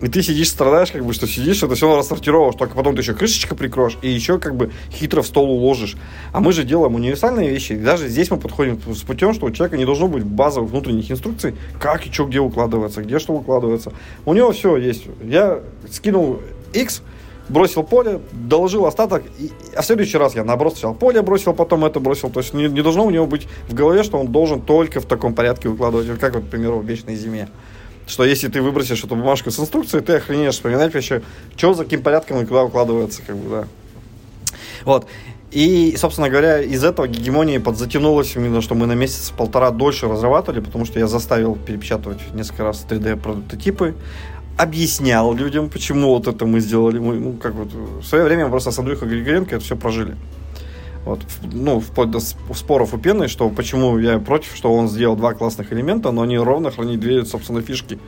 И ты сидишь, страдаешь, как бы, что сидишь, это все равно рассортировываешь, только потом ты еще крышечка прикроешь и еще как бы хитро в стол уложишь. А мы же делаем универсальные вещи. И даже здесь мы подходим с путем, что у человека не должно быть базовых внутренних инструкций, как и что где укладывается, где что укладывается. У него все есть. Я скинул X, бросил поле, доложил остаток, и, а в следующий раз я наоборот сначала поле бросил, потом это бросил. То есть не, не должно у него быть в голове, что он должен только в таком порядке укладывать, как вот, к примеру, в вечной зиме. Что если ты выбросишь эту бумажку с инструкцией, ты охренеешь вспоминать вообще, что за каким порядком и куда укладывается, как бы, да. Вот. И, собственно говоря, из этого гегемонии подзатянулось именно, что мы на месяц-полтора дольше разрабатывали, потому что я заставил перепечатывать несколько раз 3D-прототипы, объяснял людям, почему вот это мы сделали. Мы, ну, как вот, в свое время мы просто с Андрюхой Григоренко это все прожили. Вот, ну, вплоть до споров у Пены, что почему я против, что он сделал два классных элемента, но они ровно хранят две, собственно, фишки.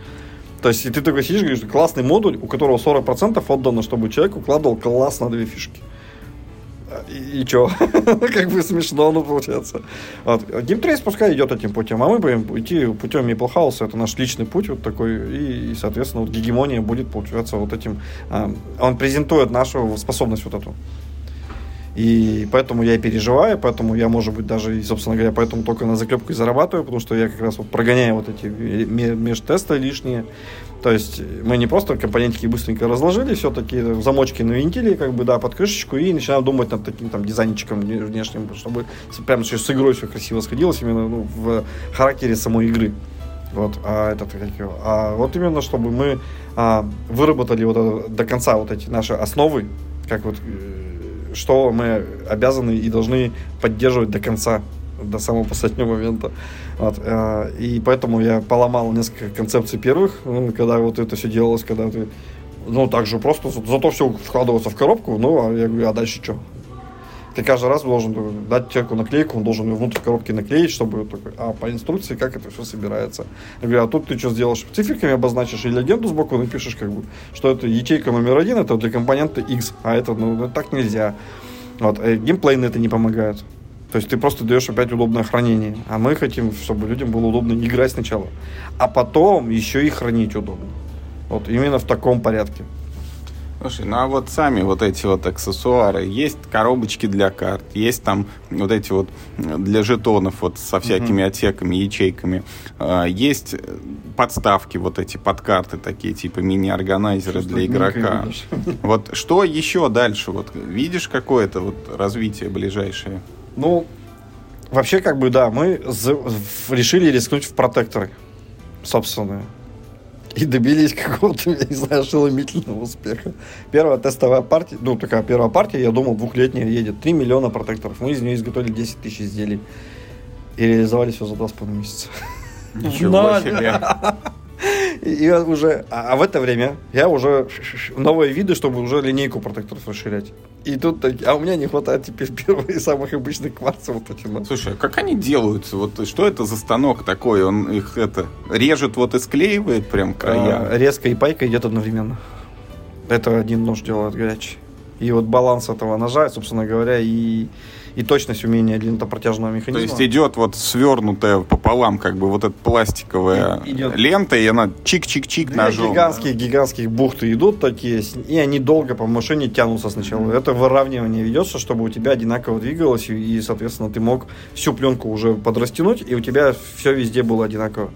То есть, и ты такой сидишь говоришь, классный модуль, у которого 40% отдано, чтобы человек укладывал классно две фишки. И, и чё? (laughs) как бы смешно, ну, получается. Вот. Геймтрейс пускай идет этим путем, а мы будем идти путем Миплхауса, это наш личный путь вот такой, и, и, соответственно, вот гегемония будет, получаться, вот этим... а, он презентует нашу способность вот эту. И поэтому я и переживаю, поэтому я, может быть, даже, собственно говоря, поэтому только на заклепку и зарабатываю, потому что я как раз вот прогоняю вот эти ме- межтесты лишние. То есть мы не просто компонентики быстренько разложили, все-таки замочки навинтили, как бы, да, под крышечку, и начинаем думать над таким там дизайнчиком внешним, чтобы прямо с игрой все красиво сходилось, именно ну, в характере самой игры. Вот, а, этот, как его, а вот именно, чтобы мы а, выработали вот до конца вот эти наши основы, как вот э, что мы обязаны и должны поддерживать до конца, до самого последнего момента. Вот, э, и поэтому я поломал несколько концепций первых, ну, когда вот это все делалось, когда ты, ну, так же просто, за- зато все вкладываться в коробку, ну, а я говорю, а дальше что? Ты каждый раз должен дать человеку наклейку, он должен ее внутрь коробки наклеить, чтобы такой, а по инструкции как это все собирается. Я говорю, а тут ты что сделаешь? Циферками обозначишь или легенду сбоку напишешь, как бы, что это ячейка номер один, это для компонента X, а это, ну, так нельзя. Вот, э, геймплей на это не помогает. То есть ты просто даешь опять удобное хранение. А мы хотим, чтобы людям было удобно играть сначала. А потом еще и хранить удобно. Вот именно в таком порядке. Слушай, ну а вот сами вот эти вот аксессуары, есть коробочки для карт, есть там вот эти вот для жетонов вот со всякими mm-hmm. отсеками, ячейками, а, есть подставки вот эти под карты такие, типа мини-органайзеры для игрока. (laughs) Вот что еще дальше? Вот видишь какое-то вот развитие ближайшее? Ну, вообще как бы да, мы решили рискнуть в протекторы собственные и добились какого-то, я не знаю, ошеломительного успеха. Первая тестовая партия, ну, такая первая партия, я думал, двухлетняя едет. 3 миллиона протекторов. Мы из нее изготовили 10 тысяч изделий. И реализовали все за 2,5 месяца. Ничего себе. И уже, а, а в это время я уже новые виды, чтобы уже линейку протекторов расширять. И тут так, а у меня не хватает теперь первых самых обычных кварцев. Вот этих. Слушай, а как они делаются? Вот что это за станок такой? Он их это режет вот и склеивает прям края? А, резко и пайка идет одновременно. Это один нож делает горячий. И вот баланс этого ножа, собственно говоря, и и точность умения длиннопротяжного механизма. То есть идет вот свернутая пополам как бы вот эта пластиковая идет. лента, и она чик-чик-чик Две ножом. гигантские, да? гигантских бухты идут такие, и они долго по машине тянутся сначала. Mm-hmm. Это выравнивание ведется, чтобы у тебя одинаково двигалось, и, соответственно, ты мог всю пленку уже подрастянуть, и у тебя все везде было одинаково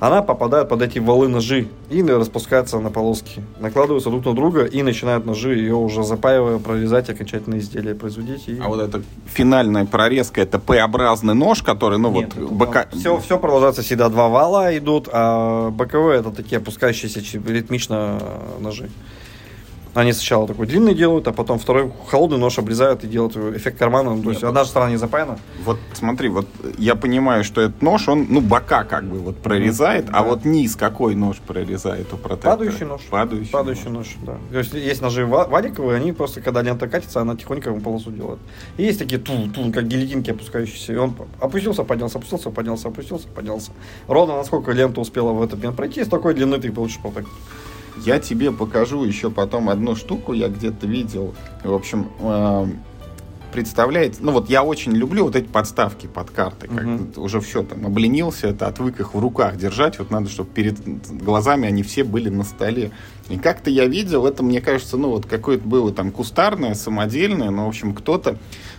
она попадает под эти валы ножи и распускается на полоски. Накладываются друг на друга и начинают ножи ее уже запаивая, прорезать окончательное изделие производить. И... А вот эта финальная прорезка, это П-образный нож, который, ну Нет, вот, бока... Все, все продолжается всегда два вала идут, а боковые это такие опускающиеся ритмично ножи. Они сначала такой длинный делают, а потом второй холодный нож обрезают и делают эффект кармана. То есть одна же сторона не запаяна. Вот смотри, вот я понимаю, что этот нож, он, ну, бока как бы вот прорезает, да. а вот низ какой нож прорезает у протектора? Падающий нож. Падающий, Падающий нож. нож, да. То есть есть ножи валиковые, они просто, когда лента катится, она тихонько ему полосу делает. И есть такие тун, тун, как гильотинки опускающиеся. И он опустился, поднялся, опустился, поднялся, опустился, поднялся. Ровно насколько лента успела в этот момент пройти, с такой длины ты получишь протектор. Я тебе покажу еще потом одну штуку, я где-то видел. В общем, э, представляете, ну вот я очень люблю вот эти подставки под карты, как угу. уже все там обленился, это отвык их в руках держать, вот надо, чтобы перед глазами они все были на столе. И как-то я видел, это мне кажется, ну вот какое-то было там кустарное, самодельное, но в общем кто-то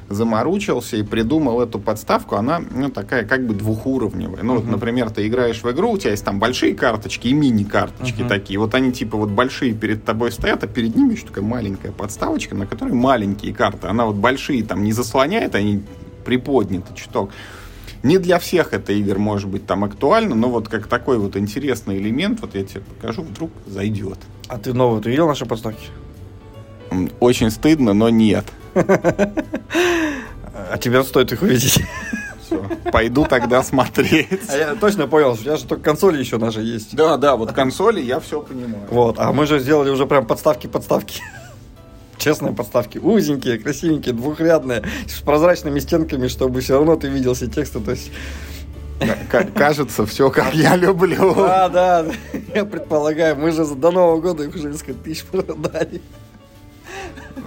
заморучился и придумал эту подставку, она, ну, такая как бы двухуровневая. Ну, uh-huh. вот, например, ты играешь в игру, у тебя есть там большие карточки и мини-карточки uh-huh. такие. Вот они типа вот большие перед тобой стоят, а перед ними еще такая маленькая подставочка, на которой маленькие карты. Она вот большие там не заслоняет, они приподняты чуток. Не для всех это игр может быть там актуально, но вот как такой вот интересный элемент, вот я тебе покажу, вдруг зайдет. А ты новую, ты видел наши подставки? Очень стыдно, но нет. (laughs) А тебе стоит их увидеть. Пойду тогда смотреть. А я точно понял, у тебя же только консоли еще наши есть. Да, да, вот консоли я все понимаю. Вот, а мы же сделали уже прям подставки-подставки. (laughs) Честные подставки. Узенькие, красивенькие, двухрядные, с прозрачными стенками, чтобы все равно ты видел все тексты. То есть Кажется, все как я люблю. Да, да, (laughs) я предполагаю, мы же до Нового года их уже несколько тысяч продали.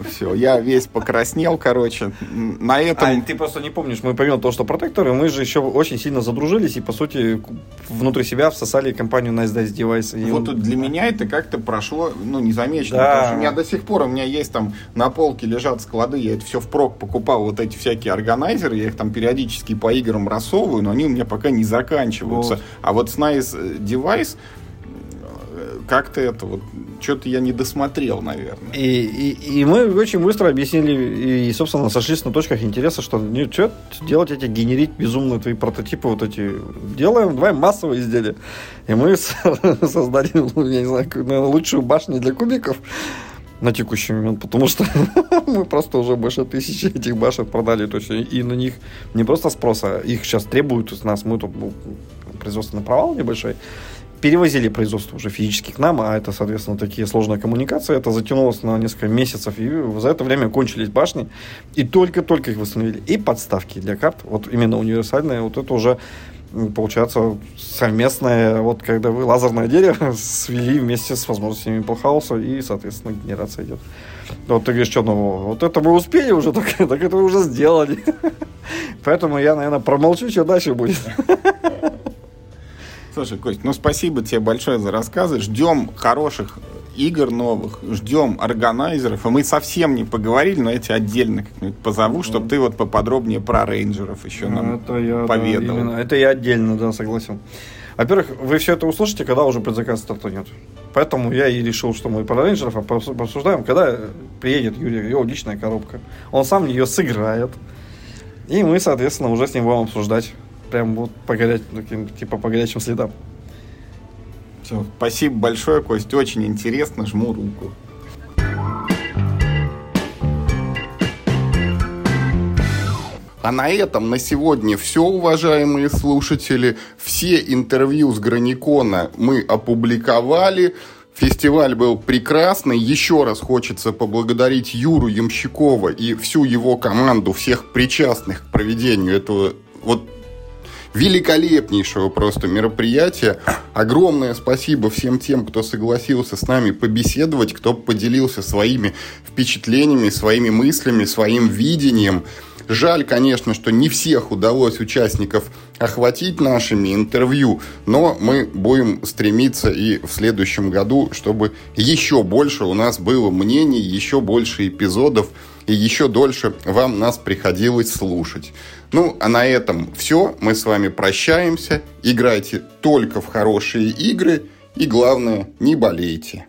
Все, я весь покраснел, короче. На этом... А, ты просто не помнишь, мы помимо того, что протекторы, мы же еще очень сильно задружились и, по сути, внутри себя всосали компанию Nice Dice Device. И вот он... для меня это как-то прошло, ну, незамеченно. Да. Потому что у меня до сих пор, у меня есть там на полке лежат склады, я это все впрок покупал, вот эти всякие органайзеры, я их там периодически по играм рассовываю, но они у меня пока не заканчиваются. Вот. А вот с Nice Device как-то это вот что-то я не досмотрел, наверное. И, и, и мы очень быстро объяснили и, собственно, сошлись на точках интереса, что ну, что делать эти, генерить безумные твои прототипы вот эти. Делаем, давай массовые изделия. И мы (laughs) создали, ну, я не знаю, наверное, лучшую башню для кубиков на текущий момент, потому что (laughs) мы просто уже больше тысячи этих башен продали, то есть и на них не просто спроса, их сейчас требуют из нас, мы тут был производственный провал небольшой, перевозили производство уже физически к нам, а это, соответственно, такие сложные коммуникации. Это затянулось на несколько месяцев, и за это время кончились башни, и только-только их восстановили. И подставки для карт, вот именно универсальные, вот это уже получается совместное, вот когда вы лазерное дерево (laughs) свели вместе с возможностями Палхауса, и, соответственно, генерация идет. Вот ты говоришь, что нового? Вот это мы успели уже, (laughs) так, так это мы уже сделали. (laughs) Поэтому я, наверное, промолчу, что дальше будет. Слушай, Кость, ну спасибо тебе большое за рассказы. Ждем хороших игр новых, ждем органайзеров. И мы совсем не поговорили, но я тебя отдельно как-нибудь позову, чтобы ты вот поподробнее про рейнджеров еще нам это я, поведал. Да, именно. это я отдельно, да, согласен. Во-первых, вы все это услышите, когда уже предзаказ стартанет. Поэтому я и решил, что мы про рейнджеров обсуждаем, когда приедет Юрий, его личная коробка. Он сам ее сыграет. И мы, соответственно, уже с ним будем обсуждать. Прям вот по горячим, таким, типа по горячим следам. Все, спасибо большое, Кость, очень интересно, жму руку. А на этом на сегодня все, уважаемые слушатели. Все интервью с Граникона мы опубликовали. Фестиваль был прекрасный. Еще раз хочется поблагодарить Юру Ямщикова и всю его команду, всех причастных к проведению этого вот великолепнейшего просто мероприятия. Огромное спасибо всем тем, кто согласился с нами побеседовать, кто поделился своими впечатлениями, своими мыслями, своим видением. Жаль, конечно, что не всех удалось участников охватить нашими интервью, но мы будем стремиться и в следующем году, чтобы еще больше у нас было мнений, еще больше эпизодов и еще дольше вам нас приходилось слушать. Ну, а на этом все. Мы с вами прощаемся. Играйте только в хорошие игры и, главное, не болейте.